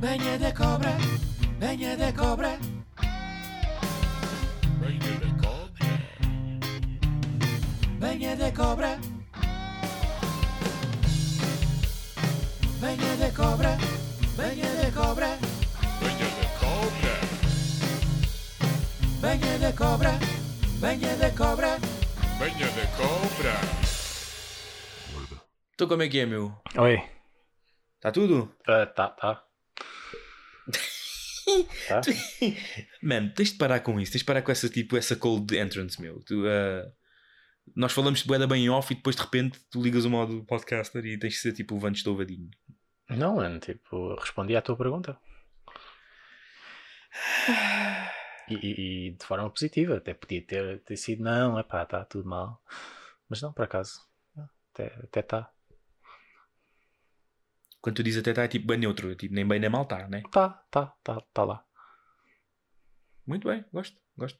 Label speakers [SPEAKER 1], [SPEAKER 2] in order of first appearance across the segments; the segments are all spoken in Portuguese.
[SPEAKER 1] Venha da cobra, venha da cobra.
[SPEAKER 2] Venha da cobra.
[SPEAKER 1] Venha da cobra. Venha da cobra, venha da cobra.
[SPEAKER 2] Venha da cobra.
[SPEAKER 1] Venha da cobra, venha da cobra.
[SPEAKER 2] Venha da cobra.
[SPEAKER 3] Então como é que é, meu?
[SPEAKER 4] Oi.
[SPEAKER 3] Está tudo?
[SPEAKER 4] Ah, tá, tá. Tá?
[SPEAKER 3] Mano, tens de parar com isso, tens de parar com essa tipo, essa cold entrance, meu. Tu, ah, nós falamos de boeda bem em off e depois de repente tu ligas o modo podcaster e tens de ser tipo o Vantes Touvadinho.
[SPEAKER 4] Não, mano, tipo, respondi à tua pergunta. E, e- e de forma positiva, até podia ter, ter sido, não, é pá, está tudo mal. Mas não, por acaso, até está.
[SPEAKER 3] Quando tu dizes até está é tipo bem neutro, tipo nem bem nem mal está, né?
[SPEAKER 4] Tá, tá, tá, tá lá.
[SPEAKER 3] Muito bem, gosto, gosto.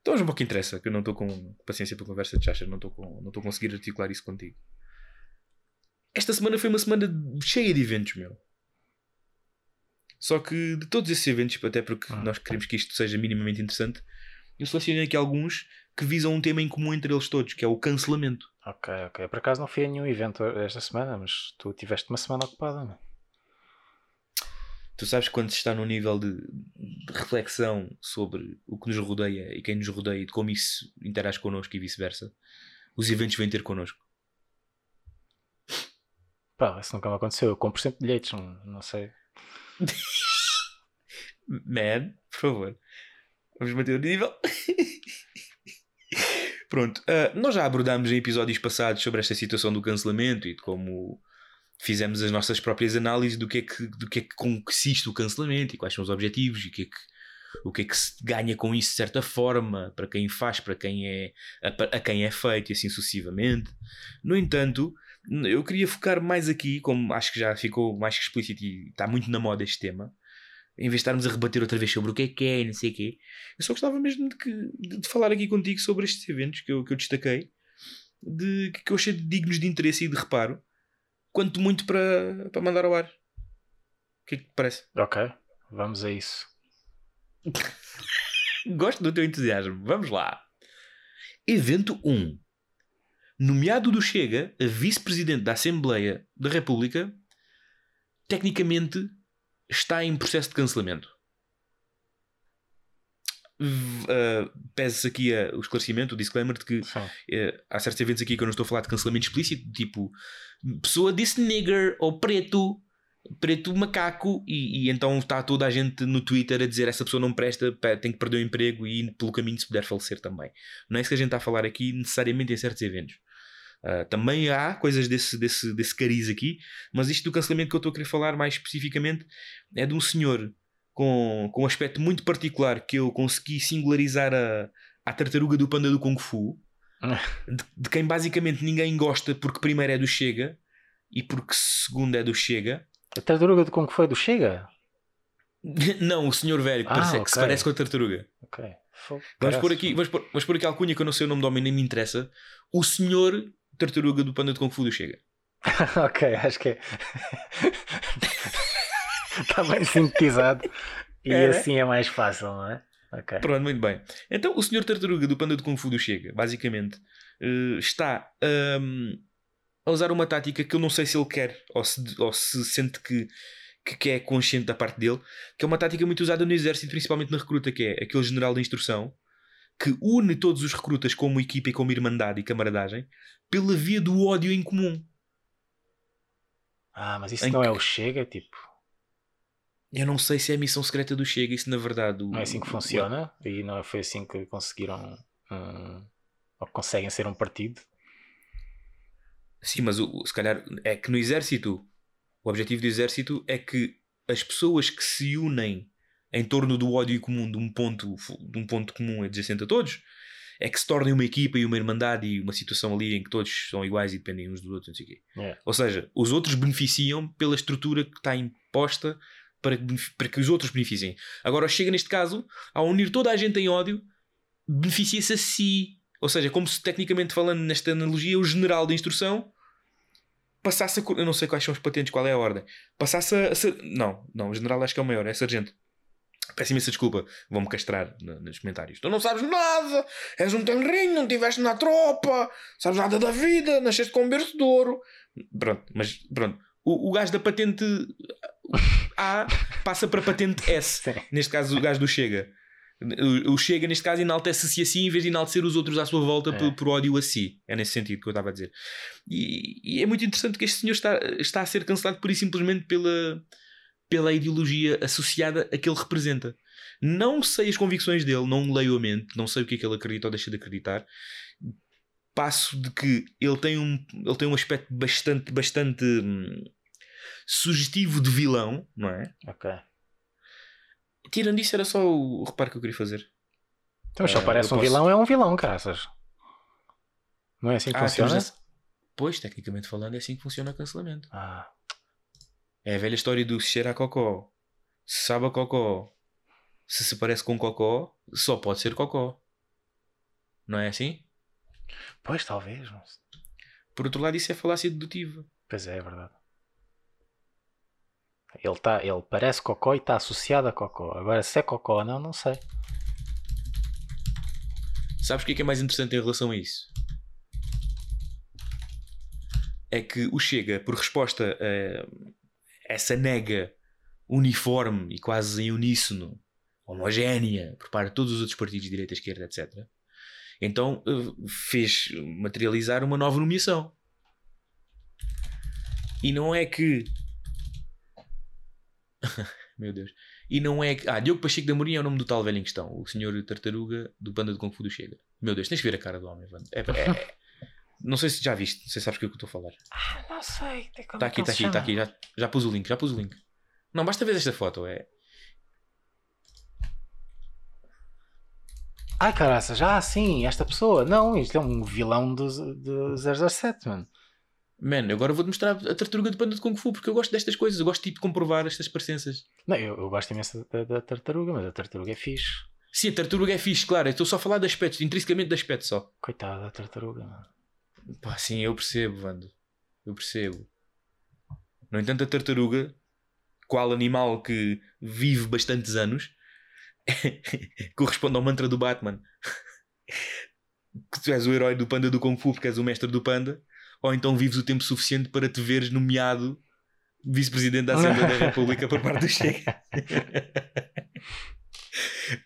[SPEAKER 3] Então vamos um pouco que interessa, que eu não estou com paciência para conversa de chacha, não estou não estou conseguir articular isso contigo. Esta semana foi uma semana cheia de eventos, meu. Só que de todos esses eventos, até porque
[SPEAKER 4] Ah.
[SPEAKER 3] nós queremos que isto seja minimamente interessante, eu selecionei aqui alguns que visam um tema em comum entre eles todos, que é o cancelamento.
[SPEAKER 4] Ok, ok. Por acaso não fui a nenhum evento esta semana, mas tu tiveste uma semana ocupada, não?
[SPEAKER 3] Tu sabes que quando se está num nível de, de reflexão sobre o que nos rodeia e quem nos rodeia e de como isso interage connosco e vice-versa, os eventos vêm ter connosco.
[SPEAKER 4] Pá, isso nunca me aconteceu. Eu compro sempre bilhetes, não, não sei.
[SPEAKER 3] Man, por favor. Vamos manter o nível. Pronto, ah, nós já abordámos em episódios passados sobre esta situação do cancelamento e de como fizemos as nossas próprias análises do que é que, do que, é que consiste o cancelamento e quais são os objetivos e o que é que, o que, é que se ganha com isso de certa forma, para quem faz, para quem é a, a quem é feito e assim sucessivamente. No entanto, eu queria focar mais aqui, como acho que já ficou mais explícito e está muito na moda este tema, em vez de estarmos a rebater outra vez sobre o que é que é não sei o quê, eu só gostava mesmo de, que, de, de falar aqui contigo sobre estes eventos que eu, que eu destaquei, de, que eu achei dignos de interesse e de reparo, quanto muito para, para mandar ao ar. O que é que te parece?
[SPEAKER 4] Ok, vamos a isso.
[SPEAKER 3] Gosto do teu entusiasmo. Vamos lá. Evento 1. Nomeado do Chega a vice-presidente da Assembleia da República, tecnicamente está em processo de cancelamento. Uh, Pese aqui a- o esclarecimento, o disclaimer de que eh, há certos eventos aqui que eu não estou a falar de cancelamento explícito, tipo pessoa disse nigger ou preto, preto macaco, e, e então está toda a gente no Twitter a dizer essa pessoa não presta, tem que perder o emprego e pelo caminho se puder falecer também. Não é isso que a gente está a falar aqui necessariamente em certos eventos. Ah, também há coisas desse, desse, desse cariz aqui, mas isto do cancelamento que eu estou a querer falar mais especificamente é de um senhor com, com um aspecto muito particular que eu consegui singularizar a, à tartaruga do panda do Kung Fu, de, de quem basicamente ninguém gosta porque primeiro é do Chega e porque segundo é do Chega.
[SPEAKER 4] A tartaruga de como que foi? Do Chega?
[SPEAKER 3] Não, o senhor velho que,
[SPEAKER 4] Ah,
[SPEAKER 3] parece, que se parece com a tartaruga.
[SPEAKER 4] Ok.
[SPEAKER 3] Vamos pôr, aqui, vamos, pôr, vamos pôr aqui a alcunha que eu não sei o nome do homem, nem me interessa. O senhor tartaruga do panda de Kung Fu do Chega.
[SPEAKER 4] ok, acho que é. Está bem sintetizado. E
[SPEAKER 3] É, né?
[SPEAKER 4] assim é mais fácil, não é? Ok.
[SPEAKER 3] Pronto, muito bem. Então, o senhor tartaruga do panda de Kung Fu do Chega, basicamente, eh, está hum, a usar uma tática que eu não sei se ele quer ou se, ou se sente que, que, que é consciente da parte dele, que é uma tática muito usada no exército, principalmente na recruta, que é aquele general de instrução que une todos os recrutas como equipa e como irmandade e camaradagem pela via do ódio em comum.
[SPEAKER 4] Ah, mas isso
[SPEAKER 3] Em
[SPEAKER 4] não é
[SPEAKER 3] que-
[SPEAKER 4] o Chega, tipo.
[SPEAKER 3] Eu não sei se é a missão secreta do Chega, isso na verdade. o-
[SPEAKER 4] Não é assim que funciona? E não foi assim que conseguiram. hum, ou conseguem ser um partido?
[SPEAKER 3] Sim, mas o, o- se calhar é que no exército, o objetivo do exército é que as pessoas que se unem em torno do ódio comum de um ponto, de um ponto comum adjacente a todos, é que se tornem uma equipa e uma irmandade e uma situação ali em que todos são iguais e dependem uns dos outros, não sei o quê.
[SPEAKER 4] Yeah.
[SPEAKER 3] Ou seja, os outros beneficiam pela estrutura que está imposta para que, para que os outros beneficiem. Agora, chega neste caso, ao unir toda a gente em ódio, beneficia-se a si. Ou seja, como se tecnicamente falando nesta analogia, o general de instrução passasse a. Eu não sei quais são os patentes, qual é a ordem. Passasse a. a não, não, o general acho que é o maior, é sargento. Peço imensa desculpa, vão-me castrar na- nos comentários. Tu não sabes nada, és um tenrinho, não estiveste na tropa, sabes nada da vida, nasceste com um berço de ouro. Pronto, mas pronto. O, o gajo da patente A passa para patente S. Neste caso, o gajo do Chega. O, o Chega, neste caso, enaltece-se a si em vez de enaltecer os outros à sua volta
[SPEAKER 4] É.
[SPEAKER 3] por, por ódio a si. É nesse sentido que eu estava a dizer. E, e é muito interessante que este senhor está, está a ser cancelado pura e simplesmente pela, pela ideologia associada a que ele representa. Não sei as convicções dele, não leio a mente, não sei o que é que ele acredita ou deixa de acreditar. Passo de que ele tem um, ele tem um aspecto bastante, bastante hum, sugestivo de vilão, não é?
[SPEAKER 4] Ok.
[SPEAKER 3] Tirando isso, era só o reparo que eu queria fazer.
[SPEAKER 4] Então, só
[SPEAKER 3] Ah,
[SPEAKER 4] parece um
[SPEAKER 3] posso-
[SPEAKER 4] vilão, é um vilão, caraças. Não é assim que
[SPEAKER 3] Ah,
[SPEAKER 4] funciona?
[SPEAKER 3] Pois, tecnicamente falando, é assim que funciona o cancelamento.
[SPEAKER 4] Ah,
[SPEAKER 3] É a velha história do se cheira a cocó, se sabe a cocó, se se parece com cocó, só pode ser cocó. Não é assim?
[SPEAKER 4] pois, talvez. sei.
[SPEAKER 3] Por outro lado, isso é falácia dedutiva.
[SPEAKER 4] Pois é, é verdade. Ele, tá, ele parece cocó e está associado a cocó. Agora, se é cocó ou não, não sei.
[SPEAKER 3] Sabes o que é, que é mais interessante em relação a isso? É que o Chega, por resposta a essa nega uniforme e quase em uníssono, homogénea, por parte de todos os outros partidos de direita, esquerda, etc., então eh, fez materializar uma nova nomeação. E não é que. Meu Deus. E não é que. Ah, Diogo Pacheco da Morinha é o nome do tal velho em questão, o senhor Tartaruga do Panda de Kung Fu do Chega. Meu Deus, tens que ver a cara do homem. É, é- não sei se já viste, não sei se sabes o que é que eu estou a falar.
[SPEAKER 4] Ah, não sei.
[SPEAKER 3] Está Tá aqui, está aqui, está aqui. Já, já pus o link, já pus o link. Não, basta ver esta foto. É,
[SPEAKER 4] Ai, caraça, já sim, esta pessoa. Não, isto é um vilão do, do 007, mano.
[SPEAKER 3] Man, agora vou-te mostrar a tartaruga de panda de Kung Fu porque eu gosto destas coisas, eu gosto tipo, de comprovar estas parecenças.
[SPEAKER 4] Não, eu, eu gosto imenso da, da tartaruga, mas a tartaruga é fixe.
[SPEAKER 3] Sim, a tartaruga é fixe, claro, eu estou só a falar de aspectos, intrinsecamente de aspecto só.
[SPEAKER 4] Coitada da tartaruga, mano.
[SPEAKER 3] Pá, sim, eu percebo, Vando. Eu percebo. No entanto, a tartaruga, qual animal que vive bastantes anos, corresponde ao mantra do Batman. que tu és o herói do panda do Kung Fu porque és o mestre do panda, ou então vives o tempo suficiente para te veres nomeado vice-presidente da Assembleia da República por parte do Chega.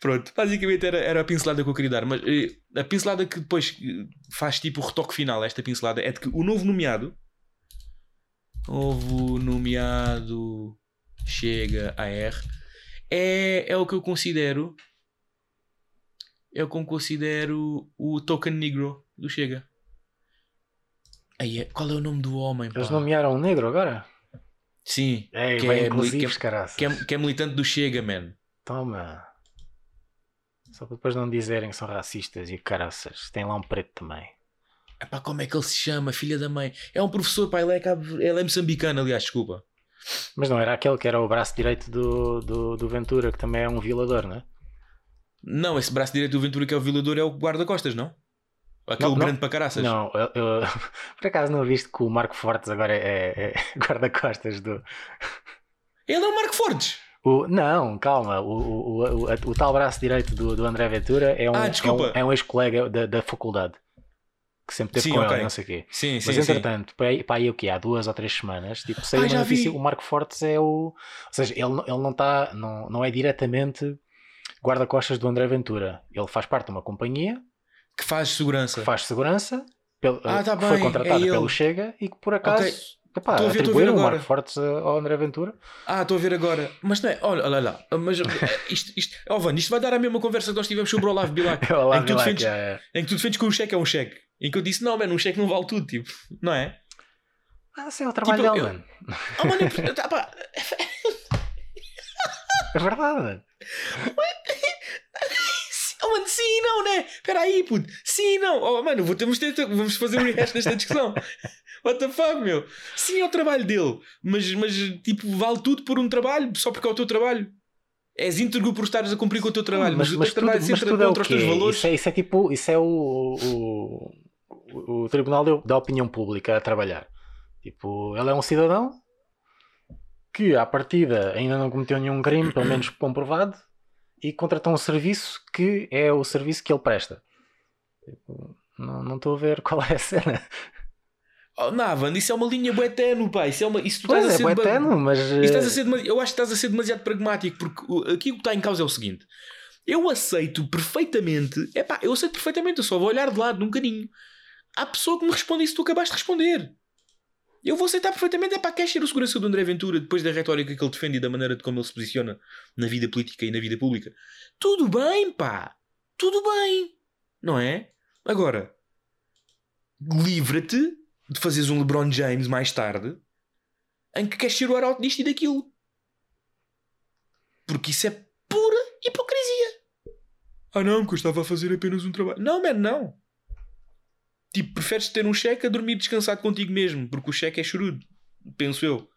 [SPEAKER 3] Pronto, basicamente era, era a pincelada que eu queria dar, mas eh, a pincelada que depois eh, faz tipo o retoque final, esta pincelada, é de que o novo nomeado, novo nomeado chega a R, é, é o que eu considero, é o que eu considero o token negro do Chega. Aí, é- qual é o nome do homem?
[SPEAKER 4] Eles
[SPEAKER 3] pá?
[SPEAKER 4] nomearam um negro agora?
[SPEAKER 3] Sim,
[SPEAKER 4] É,
[SPEAKER 3] Que é que é- que é, que é militante do Chega, man.
[SPEAKER 4] Toma. Só para depois não dizerem que são racistas e caraças. Tem lá um preto também.
[SPEAKER 3] Epá, como é que ele se chama, filha da mãe? É um professor, pá, ele é, cabo- ele é moçambicano, aliás, desculpa.
[SPEAKER 4] Mas não era aquele que era o braço direito do, do, do Ventura, que também é um violador, não é?
[SPEAKER 3] Não, esse braço direito do Ventura que é o violador é o guarda-costas, não? Aquele
[SPEAKER 4] Não, não.
[SPEAKER 3] grande para caraças.
[SPEAKER 4] Não, eu, eu- por acaso não viste que o Marco Fortes agora é, é guarda-costas do.
[SPEAKER 3] Ele é o Marco Fortes.
[SPEAKER 4] O, não, calma. O, o, o, tal braço direito do, do André Ventura é um,
[SPEAKER 3] Ah,
[SPEAKER 4] é um, é um ex-colega da, da faculdade que sempre teve
[SPEAKER 3] Sim,
[SPEAKER 4] com
[SPEAKER 3] ok.
[SPEAKER 4] ele, não sei o quê.
[SPEAKER 3] Sim,
[SPEAKER 4] Mas
[SPEAKER 3] sim, sim.
[SPEAKER 4] entretanto, para aí, o que há duas ou três semanas, tipo, saiu
[SPEAKER 3] Ah,
[SPEAKER 4] uma notícia, o Marco Fortes é o. Ou seja, ele, não- ele não está. Não, não é diretamente guarda-costas do André Ventura. Ele faz parte de uma companhia
[SPEAKER 3] Que faz segurança.
[SPEAKER 4] que faz segurança, pelo,
[SPEAKER 3] Ah, tá
[SPEAKER 4] que foi
[SPEAKER 3] bem,
[SPEAKER 4] contratada
[SPEAKER 3] é ele.
[SPEAKER 4] pelo Chega e que por acaso.
[SPEAKER 3] Ok.
[SPEAKER 4] Epá,
[SPEAKER 3] Estou a ver, estou a ver
[SPEAKER 4] o
[SPEAKER 3] agora.
[SPEAKER 4] Marco Fortes ao André Ventura.
[SPEAKER 3] Ah, estou a ver agora. Mas não é, olha, olha lá. Mas eh, isto, isto, oh, Van, isto vai dar a mesma conversa que nós tivemos sobre o Olavo Bilac.
[SPEAKER 4] Olá,
[SPEAKER 3] em, que
[SPEAKER 4] Bilac,
[SPEAKER 3] defendes,
[SPEAKER 4] é, é.
[SPEAKER 3] em que tu defendes que um cheque é um cheque. Em que eu disse, não, mano, um cheque não vale tudo, tipo, não é?
[SPEAKER 4] Ah, sim, é o trabalho
[SPEAKER 3] Tipo,
[SPEAKER 4] dele, mano.
[SPEAKER 3] Oh, mano, eu- tá, pá,
[SPEAKER 4] É verdade, mano.
[SPEAKER 3] Oh, mano, sim e não, né? Espera aí, puto. Sim e não. Oh, mano, vou, ter, vamos fazer um rehash desta discussão. What the fuck, meu? Sim, é o trabalho dele. Mas, mas, tipo, vale tudo por um trabalho, só porque é o teu trabalho. És íntegro por estares a cumprir com o teu trabalho. Mas, o teu
[SPEAKER 4] tudo,
[SPEAKER 3] trabalho
[SPEAKER 4] mas
[SPEAKER 3] sempre
[SPEAKER 4] tudo é o
[SPEAKER 3] contra os
[SPEAKER 4] quê?
[SPEAKER 3] teus valores.
[SPEAKER 4] Isso é, isso é tipo, isso é o, o, o Tribunal de- da Opinião Pública a trabalhar. Tipo, ele é um cidadão que, à partida, ainda não cometeu nenhum crime, pelo menos comprovado, e contratou um serviço que é o serviço que ele presta. Tipo, não estou a ver qual é a cena.
[SPEAKER 3] Oh, Navan, isso é uma linha bué tenue, pá. Isso é uma. Isso tu
[SPEAKER 4] Pois
[SPEAKER 3] estás a
[SPEAKER 4] é,
[SPEAKER 3] ser
[SPEAKER 4] bué
[SPEAKER 3] ba-
[SPEAKER 4] tenue, mas.
[SPEAKER 3] Estás a
[SPEAKER 4] eh,
[SPEAKER 3] ser Eu acho que estás a ser demasiado pragmático, porque aqui o que está em causa é o seguinte: eu aceito perfeitamente, é pá, eu aceito perfeitamente, eu só vou olhar de lado num caninho. Há pessoa que me responde isso que tu acabaste de responder. Eu vou aceitar perfeitamente, é pá, queres ser o segurança do André Ventura depois da retórica que ele defende e da maneira de como ele se posiciona na vida política e na vida pública? Tudo bem, pá, tudo bem, não é? Agora, livra-te de fazeres um LeBron James mais tarde em que queres ser o arauto disto e daquilo. Porque isso é pura hipocrisia. Ah não, porque eu estava a fazer apenas um trabalho. Não, man, não. Tipo, preferes ter um cheque a dormir descansado contigo mesmo, porque o cheque é chorudo, penso eu.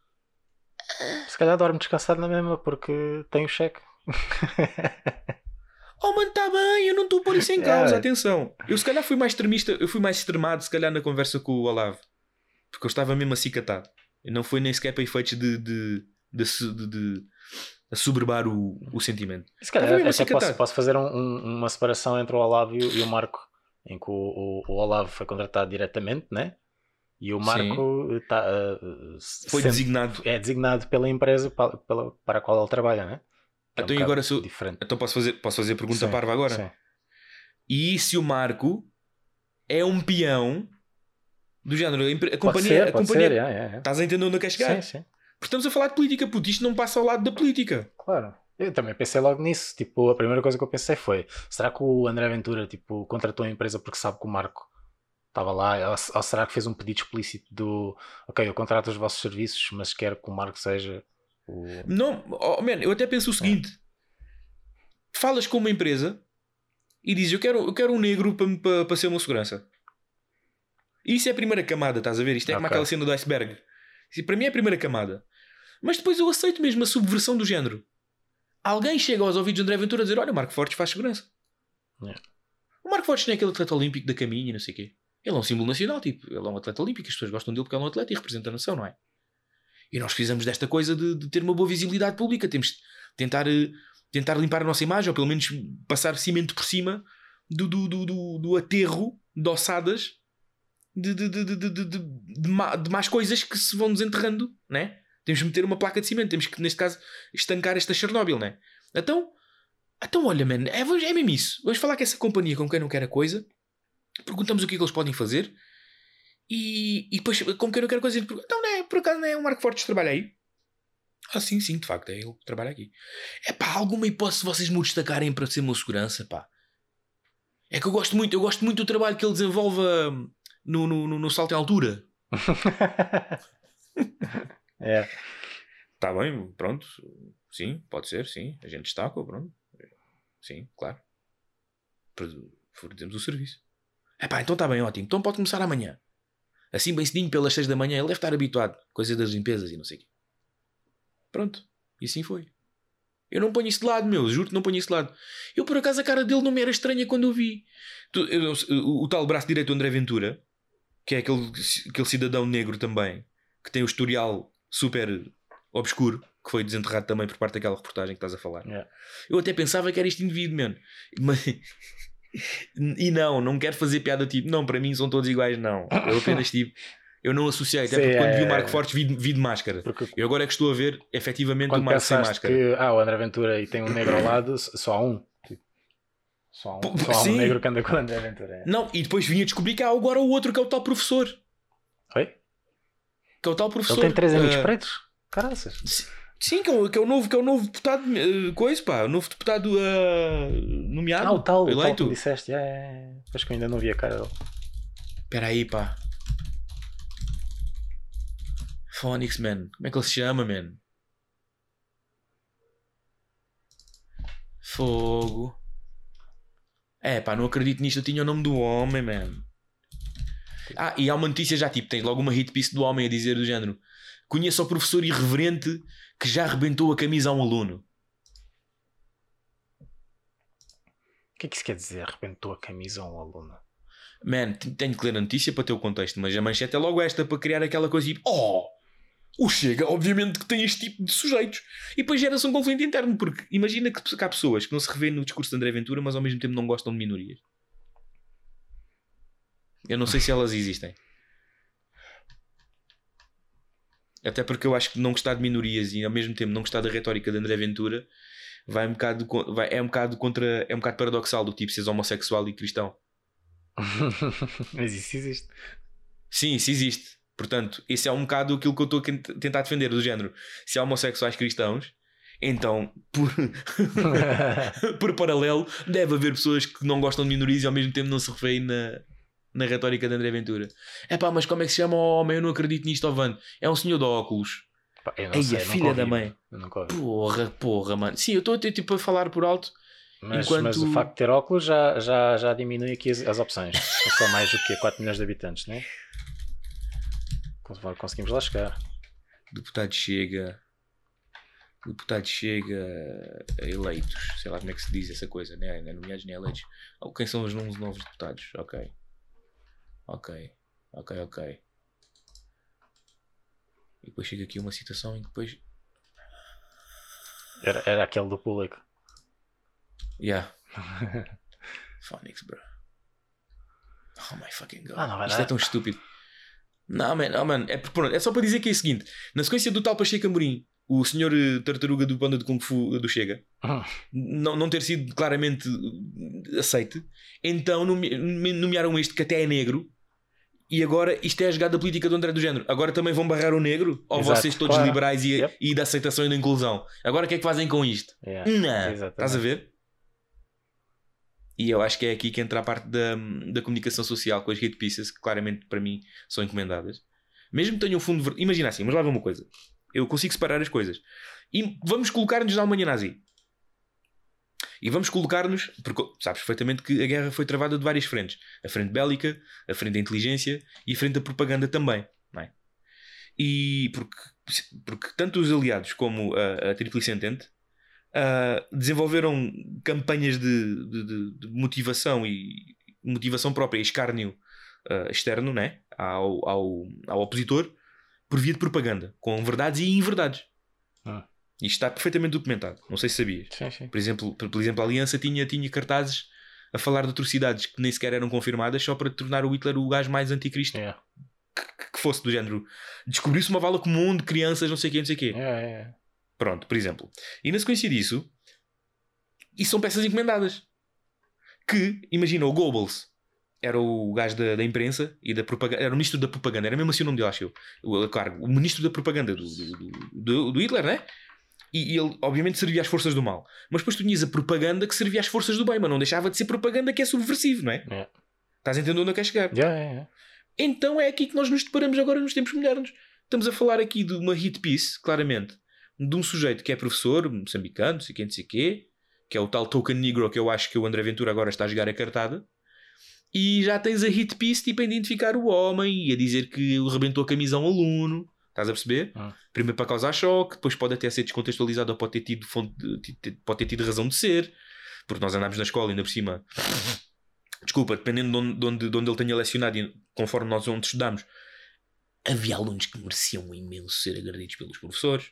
[SPEAKER 4] Se calhar dorme descansado na mesma porque tem o cheque.
[SPEAKER 3] Oh mano, está bem, eu não estou a pôr isso em causa,
[SPEAKER 4] É.
[SPEAKER 3] atenção. Eu se calhar fui mais extremista, eu fui mais extremado se calhar na conversa com o Olavo. Porque eu estava mesmo acicatado. Não foi nem sequer para efeitos de, de, de, de, de assoberbar o, o sentimento.
[SPEAKER 4] Se calhar até
[SPEAKER 3] acicatado.
[SPEAKER 4] posso, posso fazer um- um- uma separação entre o Olavo e, o- e o Marco, em que o, o- o Olavo foi contratado diretamente, né? E o Marco está, uh,
[SPEAKER 3] Foi
[SPEAKER 4] sendo-
[SPEAKER 3] designado.
[SPEAKER 4] é designado pela empresa pa- pela- para a qual ele trabalha, né? É um
[SPEAKER 3] Então,
[SPEAKER 4] bocado
[SPEAKER 3] agora se eu-
[SPEAKER 4] diferente.
[SPEAKER 3] Então posso fazer, posso fazer a pergunta
[SPEAKER 4] Sim,
[SPEAKER 3] parva agora?
[SPEAKER 4] sim.
[SPEAKER 3] E se o Marco é um peão do género? A, empre- a
[SPEAKER 4] Pode
[SPEAKER 3] companhia.
[SPEAKER 4] ser,
[SPEAKER 3] a
[SPEAKER 4] pode
[SPEAKER 3] companhia
[SPEAKER 4] ser, é, é, é.
[SPEAKER 3] Estás a entender onde eu quero chegar?
[SPEAKER 4] Sim, sim,
[SPEAKER 3] Porque estamos a falar de política, puto. Isto não passa ao lado da política.
[SPEAKER 4] claro. Eu também pensei logo nisso. Tipo, a primeira coisa que eu pensei foi: será que o André Ventura tipo, contratou a empresa porque sabe que o Marco estava lá? Ou, ou será que fez um pedido explícito do ok, eu contrato os vossos serviços, mas quero que o Marco seja o.
[SPEAKER 3] Não, oh, man, eu até penso o seguinte: falas com uma empresa e dizes eu quero, eu quero um negro para, para, para ser uma segurança. Isso é a primeira camada, estás a ver? Isto é como
[SPEAKER 4] Ok.
[SPEAKER 3] aquela cena do iceberg. Isso para mim é a primeira camada. Mas depois eu aceito mesmo a subversão do género. Alguém chega aos ouvidos de André Ventura a dizer: Olha, o Marco Fortes faz segurança.
[SPEAKER 4] Yeah.
[SPEAKER 3] O Marco Fortes não é aquele atleta olímpico da caminha e não sei o quê. Ele é um símbolo nacional, tipo, ele é um atleta olímpico, as pessoas gostam dele porque ele é um atleta e representa a nação, não é? E nós precisamos desta coisa de, de ter uma boa visibilidade pública. Temos de tentar, eh, tentar limpar a nossa imagem, ou pelo menos passar cimento por cima do, do, do, do, do aterro de ossadas de, de, de, de, de, de, de, de más coisas que se vão desenterrando, né? Temos que meter uma placa de cimento, temos que, neste caso, estancar esta Chernobyl, né? Então, então olha, man, é, é mesmo isso. Vamos falar com essa companhia com quem não quer a coisa, perguntamos o que é que eles podem fazer e, e depois, com quem não quer a coisa, então, não é, por acaso, não é o Marco Fortes que trabalha aí? Ah, sim, sim, de facto, é ele que trabalha aqui. É pá, alguma hipótese de vocês me destacarem para ser meu segurança, pá. É que eu gosto muito, eu gosto muito do trabalho que ele desenvolve hum, no, no, no, no salto em altura.
[SPEAKER 4] é.
[SPEAKER 3] Está bem, pronto. Sim, pode ser, sim. A gente destaca, pronto. Sim, claro. Fazemos o serviço. É pá, então está bem, ótimo. Então pode começar amanhã. Assim, bem cedinho, pelas 6 da manhã. Ele deve estar habituado. Coisa das limpezas e não sei o quê. Pronto. E assim foi. Eu não ponho isso de lado, meu. Juro que não ponho isso de lado. Eu, por acaso, a cara dele não me era estranha quando eu vi. O, o tal braço direito do André Ventura, que é aquele, aquele cidadão negro também, que tem o historial super obscuro, que foi desenterrado também por parte daquela reportagem que estás a falar.
[SPEAKER 4] Yeah.
[SPEAKER 3] Eu até pensava que era este indivíduo, mano. Mas... E não, não quero fazer piada tipo, não, para mim são todos iguais, não. Eu apenas tipo, eu não associei, até
[SPEAKER 4] Sim,
[SPEAKER 3] porque quando vi o
[SPEAKER 4] é-
[SPEAKER 3] Marco Fortes vi, vi de máscara.
[SPEAKER 4] Porque
[SPEAKER 3] Eu agora é que estou a ver efetivamente o Marco sem máscara.
[SPEAKER 4] que ah, o André Ventura e tem um negro ao lado, só há um. Tipo, Só há um,
[SPEAKER 3] Pô,
[SPEAKER 4] só há um negro que anda com o André Ventura. é.
[SPEAKER 3] Não, e depois vim a descobrir que há agora o outro que é o tal professor.
[SPEAKER 4] Oi?
[SPEAKER 3] Que é o tal professor.
[SPEAKER 4] Ele tem três amigos
[SPEAKER 3] Ah,
[SPEAKER 4] pretos? Caraças.
[SPEAKER 3] Sim, que é, o, que é o novo, que é o novo deputado, eh, coisa, pá, o novo deputado ah, nomeado,
[SPEAKER 4] Ah, o tal, o tal que
[SPEAKER 3] eleito.
[SPEAKER 4] disseste. É, é, é. Acho que eu ainda não vi a cara dele.
[SPEAKER 3] Espera aí, pá. Phonics, man. Como é que ele se chama, man? Fogo. É, pá, não acredito nisto. Eu tinha o nome do homem, man. Ah, e há uma notícia já, tipo, tens logo uma hit piece do homem a dizer do género: Conheço o professor irreverente que já arrebentou a camisa a um aluno.
[SPEAKER 4] O que é que isso quer dizer? Arrebentou a camisa a um aluno.
[SPEAKER 3] Man, tenho que ler a notícia para ter o contexto, mas a manchete é logo esta para criar aquela coisa tipo, oh, o Chega, obviamente que tem este tipo de sujeitos. E depois gera-se um conflito interno, porque imagina que, que há pessoas que não se revêem no discurso de André Ventura, mas ao mesmo tempo não gostam de minorias. Eu não sei se elas existem. Até porque eu acho que não gostar de minorias e ao mesmo tempo não gostar da retórica de André Ventura vai um bocado, vai, é um bocado contra é um bocado paradoxal do tipo seres homossexual e cristão.
[SPEAKER 4] Mas isso existe.
[SPEAKER 3] Sim, isso existe. Portanto, esse é um bocado aquilo que eu estou a tentar defender, do género. Se há homossexuais cristãos, então, por, por paralelo, deve haver pessoas que não gostam de minorias e ao mesmo tempo não se revêem na, na retórica de André Ventura. É pá, mas como é que se chama o homem? Eu não acredito nisto, ó Van. É um senhor de óculos.
[SPEAKER 4] Pá, eu não
[SPEAKER 3] Ei,
[SPEAKER 4] sei,
[SPEAKER 3] a filha
[SPEAKER 4] ouvi,
[SPEAKER 3] da mãe. Porra, porra, mano. Sim, eu estou a ter tipo a falar por alto.
[SPEAKER 4] Mas,
[SPEAKER 3] Enquanto-
[SPEAKER 4] mas o facto de ter óculos já, já, já diminui aqui as, as opções. São só mais do que 4 milhões de habitantes, não é? Cons- Conseguimos lá chegar.
[SPEAKER 3] Deputado chega. Deputado chega a eleitos. Sei lá como é que se diz essa coisa, né? É nomeados nem eleitos. Quem são os novos deputados? Ok. Ok. Ok, ok. E depois chega aqui uma citação em que depois.
[SPEAKER 4] Era, era aquele do público.
[SPEAKER 3] Yeah. Phonics, bro. Oh my fucking god.
[SPEAKER 4] Ah, não vai
[SPEAKER 3] Isto
[SPEAKER 4] dar.
[SPEAKER 3] é tão estúpido. Não, man, oh, man. É, pronto, é só para dizer que é o seguinte: na sequência do tal Pacheco Amorim, o senhor eh, tartaruga do Panda de Kung Fu eh, do Chega, não, não ter sido claramente eh, aceite, então nome- nomearam este que até é negro. E agora isto é a jogada política do André do Género. Agora também vão barrar o negro? Ou
[SPEAKER 4] Exato,
[SPEAKER 3] vocês todos
[SPEAKER 4] claro.
[SPEAKER 3] liberais e,
[SPEAKER 4] Yep.
[SPEAKER 3] e da aceitação e da inclusão? Agora o que é que fazem com isto?
[SPEAKER 4] Yeah.
[SPEAKER 3] Não,
[SPEAKER 4] Exatamente.
[SPEAKER 3] estás a ver? E eu acho que é aqui que entra a parte da, da comunicação social com as hate pieces, que claramente para mim são encomendadas. Mesmo que tenham um fundo. Imagina assim, mas lá vai uma coisa. Eu consigo separar as coisas. E vamos colocar-nos na Alemanha nazi. E vamos colocar-nos, porque sabes perfeitamente que a guerra foi travada de várias frentes: a frente bélica, a frente da inteligência e a frente da propaganda também. É? E porque, porque tanto os aliados como a, a Tríplice Entente ah, desenvolveram campanhas de, de- de- motivação e motivação própria e escárnio ah, externo né? ao, ao, ao opositor por via de propaganda, com verdades e inverdades.
[SPEAKER 4] Ah.
[SPEAKER 3] Isto está perfeitamente documentado. Não sei se sabias.
[SPEAKER 4] Sim, sim.
[SPEAKER 3] Por exemplo, por, por exemplo, a Aliança tinha, tinha cartazes a falar de atrocidades que nem sequer eram confirmadas só para tornar o Hitler o gajo mais anticristo
[SPEAKER 4] Yeah.
[SPEAKER 3] que, que fosse do género. Descobriu-se uma vala comum de crianças, não sei o quê, não sei o quê.
[SPEAKER 4] Yeah, yeah.
[SPEAKER 3] Pronto, por exemplo. E na sequência disso, isso são peças encomendadas. Que, imagina, o Goebbels era o gajo da, da imprensa e da propaganda, era o ministro da propaganda, era mesmo assim o nome dele, acho eu. O, claro, o ministro da propaganda do, do, do, do Hitler, né? E, e ele, obviamente, servia às forças do mal. Mas depois tu tinhas a propaganda que servia às forças do bem, mas não deixava de ser propaganda que é subversivo, não é?
[SPEAKER 4] Yeah.
[SPEAKER 3] Estás a entender onde eu quero chegar?
[SPEAKER 4] Yeah, yeah, yeah.
[SPEAKER 3] Então é aqui que nós nos deparamos agora nos tempos modernos. Estamos a falar aqui de uma hit piece, claramente, de um sujeito que é professor, moçambicano, não sei quem, não sei quê, que é o tal token negro que eu acho que o André Ventura agora está a jogar a cartada. E já tens a hit piece tipo a identificar o homem e a dizer que rebentou a camisa a um aluno. Estás a perceber?
[SPEAKER 4] Ah.
[SPEAKER 3] Primeiro para causar choque, depois pode até ser descontextualizado ou pode ter tido, fonte de- pode ter tido razão de ser, porque nós andámos na escola ainda por cima. Desculpa, dependendo de onde, de onde, de onde ele tenha lecionado e conforme nós onde estudámos, havia alunos que mereciam imenso ser agredidos pelos professores.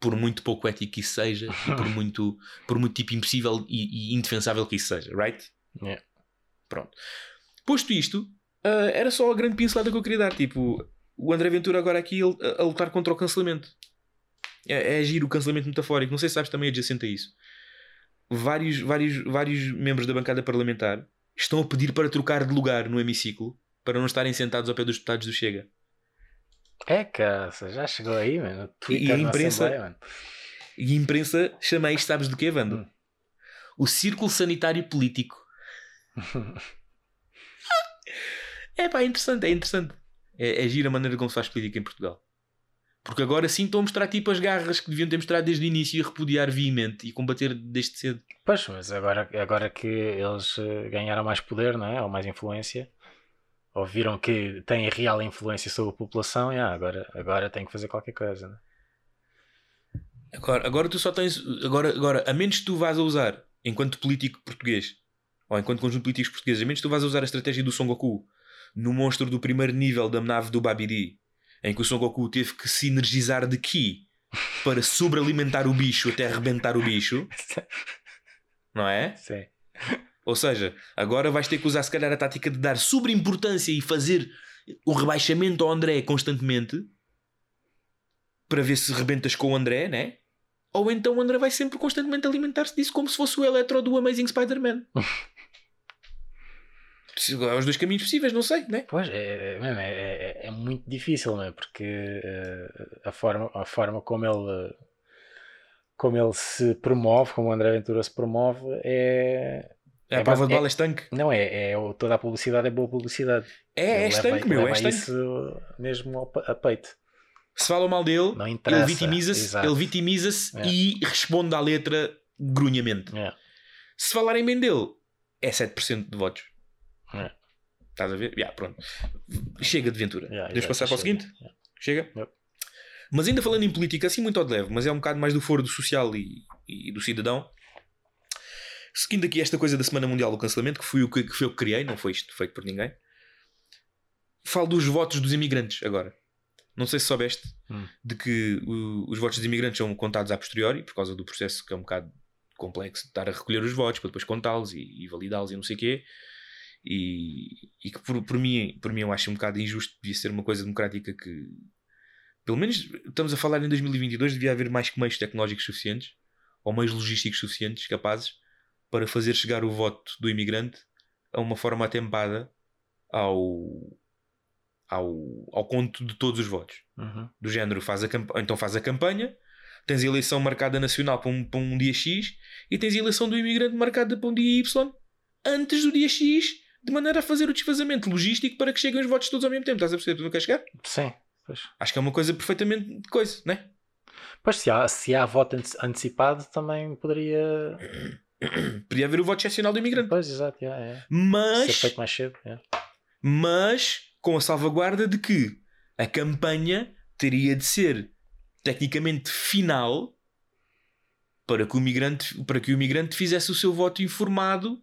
[SPEAKER 3] Por muito pouco ético que isso seja, e por muito, por muito tipo impossível e, e indefensável que isso seja, right?
[SPEAKER 4] Yeah.
[SPEAKER 3] Pronto. Posto isto, ah, era só a grande pincelada que eu queria dar. Tipo, o André Ventura agora aqui a, a lutar contra o cancelamento. É, é agir o cancelamento metafórico. Não sei se sabes também adjacente a isso. Vários, vários, vários membros da bancada parlamentar estão a pedir para trocar de lugar no hemiciclo para não estarem sentados ao pé dos deputados do Chega.
[SPEAKER 4] É, caça, já chegou aí, mano.
[SPEAKER 3] E a imprensa-
[SPEAKER 4] mano.
[SPEAKER 3] E a imprensa chama isto, sabes do quê, Vando?
[SPEAKER 4] Hum.
[SPEAKER 3] O círculo sanitário político. É pá, é interessante, é interessante. É, é gira a maneira como se faz política em Portugal. Porque agora sim estão a mostrar tipo as garras que deviam ter mostrado desde o início e repudiar veemente e combater desde cedo.
[SPEAKER 4] Pois, mas agora, agora que eles eh, ganharam mais poder, não é? Ou mais influência, ou viram que têm real influência sobre a população, yeah, agora, agora tem que fazer qualquer coisa, né?
[SPEAKER 3] Agora, agora tu só tens. Agora, agora, a menos que tu vás a usar, enquanto político português, ou enquanto conjunto de políticos portugueses, a menos que tu vais usar a estratégia do Son Goku no monstro do primeiro nível da nave do Babidi, em que o Son Goku teve que sinergizar de Ki para sobrealimentar o bicho até arrebentar o bicho, não é?
[SPEAKER 4] Sim.
[SPEAKER 3] Ou seja, agora vais ter que usar se calhar a tática de dar sobreimportância e fazer o rebaixamento ao André constantemente para ver se rebentas com o André, né? Ou então o André vai sempre constantemente alimentar-se disso como se fosse o Electro do Amazing Spider-Man. É os dois caminhos possíveis, não sei, né?
[SPEAKER 4] Pois, é, é, mesmo, é, é, é muito difícil, não é? Porque eh, a, forma, a forma como ele, como ele se promove, como o André Ventura se promove, é.
[SPEAKER 3] É a
[SPEAKER 4] É
[SPEAKER 3] prova de bala estanque.
[SPEAKER 4] Não, é, é toda a publicidade é boa publicidade.
[SPEAKER 3] É, é
[SPEAKER 4] Ele
[SPEAKER 3] estanque,
[SPEAKER 4] leva-
[SPEAKER 3] meu, é estanque.
[SPEAKER 4] isso mesmo ao a peito.
[SPEAKER 3] Se falam mal dele,
[SPEAKER 4] Não
[SPEAKER 3] ele vitimiza-se, ele vitimiza-se
[SPEAKER 4] É.
[SPEAKER 3] e responde à letra grunhamente.
[SPEAKER 4] É.
[SPEAKER 3] Se falarem bem dele, é 7% de votos.
[SPEAKER 4] É.
[SPEAKER 3] Estás a ver? Já, pronto. Chega de Ventura.
[SPEAKER 4] Yeah,
[SPEAKER 3] passar para o seguinte? Chega?
[SPEAKER 4] Yep.
[SPEAKER 3] Mas ainda falando em política, assim muito ao de leve, mas é um bocado mais do foro do social e, e do cidadão. Seguindo aqui esta coisa da Semana Mundial do Cancelamento, que foi o que, que foi eu que criei, não foi isto feito por ninguém. Falo dos votos dos imigrantes agora. Não sei se soubeste
[SPEAKER 4] Hum.
[SPEAKER 3] de que o- os votos dos imigrantes são contados a posteriori, por causa do processo que é um bocado complexo de estar a recolher os votos para depois contá-los e, e validá-los e não sei o quê. E, e que por, por, mim, por mim eu acho um bocado injusto, devia ser uma coisa democrática que, pelo menos estamos a falar em 2022, devia haver mais que meios tecnológicos suficientes ou meios logísticos suficientes capazes para fazer chegar o voto do imigrante a uma forma atempada ao, ao, ao conto de todos os votos
[SPEAKER 4] Uhum.
[SPEAKER 3] do género faz a então faz a campanha, tens a eleição marcada nacional para um, para um dia X e tens a eleição do imigrante marcada para um dia Y antes do dia X, de maneira a fazer o desfazamento logístico para que cheguem os votos todos ao mesmo tempo. Estás a perceber? Tu não queres chegar?
[SPEAKER 4] Sim. Pois.
[SPEAKER 3] Acho que é uma coisa perfeitamente de coisa, né?
[SPEAKER 4] Pois, se há, se há voto ante- antecipado, também poderia.
[SPEAKER 3] Podia haver o voto excepcional do imigrante.
[SPEAKER 4] Pois, exato, yeah, é. Ser
[SPEAKER 3] Mas,
[SPEAKER 4] feito mais cedo. yeah.
[SPEAKER 3] mas com a salvaguarda de que a campanha teria de ser tecnicamente final para que o migrante, para que o imigrante fizesse o seu voto informado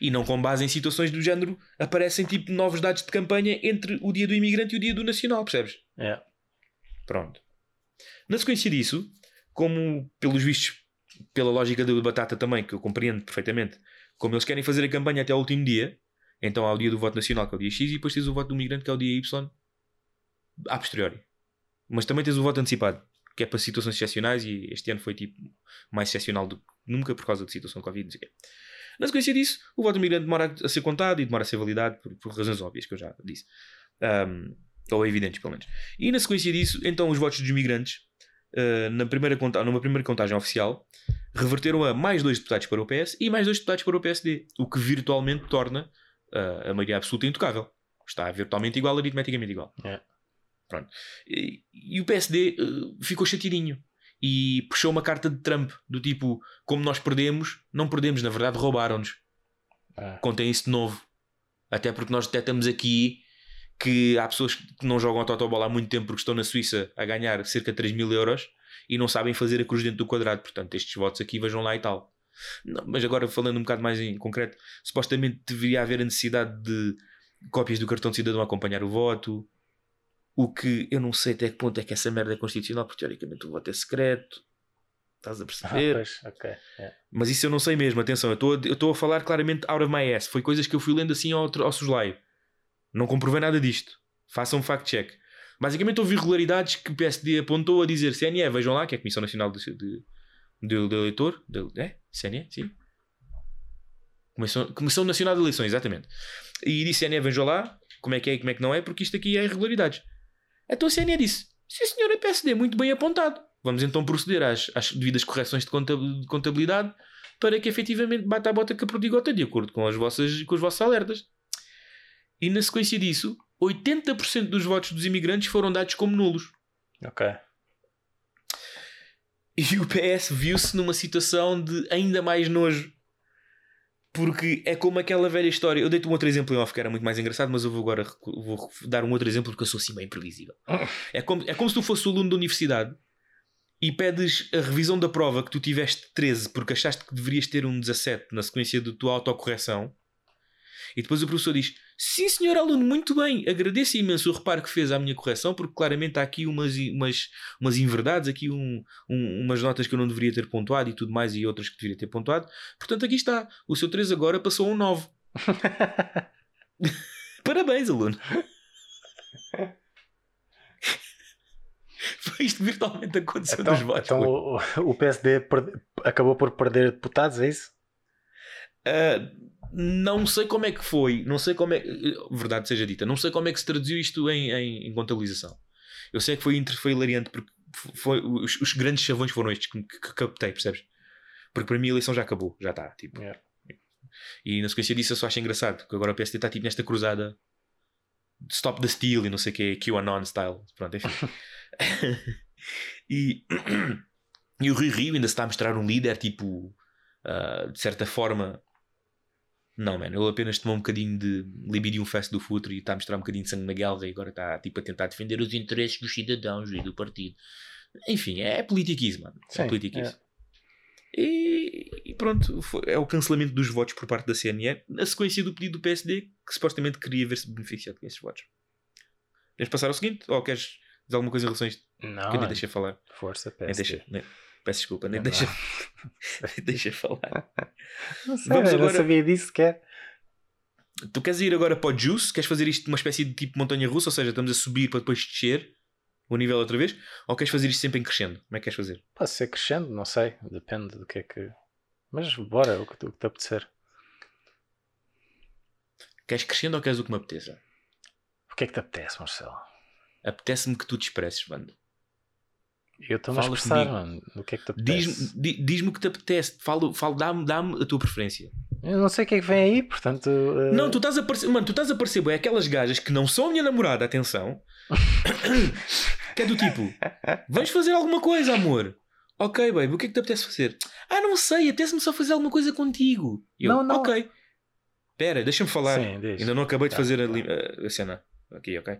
[SPEAKER 3] e não com base em situações do género aparecem tipo novos dados de campanha entre o dia do imigrante e o dia do nacional, percebes?
[SPEAKER 4] Yeah.
[SPEAKER 3] Pronto. Na sequência disso, como pelos vistos, pela lógica da batata também, que eu compreendo perfeitamente, como eles querem fazer a campanha até ao último dia, então há o dia do voto nacional, que é o dia X, e depois tens o voto do migrante, que é o dia Y, a posteriori. Mas também tens o voto antecipado, que é para situações excepcionais, e este ano foi tipo mais excepcional do que nunca por causa da situação Covid. Não sei o quê. Na sequência disso, o voto do migrante demora a ser contado e demora a ser validado por, por razões óbvias, que eu já disse. Um, ou evidentes, pelo menos. E na sequência disso, então os votos dos migrantes, uh, na primeira conta numa primeira contagem oficial, reverteram a mais dois deputados para o PS e mais dois deputados para o PSD, o que virtualmente torna uh, a maioria absoluta intocável. Está virtualmente igual, aritmeticamente igual.
[SPEAKER 4] É.
[SPEAKER 3] Pronto. E, e o PSD uh, ficou chateadinho e puxou uma carta de Trump do tipo: como nós perdemos, não perdemos, na verdade roubaram-nos
[SPEAKER 4] Ah,
[SPEAKER 3] contem isso de novo. Até porque nós detectamos aqui que há pessoas que não jogam a Totobola há muito tempo porque estão na Suíça a ganhar cerca de 3 mil euros e não sabem fazer a cruz dentro do quadrado. Portanto, estes votos aqui vejam lá e tal. Não, mas agora falando um bocado mais em concreto, supostamente deveria haver a necessidade de cópias do cartão de cidadão a acompanhar o voto. O que eu não sei até que ponto é que essa merda é constitucional, porque teoricamente o voto é secreto. Estás a
[SPEAKER 4] ah,
[SPEAKER 3] perceber?
[SPEAKER 4] pois, ok. yeah.
[SPEAKER 3] Mas isso eu não sei mesmo, atenção, eu estou a- falar claramente out of my ass. Foi coisas que eu fui lendo assim ao, ao soslaio. Não comprovei nada disto. Façam um fact-check. Basicamente houve irregularidades que o PSD apontou a dizer CNE, vejam lá, que é a Comissão Nacional de, de, de, de Eleitor. De, é? CNE? Sim. Comissão, Comissão Nacional de Eleições, exatamente. E disse CNE, vejam lá, como é que é e como é que não é, porque isto aqui é irregularidades. Então a CNE disse, sim senhor, é PSD, muito bem apontado. Vamos então proceder às, às devidas correções de contab- de contabilidade para que efetivamente bata a bota com a perdigota de acordo com, as vossas, com os vossos alertas. E na sequência disso, 80% dos votos dos imigrantes foram dados como nulos.
[SPEAKER 4] Ok.
[SPEAKER 3] E o PS viu-se numa situação de ainda mais nojo. Porque é como aquela velha história. Eu dei-te um outro exemplo em off que era muito mais engraçado, mas eu vou agora vou dar um outro exemplo porque eu sou assim bem imprevisível. É como, é como se tu fosses o aluno da universidade e pedes a revisão da prova que tu tiveste 13 porque achaste que deverias ter um 17 na sequência da tua autocorreção E depois o professor diz: Sim, senhor aluno, muito bem, agradeço imenso o reparo que fez à minha correção, porque claramente há aqui umas, umas, umas inverdades, aqui um, um- umas notas que eu não deveria ter pontuado e tudo mais, e outras que deveria ter pontuado. Portanto, aqui está. O seu 3 agora passou a um 9. Parabéns, aluno. Foi isto virtualmente aconteceu
[SPEAKER 4] Então,
[SPEAKER 3] nos votos.
[SPEAKER 4] então o, o PSD acabou por perder deputados, é isso?
[SPEAKER 3] Ah, não sei como é que foi, não sei como é verdade seja dita, não sei como é que se traduziu isto em, em, em contabilização. Eu sei que foi, inter- foi hilariante porque foi, os, os grandes chavões foram estes que, que, que captei, percebes? Porque para mim a eleição já acabou, já está. Tipo.
[SPEAKER 4] Yeah.
[SPEAKER 3] E na sequência disso eu só acho engraçado, porque agora o PSD está tipo nesta cruzada de Stop the Steal e não sei o que, QAnon style. Pronto, enfim. e, e o Rui Rio ainda se está a mostrar um líder, tipo, ah, de certa forma. Não, mano, ele apenas tomou um bocadinho de libidium fest do futuro e está a mostrar um bocadinho de sangue na guerra e agora está tipo, a tentar defender os interesses dos cidadãos e do partido. Enfim, é politiquice, mano. É
[SPEAKER 4] Sim,
[SPEAKER 3] politiquice. E, e pronto, foi- é o cancelamento dos votos por parte da CNN, na sequência do pedido do PSD, que supostamente queria ver-se beneficiado com esses votos. Queres passar ao seguinte? Ou queres dizer alguma coisa em relação a isto?
[SPEAKER 4] Não,
[SPEAKER 3] que eu
[SPEAKER 4] é.
[SPEAKER 3] deixa falar.
[SPEAKER 4] força, PSD.
[SPEAKER 3] deixa, nem- peço desculpa, nem
[SPEAKER 4] Não
[SPEAKER 3] deixa, nem deixa falar.
[SPEAKER 4] Não sei,
[SPEAKER 3] Vamos agora-
[SPEAKER 4] não sabia disso sequer.
[SPEAKER 3] Tu queres ir agora para o Juice? Queres fazer isto uma espécie de tipo montanha russa? Ou seja, estamos a subir para depois descer o nível outra vez? Ou queres fazer isto sempre em crescendo? Como é que queres fazer?
[SPEAKER 4] Pode ser crescendo, não sei, depende do que é que. Mas bora, o que, o que te apetecer.
[SPEAKER 3] Queres crescendo ou queres o que me apeteça?
[SPEAKER 4] O que é que te apetece, Marcelo?
[SPEAKER 3] Apetece-me que tu te expresses, mano.
[SPEAKER 4] Eu estou-me a expressar,
[SPEAKER 3] comigo.
[SPEAKER 4] mano. O que é que te apetece?
[SPEAKER 3] Diz-me di- diz-me o que te apetece. Fala, fala, dá-me, dá-me a tua preferência.
[SPEAKER 4] Eu não sei o que é que vem aí, portanto. eh,
[SPEAKER 3] Não, tu estás a parecer, mano, tu estás a parecer bué, aquelas gajas que não são a minha namorada, atenção. que é do tipo, vamos fazer alguma coisa, amor. Ok, baby, o que é que te apetece fazer? Ah, não sei, apetece-me só fazer alguma coisa contigo. Eu,
[SPEAKER 4] Não, não.
[SPEAKER 3] Ok. Pera, deixa-me falar.
[SPEAKER 4] Sim, diz.
[SPEAKER 3] Ainda não acabei de
[SPEAKER 4] Tá,
[SPEAKER 3] fazer a,
[SPEAKER 4] tá.
[SPEAKER 3] a- a cena. Aqui, ok?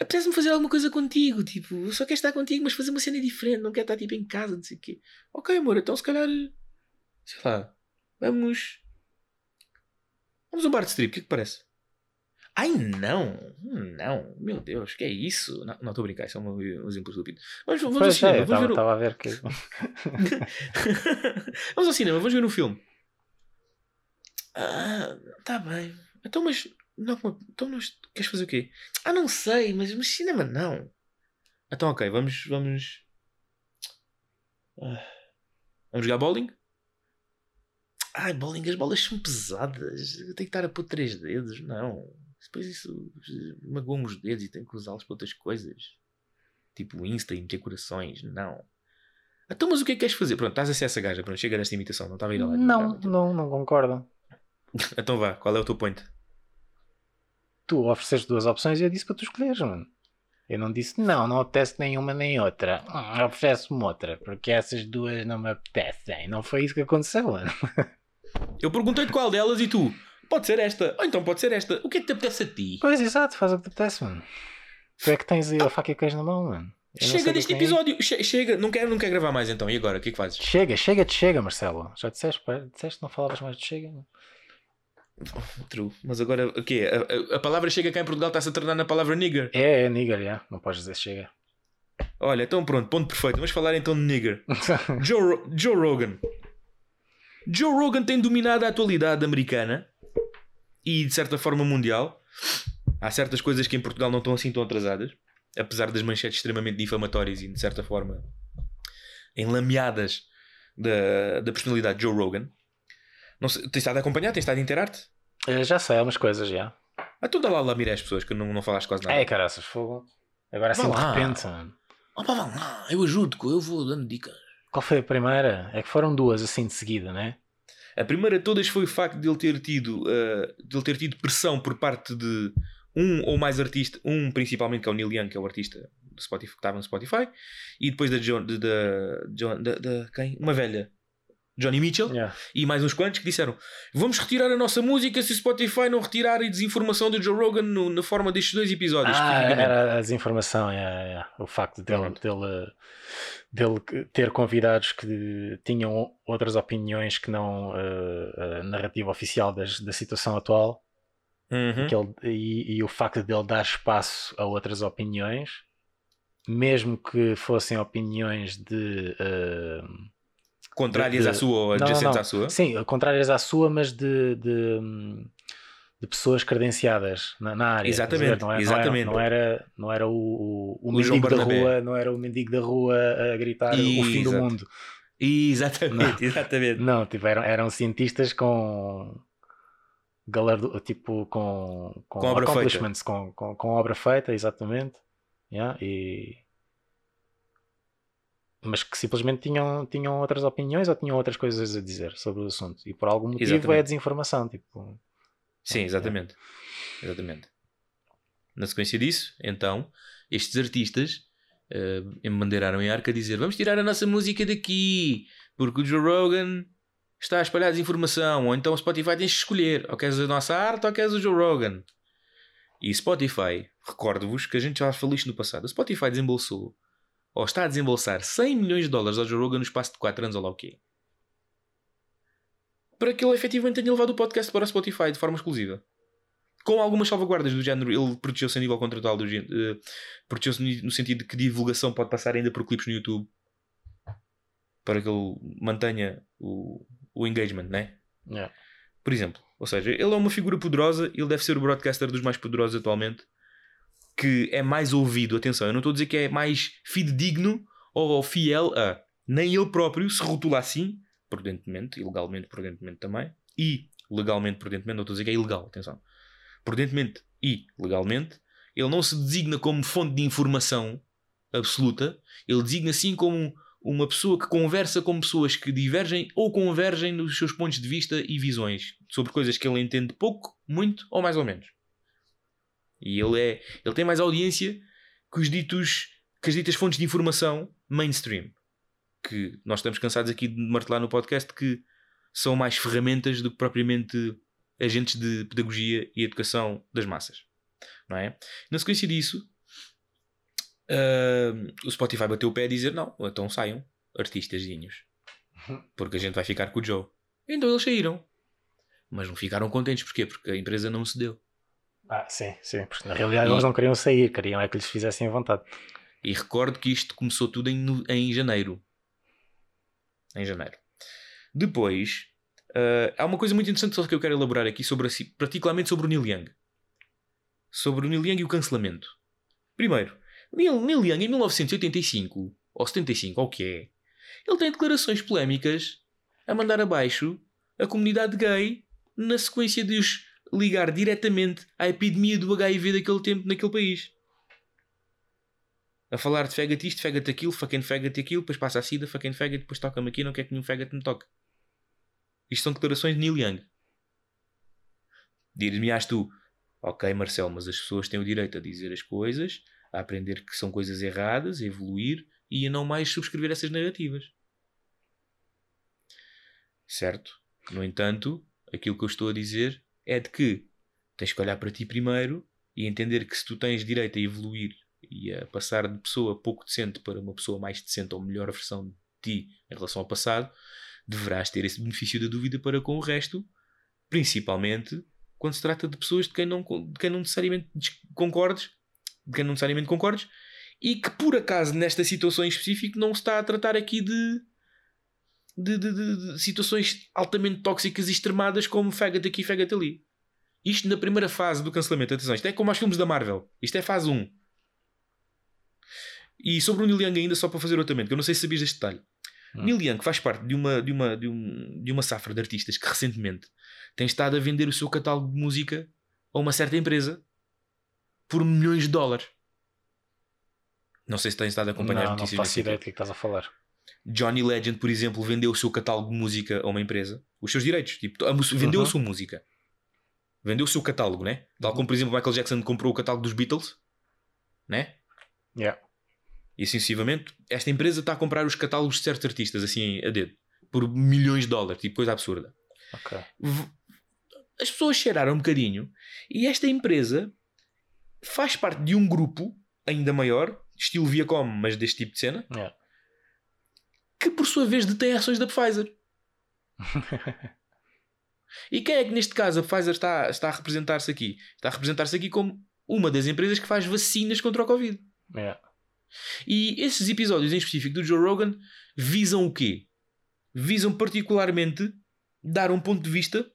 [SPEAKER 3] Apetece-me fazer alguma coisa contigo. Tipo, só quero estar contigo, mas fazer uma cena diferente. Não quero estar tipo em casa, não sei o quê. Ok, amor, então se calhar. Sei lá. Vamos. Vamos ao bar de strip, o que é que parece? Ai não! Não, meu Deus, que é isso? Não, estou a brincar, isso é um, exemplo estúpido. Vamos, ao cinema,
[SPEAKER 4] é,
[SPEAKER 3] vamos ver, o-
[SPEAKER 4] estava a ver que.
[SPEAKER 3] vamos ao cinema, vamos ver um filme. Ah, tá bem. Então, mas. Não, então, nós, queres fazer o quê? Ah, não sei, mas, mas cinema não. Então, ok, vamos. Vamos. Ah, vamos jogar bowling? Ai, bowling, as bolas são pesadas. Eu tenho que estar a pôr três dedos. Não. Depois isso magoa-me os dedos e tenho que usá-los para outras coisas. Tipo Insta e meter corações. Não. Então, mas o que é que queres fazer? Pronto, estás a ser essa gaja. Pronto, chega desta imitação. Não estava a ir lá.
[SPEAKER 4] Não, não, não concordo.
[SPEAKER 3] Então vá, qual é o teu point?
[SPEAKER 4] Tu ofereceste duas opções e eu disse para tu escolheres, mano. Eu não disse, não, não apetece nenhuma nem outra. Hum, Oferece-me outra, porque essas duas não me apetecem. Não foi isso que aconteceu, mano.
[SPEAKER 3] Eu perguntei-te qual delas e tu. Pode ser esta. Ou então pode ser esta. O que é que te apetece a ti?
[SPEAKER 4] Pois, exato, faz o que te apetece, mano. Tu é que tens aí a faca e o queijo na mão, mano. Eu
[SPEAKER 3] Chega
[SPEAKER 4] é
[SPEAKER 3] deste
[SPEAKER 4] aí.
[SPEAKER 3] episódio. Che- chega. Não quero, não quero gravar mais então. E agora? O que é que fazes?
[SPEAKER 4] Chega, chega-te, chega, Marcelo. Já disseste, pá, disseste não falavas mais de chega. mano.
[SPEAKER 3] True. Mas agora, o quê? A, a- palavra chega cá em Portugal está-se a tornar na palavra nigger.
[SPEAKER 4] É, é nigger, já. Não podes dizer chega.
[SPEAKER 3] Olha, então pronto, ponto perfeito. Vamos falar então de nigger. Joe, Joe Rogan. Joe Rogan tem dominado a atualidade americana e de certa forma mundial. Há certas coisas que em Portugal não estão assim tão atrasadas, apesar das manchetes extremamente difamatórias e de certa forma enlameadas da, da personalidade de Joe Rogan. Não sei, tens estado a acompanhar? Tens estado a interar-te?
[SPEAKER 4] Eh, já sei algumas coisas, já.
[SPEAKER 3] Ah, tu dá lá a lamirar as pessoas que não, não falaste quase nada.
[SPEAKER 4] É, caraças, fogo. Agora assim de repente.
[SPEAKER 3] Oh, vá lá, eu ajudo, eu vou dando dicas.
[SPEAKER 4] Qual foi a primeira? É que foram duas assim de seguida, né?
[SPEAKER 3] A primeira de todas foi o facto de ele ter tido, uh, de ele ter tido pressão por parte de um ou mais artista, um principalmente que é o Neil Young, que é o artista do Spotify, que estava no Spotify, e depois da John, da, John, da, da- quem? Uma velha, Johnny Mitchell,
[SPEAKER 4] Yeah.
[SPEAKER 3] e mais uns quantos que disseram: Vamos retirar a nossa música se o Spotify não retirar a desinformação do Joe Rogan no- na forma destes dois episódios.
[SPEAKER 4] Ah,
[SPEAKER 3] especificamente."
[SPEAKER 4] era a desinformação, é, o facto dele, dele, dele ter convidados que tinham outras opiniões que não eh, a narrativa oficial das- da situação atual.
[SPEAKER 3] Uhum.
[SPEAKER 4] ele- e, e o facto de ele dar espaço a outras opiniões, mesmo que fossem opiniões de. eh,
[SPEAKER 3] Contrárias
[SPEAKER 4] de-
[SPEAKER 3] à sua ou
[SPEAKER 4] não, não,
[SPEAKER 3] adjacentes
[SPEAKER 4] não.
[SPEAKER 3] à sua.
[SPEAKER 4] Sim, contrárias à sua, mas de, de, de pessoas credenciadas na, na área. estás a ver?
[SPEAKER 3] Exatamente,
[SPEAKER 4] Não era,
[SPEAKER 3] exatamente.
[SPEAKER 4] Não era, não era o, o, o
[SPEAKER 3] O João
[SPEAKER 4] mendigo da rua, não era o mendigo da rua a gritar o fim do
[SPEAKER 3] Exato.
[SPEAKER 4] mundo.
[SPEAKER 3] Exatamente, exatamente.
[SPEAKER 4] Não, tipo, eram, eram cientistas com galardo, tipo com, com,
[SPEAKER 3] Com obra
[SPEAKER 4] accomplishments, com, com, com obra feita, exatamente. Yeah, e... Mas que simplesmente tinham, tinham outras opiniões ou tinham outras coisas a dizer sobre o assunto. E por algum motivo
[SPEAKER 3] Exatamente.
[SPEAKER 4] é desinformação. Tipo,
[SPEAKER 3] Sim, exatamente. Exatamente. Na sequência disso, então, estes artistas eh, embandeiraram em arca a dizer: Vamos tirar a nossa música daqui, porque o Joe Rogan está a espalhar desinformação. Ou então o Spotify tens de escolher: ou queres a nossa arte ou queres o Joe Rogan. E Spotify, recordo-vos que a gente já falou isto no passado: o Spotify desembolsou, ou está a desembolsar 100 milhões de dólares ao Joe Rogan no espaço de 4 anos, ou lá o quê? Para que ele efetivamente tenha levado o podcast para o Spotify de forma exclusiva com algumas salvaguardas do género, ele protegeu-se a nível contratual, eh, protegeu-se no- no sentido de que divulgação pode passar ainda por clipes no YouTube para que ele mantenha o, o engagement, né?
[SPEAKER 4] yeah.
[SPEAKER 3] Por exemplo, ou seja, ele é uma figura poderosa, ele deve ser o broadcaster dos mais poderosos atualmente, que é mais ouvido, atenção, eu não estou a dizer que é mais fidedigno ou fiel a, nem ele próprio se rotula assim, prudentemente, ilegalmente, prudentemente também, e legalmente, prudentemente, não estou a dizer que é ilegal, atenção, prudentemente e legalmente, ele não se designa como fonte de informação absoluta, ele designa sim como uma pessoa que conversa com pessoas que divergem ou convergem nos seus pontos de vista e visões sobre coisas que ele entende pouco, muito ou mais ou menos. E ele é, ele tem mais audiência que os ditos, que as ditas fontes de informação mainstream, que nós estamos cansados aqui de martelar no podcast que são mais ferramentas do que propriamente agentes de pedagogia e educação das massas. Não é? Na sequência disso, ah, o Spotify bateu o pé a dizer: não, então saiam, artistazinhos, porque a gente vai ficar com o Joe. Então eles saíram, mas não ficaram contentes, porquê? Porque a empresa não cedeu.
[SPEAKER 4] Ah, sim, sim, porque na realidade
[SPEAKER 3] E-
[SPEAKER 4] eles não queriam sair, queriam é que lhes fizessem a vontade.
[SPEAKER 3] E recordo que isto começou tudo em, em janeiro. Em janeiro. Depois, ah, há uma coisa muito interessante só que eu quero elaborar aqui, sobre, si- particularmente sobre o Neil Young. Sobre o Neil Young e o cancelamento. Primeiro, Neil, Neil Young em 1985, ou 75, ou o que é, ele tem declarações polémicas a mandar abaixo a comunidade gay na sequência de os ligar diretamente à epidemia do HIV daquele tempo naquele país a falar de faggot isto, faggot aquilo, fucking faggot aquilo, depois passa a sida, fucking faggot, depois toca-me aqui, não quer que nenhum faggot me toque. Isto são declarações de Neil Young. Dir-me-ás tu, ok Marcelo, mas as pessoas têm o direito a dizer as coisas, a aprender que são coisas erradas, a evoluir e a não mais subscrever essas narrativas. Certo? No entanto, aquilo que eu estou a dizer é de que tens que olhar para ti primeiro e entender que se tu tens direito a evoluir e a passar de pessoa pouco decente para uma pessoa mais decente ou melhor versão de ti em relação ao passado, deverás ter esse benefício da dúvida para com o resto, principalmente quando se trata de pessoas de quem não, de quem não necessariamente concordes, de quem não necessariamente concordes, e que por acaso nesta situação em específico não se está a tratar aqui de, de, de- de- de situações altamente tóxicas e extremadas como faggot aqui, faggot ali. Isto na primeira fase do cancelamento. Atenção, isto é como aos filmes da Marvel. Isto é fase 1. E sobre o Neil Young ainda, só para fazer outro que eu não sei se sabias deste detalhe.
[SPEAKER 4] Hum.
[SPEAKER 3] Neil Young faz parte de uma, de, uma, de, um, de uma safra de artistas que recentemente tem estado a vender o seu catálogo de música a uma certa empresa por milhões de dólares. Não sei se tens estado a acompanhar
[SPEAKER 4] não,
[SPEAKER 3] as
[SPEAKER 4] não
[SPEAKER 3] notícias
[SPEAKER 4] faço
[SPEAKER 3] desse
[SPEAKER 4] ideia
[SPEAKER 3] tipo.
[SPEAKER 4] do que é que estás a falar.
[SPEAKER 3] Johnny Legend, por exemplo, vendeu o seu catálogo de música a uma empresa, os seus direitos, tipo, a vendeu
[SPEAKER 4] Uhum.
[SPEAKER 3] a sua música, vendeu o seu catálogo, né? Tal como, por exemplo, Michael Jackson comprou o catálogo dos Beatles, né?
[SPEAKER 4] Yeah.
[SPEAKER 3] E sucessivamente, esta empresa está a comprar os catálogos de certos artistas, assim, a dedo, por milhões de dólares, tipo, coisa absurda.
[SPEAKER 4] Ok.
[SPEAKER 3] V- As pessoas cheiraram um bocadinho e esta empresa faz parte de um grupo ainda maior, estilo Viacom, mas deste tipo de cena,
[SPEAKER 4] Yeah.
[SPEAKER 3] Que por sua vez detém ações da Pfizer. E quem é que neste caso a Pfizer está, está a representar-se aqui? Está a representar-se aqui como uma das empresas que faz vacinas contra o Covid.
[SPEAKER 4] Yeah.
[SPEAKER 3] E esses episódios em específico do Joe Rogan visam o quê? Visam particularmente dar um ponto de vista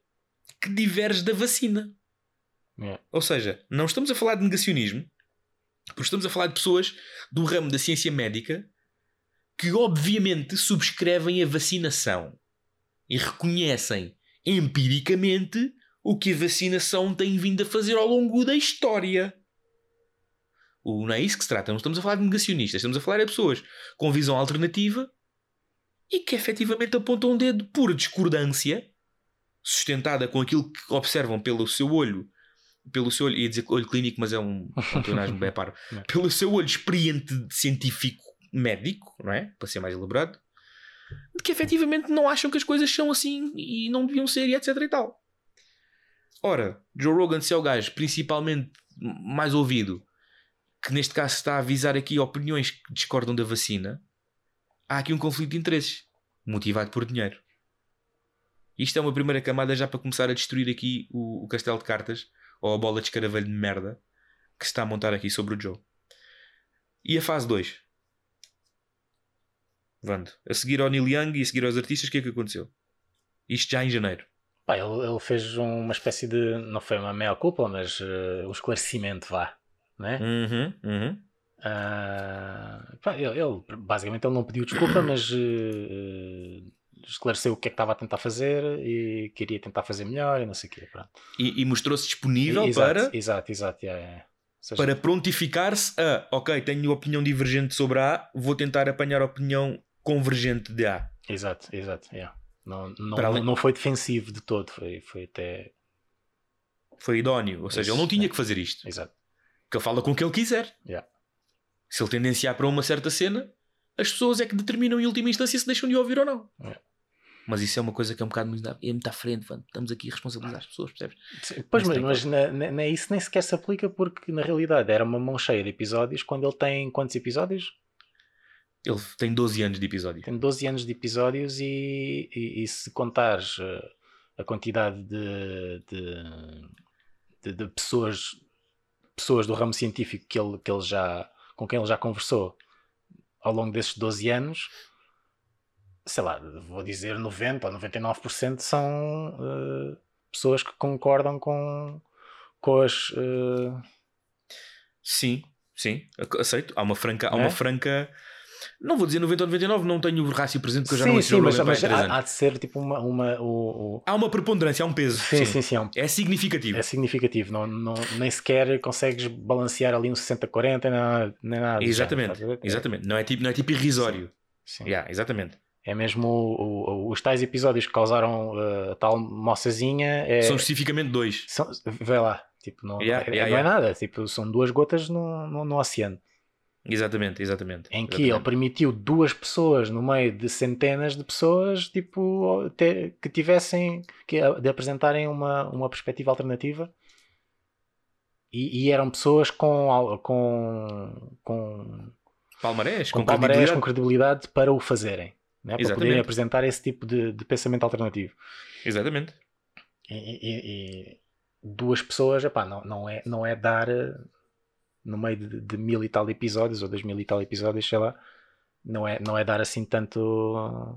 [SPEAKER 3] que diverge da vacina.
[SPEAKER 4] Yeah.
[SPEAKER 3] Ou seja, não estamos a falar de negacionismo, porque estamos a falar de pessoas do ramo da ciência médica que obviamente subscrevem a vacinação e reconhecem empiricamente o que a vacinação tem vindo a fazer ao longo da história. O, não é isso que se trata. Não estamos a falar de negacionistas. Estamos a falar de pessoas com visão alternativa e que efetivamente apontam um dedo por discordância, sustentada com aquilo que observam pelo seu olho. Pelo seu olho, ia dizer olho clínico, mas é um um pleonasmo bem paro. Pelo seu olho experiente científico médico, não é? Para ser mais elaborado, de que efetivamente não acham que as coisas são assim e não deviam ser e etc e tal. Ora, Joe Rogan, se é o gajo principalmente mais ouvido, que neste caso está a avisar aqui opiniões que discordam da vacina, há aqui um conflito de interesses, motivado por dinheiro. Isto é uma primeira camada já para começar a destruir aqui o, o castelo de cartas, ou a bola de escaravelho de merda, que se está a montar aqui sobre o Joe. E a fase 2? Vando. A seguir ao Neil Young e a seguir aos artistas, o que é que aconteceu? Isto já em janeiro.
[SPEAKER 4] Pá, ele, ele fez uma espécie de. Não foi uma meia-culpa, mas eh, um esclarecimento, vá. Né?
[SPEAKER 3] Uhum, uhum.
[SPEAKER 4] Ah, pá, ele, ele, basicamente ele não pediu desculpa, mas eh, esclareceu o que é que estava a tentar fazer e queria tentar fazer melhor e não sei o quê. Pronto.
[SPEAKER 3] E, e mostrou-se disponível
[SPEAKER 4] exato,
[SPEAKER 3] para,
[SPEAKER 4] exato, exato. yeah, yeah. Seja,
[SPEAKER 3] para prontificar-se a, ok, tenho opinião divergente sobre A, vou tentar apanhar a opinião convergente de A.
[SPEAKER 4] Exato, exato. yeah. Não, não,
[SPEAKER 3] além-
[SPEAKER 4] não foi defensivo de todo, foi, foi até.
[SPEAKER 3] Foi idóneo. Ou seja,
[SPEAKER 4] Isso,
[SPEAKER 3] ele não tinha
[SPEAKER 4] é.
[SPEAKER 3] que fazer isto.
[SPEAKER 4] Exato.
[SPEAKER 3] Que ele fala com o que ele quiser.
[SPEAKER 4] Yeah.
[SPEAKER 3] Se ele tendenciar para uma certa cena, as pessoas é que determinam em última instância se deixam de ouvir ou não.
[SPEAKER 4] Yeah.
[SPEAKER 3] Mas isso é uma coisa que é um bocado muito, é muito à frente. mano. Estamos aqui a responsabilizar as pessoas, percebes?
[SPEAKER 4] Sim, Pois,
[SPEAKER 3] Mas
[SPEAKER 4] mas, na, na- isso nem sequer se aplica porque na realidade era uma mão cheia de episódios quando ele tem quantos episódios?
[SPEAKER 3] Ele tem 12 anos de episódio.
[SPEAKER 4] Tem 12 anos de episódios e, e, e se contares eh, a quantidade de, de, de- de pessoas, pessoas do ramo científico que ele, que ele já, com quem ele já conversou ao longo desses 12 anos, sei lá, vou dizer 90 ou 99% são eh, pessoas que concordam com, com as. eh,
[SPEAKER 3] Sim, sim, ac- aceito. Há uma franca. Há
[SPEAKER 4] É?
[SPEAKER 3] uma franca. Não vou dizer 90 ou 99, não tenho o rácio presente porque eu já não
[SPEAKER 4] sim,
[SPEAKER 3] ouço
[SPEAKER 4] sim, mas, mas
[SPEAKER 3] há
[SPEAKER 4] há, de ser tipo uma. uma o, o-
[SPEAKER 3] Há uma preponderância, há um peso.
[SPEAKER 4] Sim, sim, sim, é, um-
[SPEAKER 3] É significativo.
[SPEAKER 4] é significativo. Não, não, nem sequer consegues balancear ali um 60-40, nem nada, nem nada
[SPEAKER 3] Exatamente,
[SPEAKER 4] ver?
[SPEAKER 3] exatamente. Não é tipo, não é tipo irrisório.
[SPEAKER 4] Sim.
[SPEAKER 3] Yeah, exatamente.
[SPEAKER 4] É mesmo o- o- os tais episódios que causaram uh, a tal moçazinha. É,
[SPEAKER 3] São especificamente dois.
[SPEAKER 4] são- vê lá, tipo, não,
[SPEAKER 3] Yeah,
[SPEAKER 4] é,
[SPEAKER 3] yeah,
[SPEAKER 4] não é nada. Tipo, são duas gotas no, no, no oceano.
[SPEAKER 3] Exatamente, exatamente.
[SPEAKER 4] Em que ele
[SPEAKER 3] exatamente.
[SPEAKER 4] permitiu duas pessoas no meio de centenas de pessoas tipo, que tivessem que, de apresentarem uma, uma perspectiva alternativa e, e eram pessoas com, com, com,
[SPEAKER 3] Palmarés,
[SPEAKER 4] com,
[SPEAKER 3] com,
[SPEAKER 4] palmarés,
[SPEAKER 3] credibilidade.
[SPEAKER 4] com credibilidade para o fazerem, né? para poderem apresentar esse tipo de, de pensamento alternativo.
[SPEAKER 3] Exatamente.
[SPEAKER 4] E, e- e duas pessoas, epá, não, não, é, não é dar eh, no meio de, de mil e tal episódios ou dois mil e tal episódios, sei lá, não é, não é dar assim tanto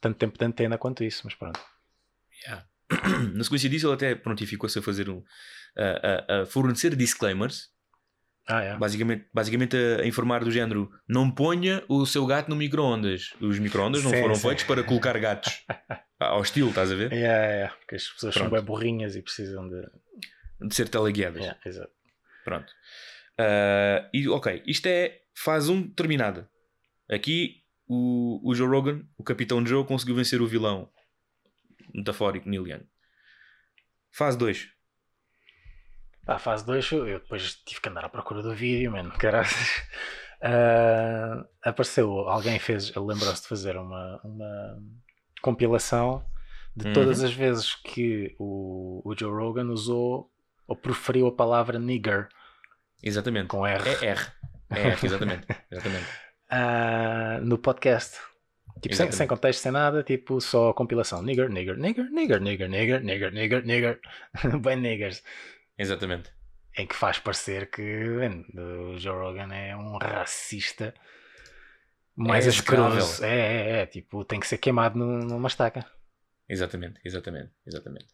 [SPEAKER 4] tanto tempo de antena quanto isso, mas pronto.
[SPEAKER 3] Yeah. Na sequência disso, ele até prontificou-se a fazer um. a, a- a fornecer disclaimers,
[SPEAKER 4] Ah, é.
[SPEAKER 3] basicamente, basicamente a, informar do género: não ponha o seu gato no micro-ondas. Os micro-ondas não
[SPEAKER 4] Sim,
[SPEAKER 3] foram
[SPEAKER 4] sim.
[SPEAKER 3] feitos para colocar gatos ao estilo, estás a ver?
[SPEAKER 4] É, é, é, porque as pessoas
[SPEAKER 3] Pronto.
[SPEAKER 4] são bem burrinhas e precisam de.
[SPEAKER 3] De ser teleguiadas.
[SPEAKER 4] É, exato.
[SPEAKER 3] Pronto. Ah, e ok, isto é fase 1 terminada. Aqui o, o Joe Rogan, o Capitão Joe, conseguiu vencer o vilão metafórico Neil Young. Fase 2.
[SPEAKER 4] Pá, fase 2, eu, depois tive que andar à procura do vídeo, mano, caralho. Ah, apareceu, alguém fez, lembrou-se de fazer uma, uma compilação de
[SPEAKER 3] Uhum.
[SPEAKER 4] todas as vezes que o, o Joe Rogan usou ou proferiu a palavra nigger
[SPEAKER 3] Exatamente.
[SPEAKER 4] com R
[SPEAKER 3] É R. É R, exatamente. exatamente.
[SPEAKER 4] ah, no podcast. Tipo, sem, sem contexto, sem nada, tipo, só compilação. Nigger, nigger, nigger, nigger, nigger, nigger, nigger, nigger, nigger. Bem niggers.
[SPEAKER 3] Exatamente.
[SPEAKER 4] Em que faz parecer que man, o Joe Rogan é um racista mais
[SPEAKER 3] É.
[SPEAKER 4] É, é, é. Tipo, tem que ser queimado nu- numa estaca.
[SPEAKER 3] Exatamente, exatamente, exatamente.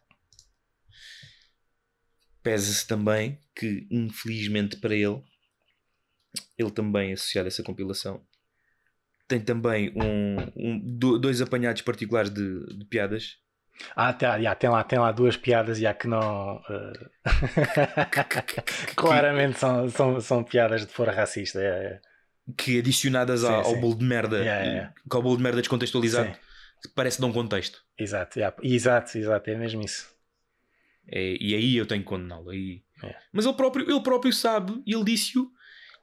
[SPEAKER 3] Pesa-se também que, infelizmente para ele, ele também, associado a essa compilação, tem também um, um- do- dois apanhados particulares de, de piadas
[SPEAKER 4] Ah, tá, já, tem, lá, tem lá duas piadas já que não. eh, Claramente são, são, são piadas de fora racista. É, é.
[SPEAKER 3] que adicionadas
[SPEAKER 4] Sim,
[SPEAKER 3] ao,
[SPEAKER 4] sim.
[SPEAKER 3] bolo de merda,
[SPEAKER 4] Yeah,
[SPEAKER 3] que ao bolo de merda descontextualizado,
[SPEAKER 4] Sim.
[SPEAKER 3] parece dar um contexto.
[SPEAKER 4] Exato, exato, exato, é mesmo isso.
[SPEAKER 3] É, e aí eu tenho que condená-lo. Aí...
[SPEAKER 4] É.
[SPEAKER 3] Mas ele próprio, ele próprio sabe, e ele disse-o.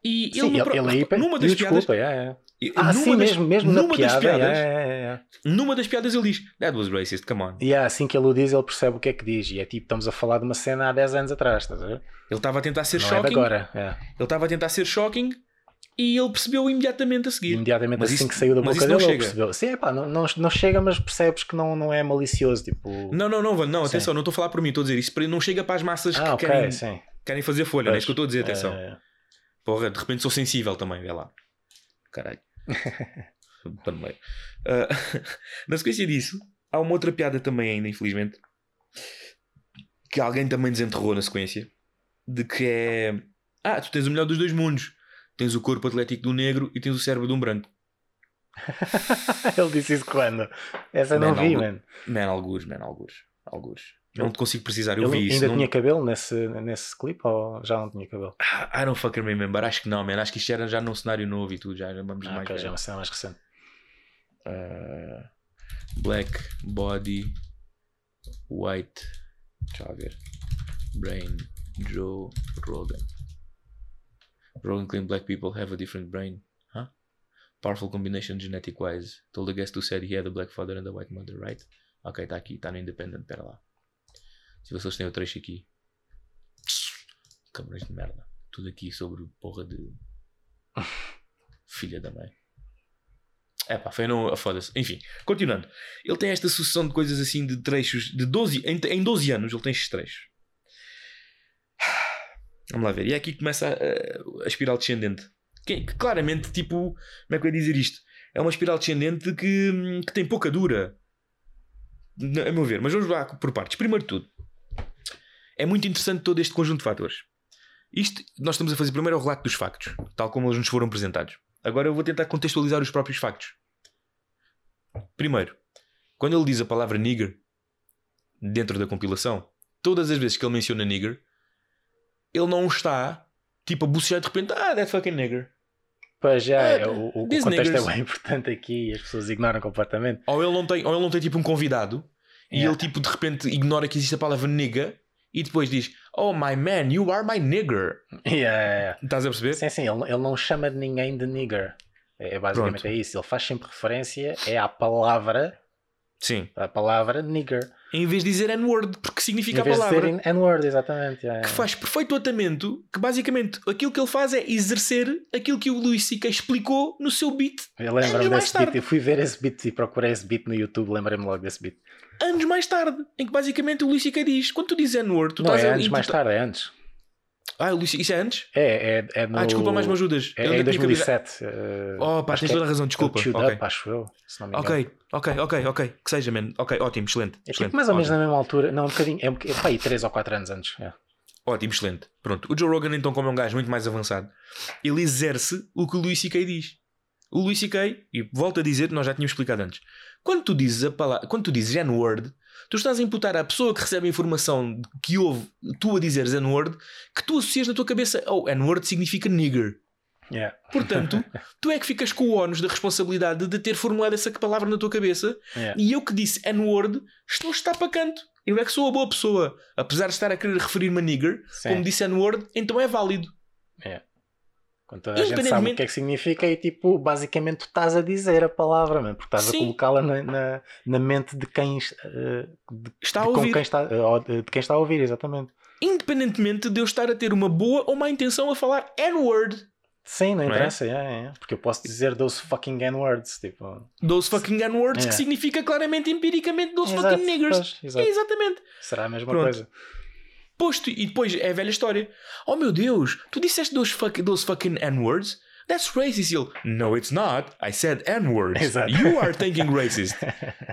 [SPEAKER 3] E
[SPEAKER 4] Sim, ele, ele aí pe-
[SPEAKER 3] numa das piadas,
[SPEAKER 4] desculpa, é, é.
[SPEAKER 3] numa
[SPEAKER 4] Ah, sim,
[SPEAKER 3] das-
[SPEAKER 4] mesmo, mesmo
[SPEAKER 3] numa das
[SPEAKER 4] piada.
[SPEAKER 3] piadas,
[SPEAKER 4] é, é, é.
[SPEAKER 3] numa das piadas ele diz: That was racist, come on.
[SPEAKER 4] E é assim que ele o diz, ele percebe o que é que diz. E é tipo, estamos a falar de uma cena há 10 anos atrás, estás a ver?
[SPEAKER 3] Ele estava a tentar ser
[SPEAKER 4] Não é
[SPEAKER 3] shocking.
[SPEAKER 4] agora. É.
[SPEAKER 3] Ele estava a tentar ser shocking e ele percebeu imediatamente a seguir.
[SPEAKER 4] Imediatamente
[SPEAKER 3] Mas
[SPEAKER 4] assim
[SPEAKER 3] isso-
[SPEAKER 4] que saiu da boca
[SPEAKER 3] isso não
[SPEAKER 4] dele, ele
[SPEAKER 3] chega.
[SPEAKER 4] percebeu. Sim, epá, não, não, não chega, mas percebes que não, não é malicioso. Tipo,
[SPEAKER 3] Não, não, não, Van, não,
[SPEAKER 4] Sim.
[SPEAKER 3] atenção, não estou a falar por mim, estou a dizer isso para- não chega para as massas
[SPEAKER 4] ah,
[SPEAKER 3] que
[SPEAKER 4] ok,
[SPEAKER 3] querem,
[SPEAKER 4] sim.
[SPEAKER 3] querem fazer folha, não é isso que eu estou a dizer, atenção.
[SPEAKER 4] É,
[SPEAKER 3] Porra, de repente sou sensível também, vê lá. Caralho. Pá. Ah, na sequência disso, há uma outra piada também ainda, infelizmente, que alguém também desenterrou na sequência, de que é... Ah, tu tens o melhor dos dois mundos. Tens o corpo atlético do negro e tens o cérebro de um branco.
[SPEAKER 4] ele disse isso quando? Essa eu não
[SPEAKER 3] Man,
[SPEAKER 4] vi, mano.
[SPEAKER 3] Man, algures, man, algures. Algures. Não te consigo precisar, eu
[SPEAKER 4] Ele
[SPEAKER 3] vi isso.
[SPEAKER 4] ainda
[SPEAKER 3] não-
[SPEAKER 4] tinha cabelo nesse, nesse clipe ou já não tinha cabelo?
[SPEAKER 3] Ah, I don't fucking remember. Acho que não, man. Acho que isto era já num cenário novo e tudo. Já vamos
[SPEAKER 4] Ah,
[SPEAKER 3] mais.
[SPEAKER 4] ok, já é uma cena mais recente.
[SPEAKER 3] Uh, black body white deixa lá ver brain Joe Rogan Rogan claimed black people have a different brain huh? powerful combination genetic wise told the guest who said he had a black father and a white mother right ok está aqui está no independent pera lá se vocês têm o trecho aqui cabrões de merda tudo aqui sobre porra de filha da mãe é pá, foi não. Foda-se. Enfim, continuando. Ele tem esta sucessão de coisas assim de trechos de 12. Em, em 12 anos ele tem estes trechos. Vamos lá ver. E é aqui que começa a, a espiral descendente. Que, que claramente, tipo, como é que eu ia dizer isto? É uma espiral descendente que, que tem pouca dura. A meu ver. Mas vamos lá por partes. Primeiro de tudo, é muito interessante todo este conjunto de fatores. Isto, nós estamos a fazer primeiro o relato dos factos, tal como eles nos foram apresentados. Agora eu vou tentar contextualizar os próprios factos. Primeiro, quando ele diz a palavra nigger dentro da compilação, todas as vezes que ele menciona nigger, ele não está tipo a bucejar de repente, ah, that fucking nigger.
[SPEAKER 4] Pois já,
[SPEAKER 3] Ah,
[SPEAKER 4] é, o, o contexto
[SPEAKER 3] niggers.
[SPEAKER 4] é bem importante aqui e as pessoas ignoram completamente.
[SPEAKER 3] Ou ele não tem, ou ele não tem tipo um convidado e
[SPEAKER 4] Yeah.
[SPEAKER 3] ele tipo de repente ignora que existe a palavra nigga e depois diz, oh my man, you are my nigger.
[SPEAKER 4] Yeah, yeah.
[SPEAKER 3] Estás a perceber?
[SPEAKER 4] Sim, sim, ele, ele não chama de ninguém de nigger. É, basicamente
[SPEAKER 3] Pronto.
[SPEAKER 4] é isso. Ele faz sempre referência é à palavra,
[SPEAKER 3] Sim.
[SPEAKER 4] à palavra nigger.
[SPEAKER 3] Em vez de dizer N-word, porque significa
[SPEAKER 4] Em
[SPEAKER 3] a
[SPEAKER 4] vez de
[SPEAKER 3] palavra.
[SPEAKER 4] ser N-word, exatamente. yeah,
[SPEAKER 3] que
[SPEAKER 4] yeah.
[SPEAKER 3] faz perfeito atamento, que basicamente aquilo que ele faz é exercer aquilo que o Luís C.K. explicou no seu beat
[SPEAKER 4] Eu lembro-me
[SPEAKER 3] anos
[SPEAKER 4] desse beat.
[SPEAKER 3] tarde.
[SPEAKER 4] Eu fui ver esse beat e procurei esse beat no YouTube. Lembrei-me logo desse beat.
[SPEAKER 3] anos mais tarde, em que basicamente o Luís C.K. diz, quando tu dizes N-word, tu
[SPEAKER 4] não,
[SPEAKER 3] estás
[SPEAKER 4] é
[SPEAKER 3] a...
[SPEAKER 4] antes,
[SPEAKER 3] tu
[SPEAKER 4] mais tarde, é antes.
[SPEAKER 3] Ah, o Luís isso é antes?
[SPEAKER 4] É, é, é no...
[SPEAKER 3] Ah, desculpa, mais me ajudas.
[SPEAKER 4] É, é em
[SPEAKER 3] ainda tinha cabeça-
[SPEAKER 4] 2007. eh,
[SPEAKER 3] Oh, pá, tens toda a
[SPEAKER 4] é-
[SPEAKER 3] razão,
[SPEAKER 4] é
[SPEAKER 3] desculpa.
[SPEAKER 4] Chewed
[SPEAKER 3] Ok.
[SPEAKER 4] Up, acho eu, se não me engano.
[SPEAKER 3] Ok, ok, ok, ok, que seja, man. Ok, ótimo, excelente.
[SPEAKER 4] É
[SPEAKER 3] excelente
[SPEAKER 4] tipo mais ou menos
[SPEAKER 3] ótimo.
[SPEAKER 4] na mesma altura. Não, um bocadinho. É, um bocadinho, pá, aí 3 ou 4 anos antes. é.
[SPEAKER 3] Ótimo, excelente. Pronto. O Joe Rogan, então, como é um gajo muito mais avançado, ele exerce o que o Luís C.K. diz. O Luís C.K., e volto a dizer, nós já tínhamos explicado antes, quando tu dizes a palavra, quando tu dizes N-word, tu estás a imputar à pessoa que recebe a informação que ouve tu a dizeres N-word, que tu associas na tua cabeça, oh, N-word significa nigger.
[SPEAKER 4] Yeah.
[SPEAKER 3] Portanto, tu é que ficas com o ónus da responsabilidade de ter formulado essa palavra na tua cabeça
[SPEAKER 4] Yeah.
[SPEAKER 3] e eu que disse N-word, estou a estar para canto. Eu é que sou a boa pessoa. Apesar de estar a querer referir-me a nigger,
[SPEAKER 4] Sim.
[SPEAKER 3] como disse N-word, então é válido.
[SPEAKER 4] Quando toda a gente sabe o que é que significa e tipo, basicamente tu estás a dizer a palavra, mano, porque estás
[SPEAKER 3] Sim.
[SPEAKER 4] a colocá-la na, na, na mente de quem, eh, de,
[SPEAKER 3] Está a
[SPEAKER 4] de
[SPEAKER 3] ouvir.
[SPEAKER 4] quem está, eh, de quem está a ouvir, exatamente.
[SPEAKER 3] Independentemente de eu estar a ter uma boa ou má intenção a falar N-word.
[SPEAKER 4] Sim, não
[SPEAKER 3] Não é?
[SPEAKER 4] interessa, é, é. porque eu posso dizer those fucking N-words. Tipo,
[SPEAKER 3] Those fucking N-words,
[SPEAKER 4] É.
[SPEAKER 3] que significa claramente, empiricamente, those
[SPEAKER 4] Exato,
[SPEAKER 3] fucking niggers.
[SPEAKER 4] pois.
[SPEAKER 3] É exatamente.
[SPEAKER 4] será a mesma
[SPEAKER 3] Pronto.
[SPEAKER 4] coisa.
[SPEAKER 3] Posto, e depois é a velha história. Oh meu Deus, tu disseste those, fuck, those fucking N-words? That's racist. E ele, no, it's not. I said N-words. You are thinking racist.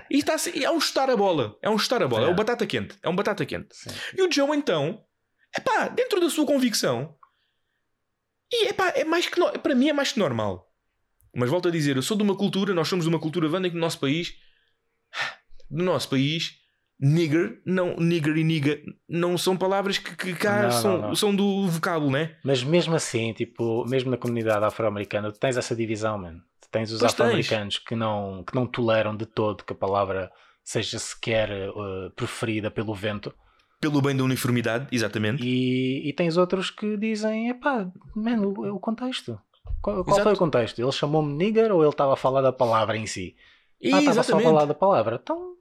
[SPEAKER 3] E está é um chutar a bola. É um chutar a bola. É,
[SPEAKER 4] É.
[SPEAKER 3] um batata quente. É um batata quente.
[SPEAKER 4] Sim.
[SPEAKER 3] E o Joe, então, epá, dentro da sua convicção, e epá, é mais que no- para mim é mais que normal. Mas volto a dizer, eu sou de uma cultura, nós somos de uma cultura vanda que no nosso país, no nosso país, nigger, não, nigger e nigga não são palavras que, que cá
[SPEAKER 4] Não, não,
[SPEAKER 3] são,
[SPEAKER 4] não.
[SPEAKER 3] são do vocábulo, né?
[SPEAKER 4] Mas mesmo assim, tipo, mesmo na comunidade afro-americana, tu tens essa divisão, man. Tu tens os afro-americanos que não, que não toleram de todo que a palavra seja sequer eh, preferida pelo vento.
[SPEAKER 3] Pelo bem da uniformidade, exatamente.
[SPEAKER 4] E, e tens outros que dizem, epá, man, o, o contexto. Qual, qual foi o contexto? Ele chamou-me nigger ou ele estava a falar da palavra em si? Ah, estava só a falar da palavra. Então,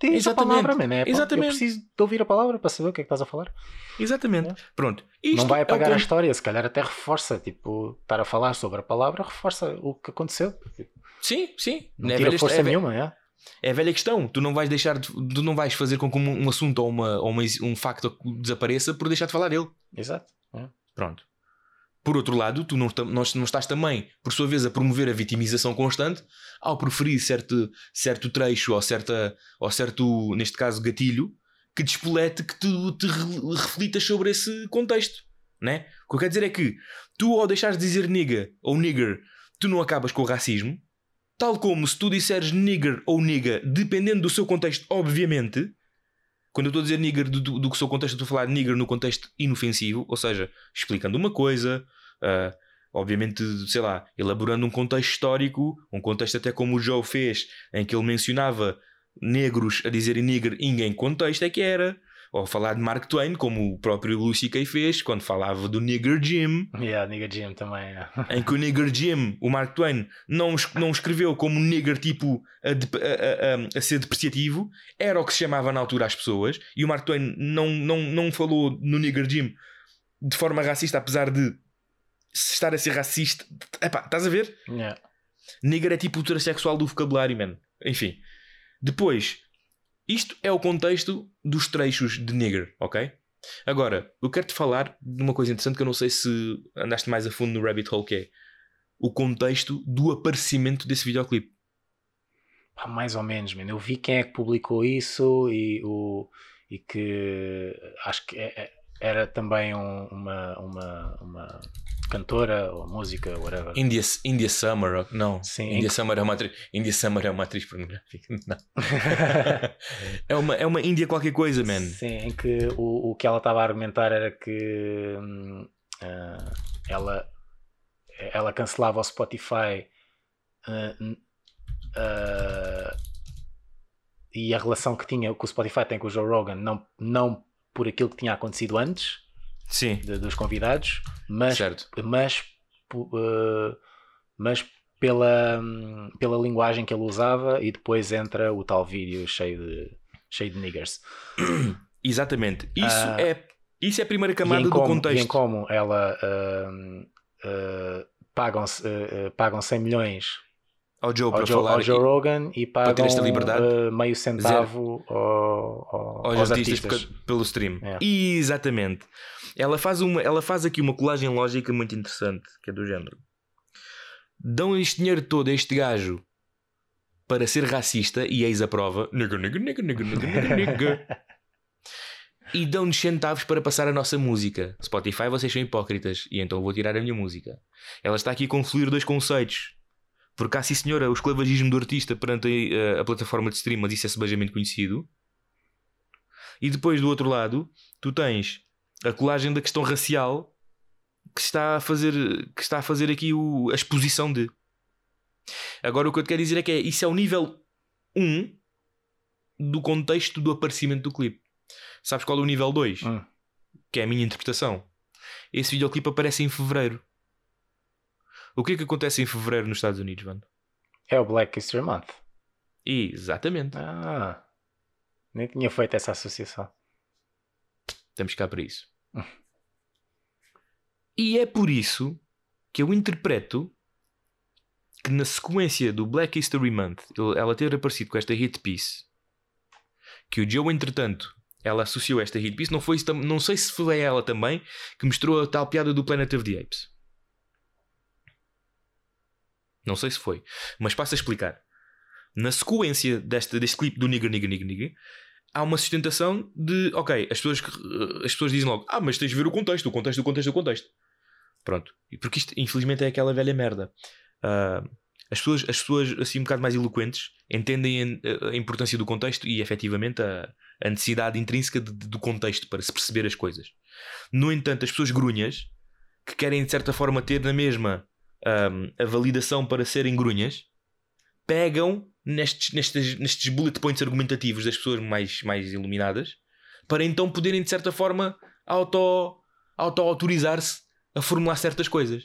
[SPEAKER 4] diz a
[SPEAKER 3] Exatamente.
[SPEAKER 4] palavra, man. É,
[SPEAKER 3] Exatamente.
[SPEAKER 4] Eu preciso de ouvir a palavra para saber o que é que estás a falar.
[SPEAKER 3] Exatamente.
[SPEAKER 4] É.
[SPEAKER 3] Pronto. Isto
[SPEAKER 4] não vai
[SPEAKER 3] é
[SPEAKER 4] apagar a
[SPEAKER 3] con-
[SPEAKER 4] história, se calhar até reforça, tipo, estar a falar sobre a palavra reforça o que aconteceu.
[SPEAKER 3] Sim, sim.
[SPEAKER 4] Não
[SPEAKER 3] é,
[SPEAKER 4] tira força
[SPEAKER 3] é,
[SPEAKER 4] nenhuma, é?
[SPEAKER 3] é a velha questão. Tu não vais deixar de, tu não vais fazer com que um, um assunto ou, uma, ou uma- um facto desapareça por deixar de falar dele.
[SPEAKER 4] Exato. é.
[SPEAKER 3] Pronto. Por outro lado, tu não, não estás também, por sua vez, a promover a vitimização constante ao preferir certo, certo trecho ou, certa, ou certo, neste caso, gatilho que despolete que tu te re- reflitas sobre esse contexto. Né? O que eu quero dizer é que tu, ao deixares de dizer nigga ou nigger, tu não acabas com o racismo. Tal como se tu disseres nigger ou nigga, dependendo do seu contexto, obviamente, quando eu estou a dizer nigger do, do, do que seu contexto, estou a falar nigger no contexto inofensivo, ou seja, explicando uma coisa, ah, obviamente, sei lá, elaborando um contexto histórico, um contexto até como o Joe fez, em que ele mencionava negros a dizerem nigger em contexto é que era. Ou falar de Mark Twain, como o próprio Lucy Kay fez, quando falava do nigger Jim,
[SPEAKER 4] Yeah, nigga Jim também é.
[SPEAKER 3] em que o nigger Jim, o Mark Twain, não, não escreveu como nigger tipo a, a- a- a- ser depreciativo, era o que se chamava na altura às pessoas, e o Mark Twain não, não, não falou no nigger Jim de forma racista, apesar de estar a ser racista. Epá, estás a ver?
[SPEAKER 4] Yeah.
[SPEAKER 3] Nigger é tipo o transexual do vocabulário, man. Enfim. Depois, isto é o contexto dos trechos de nigger, ok? Agora, eu quero-te falar de uma coisa interessante que eu não sei se andaste mais a fundo no rabbit hole, que é o contexto do aparecimento desse videoclipe.
[SPEAKER 4] Pá, mais ou menos, man. Eu vi quem é que publicou isso e, o, e que acho que é- é- era também um- uma, uma, uma cantora ou música, whatever.
[SPEAKER 3] India, India Summer, não.
[SPEAKER 4] Sim,
[SPEAKER 3] India Summer é uma atriz, India Summer é uma atriz pornográfica. Não. é, uma, é uma Índia qualquer coisa, man.
[SPEAKER 4] Sim, em que o, o que ela estava a argumentar era que ah, ela, ela cancelava o Spotify n- ah, e a relação que tinha que o Spotify tem com o Joe Rogan não, não por aquilo que tinha acontecido antes
[SPEAKER 3] Sim,
[SPEAKER 4] de- dos convidados, mas,
[SPEAKER 3] certo.
[SPEAKER 4] mas, ah, mas pela, pela linguagem que ele usava e depois entra o tal vídeo cheio de, cheio de niggers.
[SPEAKER 3] Exatamente. Isso,
[SPEAKER 4] Ah,
[SPEAKER 3] é, isso é a primeira camada
[SPEAKER 4] em
[SPEAKER 3] do
[SPEAKER 4] como,
[SPEAKER 3] contexto.
[SPEAKER 4] E em como ela hum, uh, pagam, uh, uh, pagam 100 milhões
[SPEAKER 3] ao Joe
[SPEAKER 4] ao
[SPEAKER 3] para
[SPEAKER 4] Joe,
[SPEAKER 3] falar
[SPEAKER 4] ao Joe Rogan e
[SPEAKER 3] ter
[SPEAKER 4] pagam
[SPEAKER 3] esta liberdade.
[SPEAKER 4] uh, meio centavo ao- ao-
[SPEAKER 3] aos,
[SPEAKER 4] aos
[SPEAKER 3] artistas,
[SPEAKER 4] artistas.
[SPEAKER 3] pelo stream.
[SPEAKER 4] É.
[SPEAKER 3] Exatamente. Ela faz, uma, ela faz aqui uma colagem lógica muito interessante, que é do género. Dão este dinheiro todo a este gajo para ser racista e eis a prova. Nigga, nigga, nigga, nigga, nigga, nigga, nigga. e dão-nos centavos para passar a nossa música. Spotify, vocês são hipócritas e então vou tirar a minha música. Ela está aqui a confluir dois conceitos. Porque há sim senhora o esclavagismo do artista perante a, a plataforma de stream, mas isso é sebejamente conhecido. E depois do outro lado, tu tens a colagem da questão racial que está a fazer, que está a fazer aqui o- a exposição de. Agora o que eu te quero dizer é que é, isso é o nível 1 do contexto do aparecimento do clipe. Sabes qual é o nível 2?
[SPEAKER 4] Hum.
[SPEAKER 3] Que é a minha interpretação. Esse videoclipe aparece em fevereiro. O que é que acontece em fevereiro nos Estados Unidos, mano?
[SPEAKER 4] É o Black History Month.
[SPEAKER 3] Exatamente.
[SPEAKER 4] Ah, nem tinha feito essa associação.
[SPEAKER 3] Estamos cá para isso. E é por isso que eu interpreto que na sequência do Black History Month ela ter aparecido com esta hit piece que o Joe entretanto ela associou esta hit piece não, foi, não sei se foi ela também que mostrou a tal piada do Planet of the Apes não sei se foi mas passo a explicar. Na sequência deste, deste clipe do Nigger Nigger Nigger Nigger há uma sustentação de ok, as pessoas, as pessoas dizem logo ah, mas tens de ver o contexto, o contexto, o contexto, o contexto. Pronto, porque isto infelizmente é aquela velha merda. Ah, as pessoas, as pessoas assim um bocado mais eloquentes entendem a, a importância do contexto e efetivamente a, a necessidade intrínseca de- de- do contexto para se perceber as coisas. No entanto, as pessoas grunhas que querem de certa forma ter na mesma ahm, a validação para serem grunhas pegam nestes, nestes, nestes bullet points argumentativos das pessoas mais, mais iluminadas para então poderem de certa forma auto, auto-autorizar-se a formular certas coisas.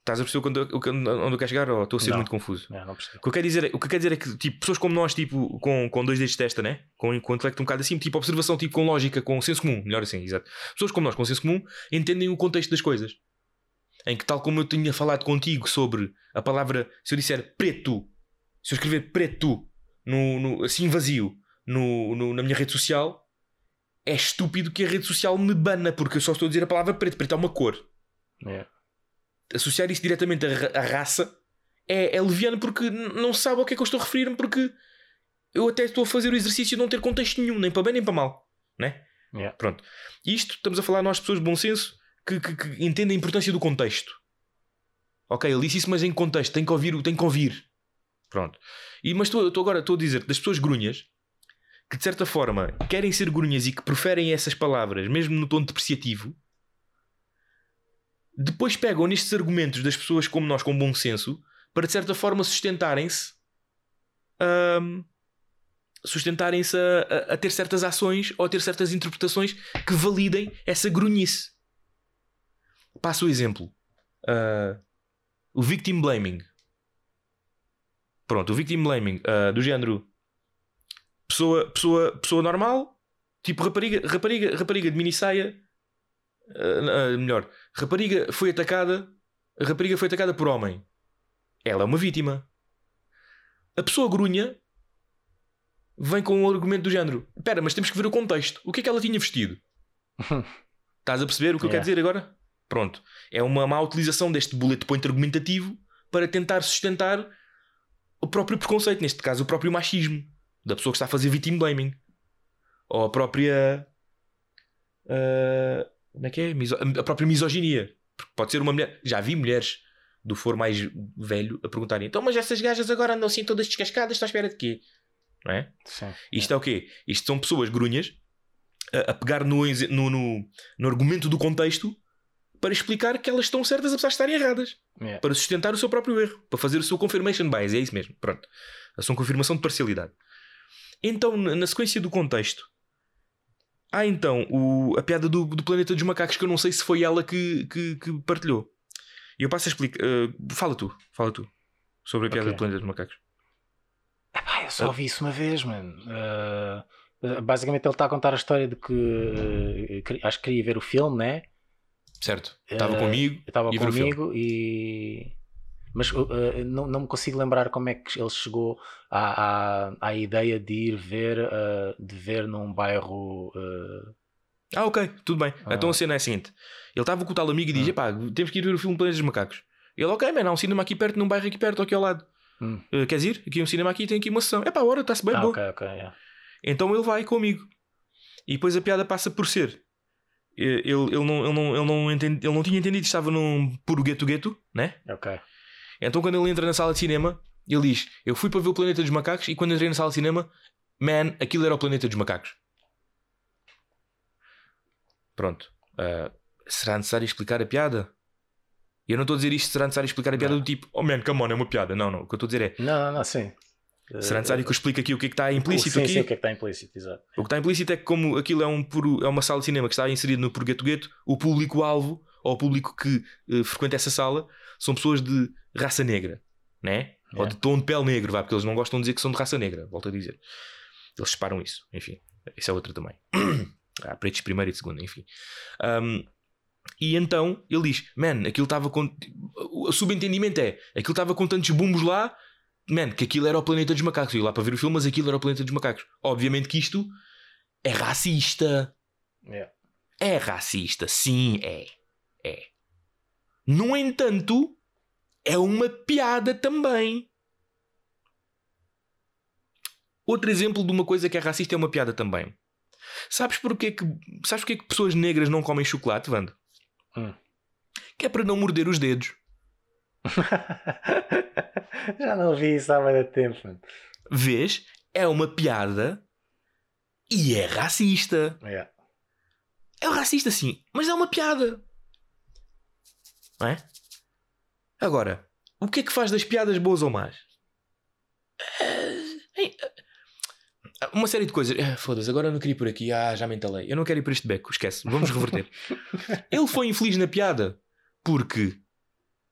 [SPEAKER 3] Estás a perceber onde eu quero chegar ou estou a ser
[SPEAKER 4] Não.
[SPEAKER 3] muito confuso?
[SPEAKER 4] Não percebi.
[SPEAKER 3] O que eu quero dizer é, o que eu quero dizer é que tipo, pessoas como nós, tipo, com, com dois dedos de testa, né? com, com o intelecto um bocado assim, tipo observação, tipo, com lógica, com senso comum, melhor assim, exato. Pessoas como nós, com senso comum, entendem o contexto das coisas. Em que, tal como eu tinha falado contigo sobre a palavra, se eu disser preto, se eu escrever preto no, no- assim vazio no, no- na minha rede social, é estúpido que a rede social me bana, porque eu só estou a dizer a palavra preto. Preto é uma cor
[SPEAKER 4] É.
[SPEAKER 3] associar isso diretamente à, à raça é, é leviano porque não sabe ao que é que eu estou a referir-me porque eu até estou a fazer o exercício de não ter contexto nenhum, nem para bem nem para mal, né?
[SPEAKER 4] Yeah.
[SPEAKER 3] Pronto. Isto estamos a falar nós pessoas de bom senso que, que- que a importância do contexto. Ok, ele disse isso, mas em contexto, tem que ouvir, tem que ouvir. Pronto. E, mas estou, agora estou a dizer das pessoas grunhas que de certa forma querem ser grunhas e que preferem essas palavras, mesmo no tom depreciativo, depois pegam nestes argumentos das pessoas como nós, com bom senso, para de certa forma sustentarem-se ahm, sustentarem-se a, a- a ter certas ações ou a ter certas interpretações que validem essa grunhice. Passo o exemplo. Ah, o victim blaming. Pronto, o victim blaming ah, do género pessoa, pessoa, pessoa normal, tipo rapariga, rapariga, rapariga de mini saia, ah, ah, melhor, rapariga foi atacada, a rapariga foi atacada por homem. Ela é uma vítima. A pessoa grunha vem com um argumento do género: Espera, mas temos que ver o contexto. O que é que ela tinha vestido? Estás a perceber o que eu quero
[SPEAKER 4] Yeah.
[SPEAKER 3] dizer agora? Pronto. É uma má utilização deste bullet point argumentativo para tentar sustentar o próprio preconceito, neste caso, o próprio machismo da pessoa que está a fazer victim blaming. Ou a própria. ah, como é que é? Miso- A própria misoginia. Porque pode ser uma mulher. Já vi mulheres do for mais velho a perguntarem: então, mas essas gajas agora andam assim todas descascadas, estão à espera de quê? Não é?
[SPEAKER 4] Sim.
[SPEAKER 3] Isto é o quê? Isto são pessoas grunhas a, a pegar no, no, no, no argumento do contexto para explicar que elas estão certas apesar de estarem erradas.
[SPEAKER 4] Yeah.
[SPEAKER 3] Para sustentar o seu próprio erro. Para fazer o seu confirmation bias. É isso mesmo. Pronto. A sua confirmação de parcialidade. Então, na sequência do contexto, há então o, a piada do, do planeta dos macacos que eu não sei se foi ela que, que, que partilhou. E eu passo a explicar. eh, fala tu. Fala tu. Sobre a piada
[SPEAKER 4] Ok.
[SPEAKER 3] do planeta dos macacos.
[SPEAKER 4] Epá, eu só ouvi isso uma vez, mano. Ah, basicamente ele está a contar a história de que ah, queria- acho que queria ver o filme, né?
[SPEAKER 3] Certo. Estava
[SPEAKER 4] Eh,
[SPEAKER 3] comigo.
[SPEAKER 4] Eu estava
[SPEAKER 3] E
[SPEAKER 4] comigo e. Mas uh, uh, não, não me consigo lembrar como é que ele chegou à, à, à ideia de ir ver, uh, de ver num bairro. uh,
[SPEAKER 3] Ah, ok, tudo bem.
[SPEAKER 4] Ah.
[SPEAKER 3] Então a cena é a seguinte: ele estava com o tal amigo e diz:
[SPEAKER 4] Hum.
[SPEAKER 3] Epá, temos que ir ver o filme Planeta dos Macacos. Ele, ok, mano, há um cinema aqui perto, num bairro aqui perto, aqui ao lado.
[SPEAKER 4] Hum.
[SPEAKER 3] Eh, queres ir? Aqui é um cinema aqui, tem aqui uma sessão. Epá, ora, está-se bem,
[SPEAKER 4] ah,
[SPEAKER 3] boa.
[SPEAKER 4] ok, ok. yeah.
[SPEAKER 3] Então ele vai comigo. E depois a piada passa por ser. Ele, ele, não, ele, não, ele, não entendi, ele não tinha entendido que estava num puro gueto-gueto, né?
[SPEAKER 4] Ok.
[SPEAKER 3] Então quando ele entra na sala de cinema, ele diz: Eu fui para ver o Planeta dos Macacos e quando entrei na sala de cinema, man, aquilo era o Planeta dos Macacos. Pronto. Ah, será necessário explicar a piada? Eu não estou a dizer isto, será necessário explicar a piada
[SPEAKER 4] Não.
[SPEAKER 3] do tipo, oh man, come on, é uma piada. Não, não. O que eu estou a dizer é:
[SPEAKER 4] Não, não, não, sim.
[SPEAKER 3] Será necessário que eu explique aqui o que é que está implícito
[SPEAKER 4] sim,
[SPEAKER 3] aqui?
[SPEAKER 4] sim, o que é que está implícito, exato.
[SPEAKER 3] O que está implícito é que, como aquilo é, um puro, é uma sala de cinema que está inserido no Purgueto-Gueto, o público-alvo, ou o público que eh, frequenta essa sala, são pessoas de raça negra, né? Ou
[SPEAKER 4] Yeah.
[SPEAKER 3] de tom de pele negro, vá, porque eles não gostam de dizer que são de raça negra, volto a dizer. Eles separam isso, enfim. Isso é outra também. Há pretos primeiro e segundo, enfim. Ahm, E então ele diz: Man, aquilo estava com. O subentendimento é: aquilo estava com tantos bumbos lá, man, que aquilo era o planeta dos macacos. Eu ia lá para ver o filme, mas aquilo era o planeta dos macacos. Obviamente que isto é racista.
[SPEAKER 4] Yeah.
[SPEAKER 3] É racista, sim, é. É. No entanto, é uma piada também. Outro exemplo de uma coisa que é racista é uma piada também. Sabes porquê que, sabes porquê que pessoas negras não comem chocolate, Wanda?
[SPEAKER 4] Hum.
[SPEAKER 3] Que é para não morder os dedos.
[SPEAKER 4] Já não vi isso há muito tempo, mano.
[SPEAKER 3] Vês? É uma piada e é racista.
[SPEAKER 4] Yeah.
[SPEAKER 3] É racista sim, mas é uma piada. Não é? Agora, o que é que faz das piadas boas ou más? Eh, eh, Uma série de coisas. Ah, Foda-se, agora eu não queria ir por aqui. Ah, já me entalei. Eu não quero ir por este beco, esquece. Vamos reverter. Ele foi infeliz na piada porque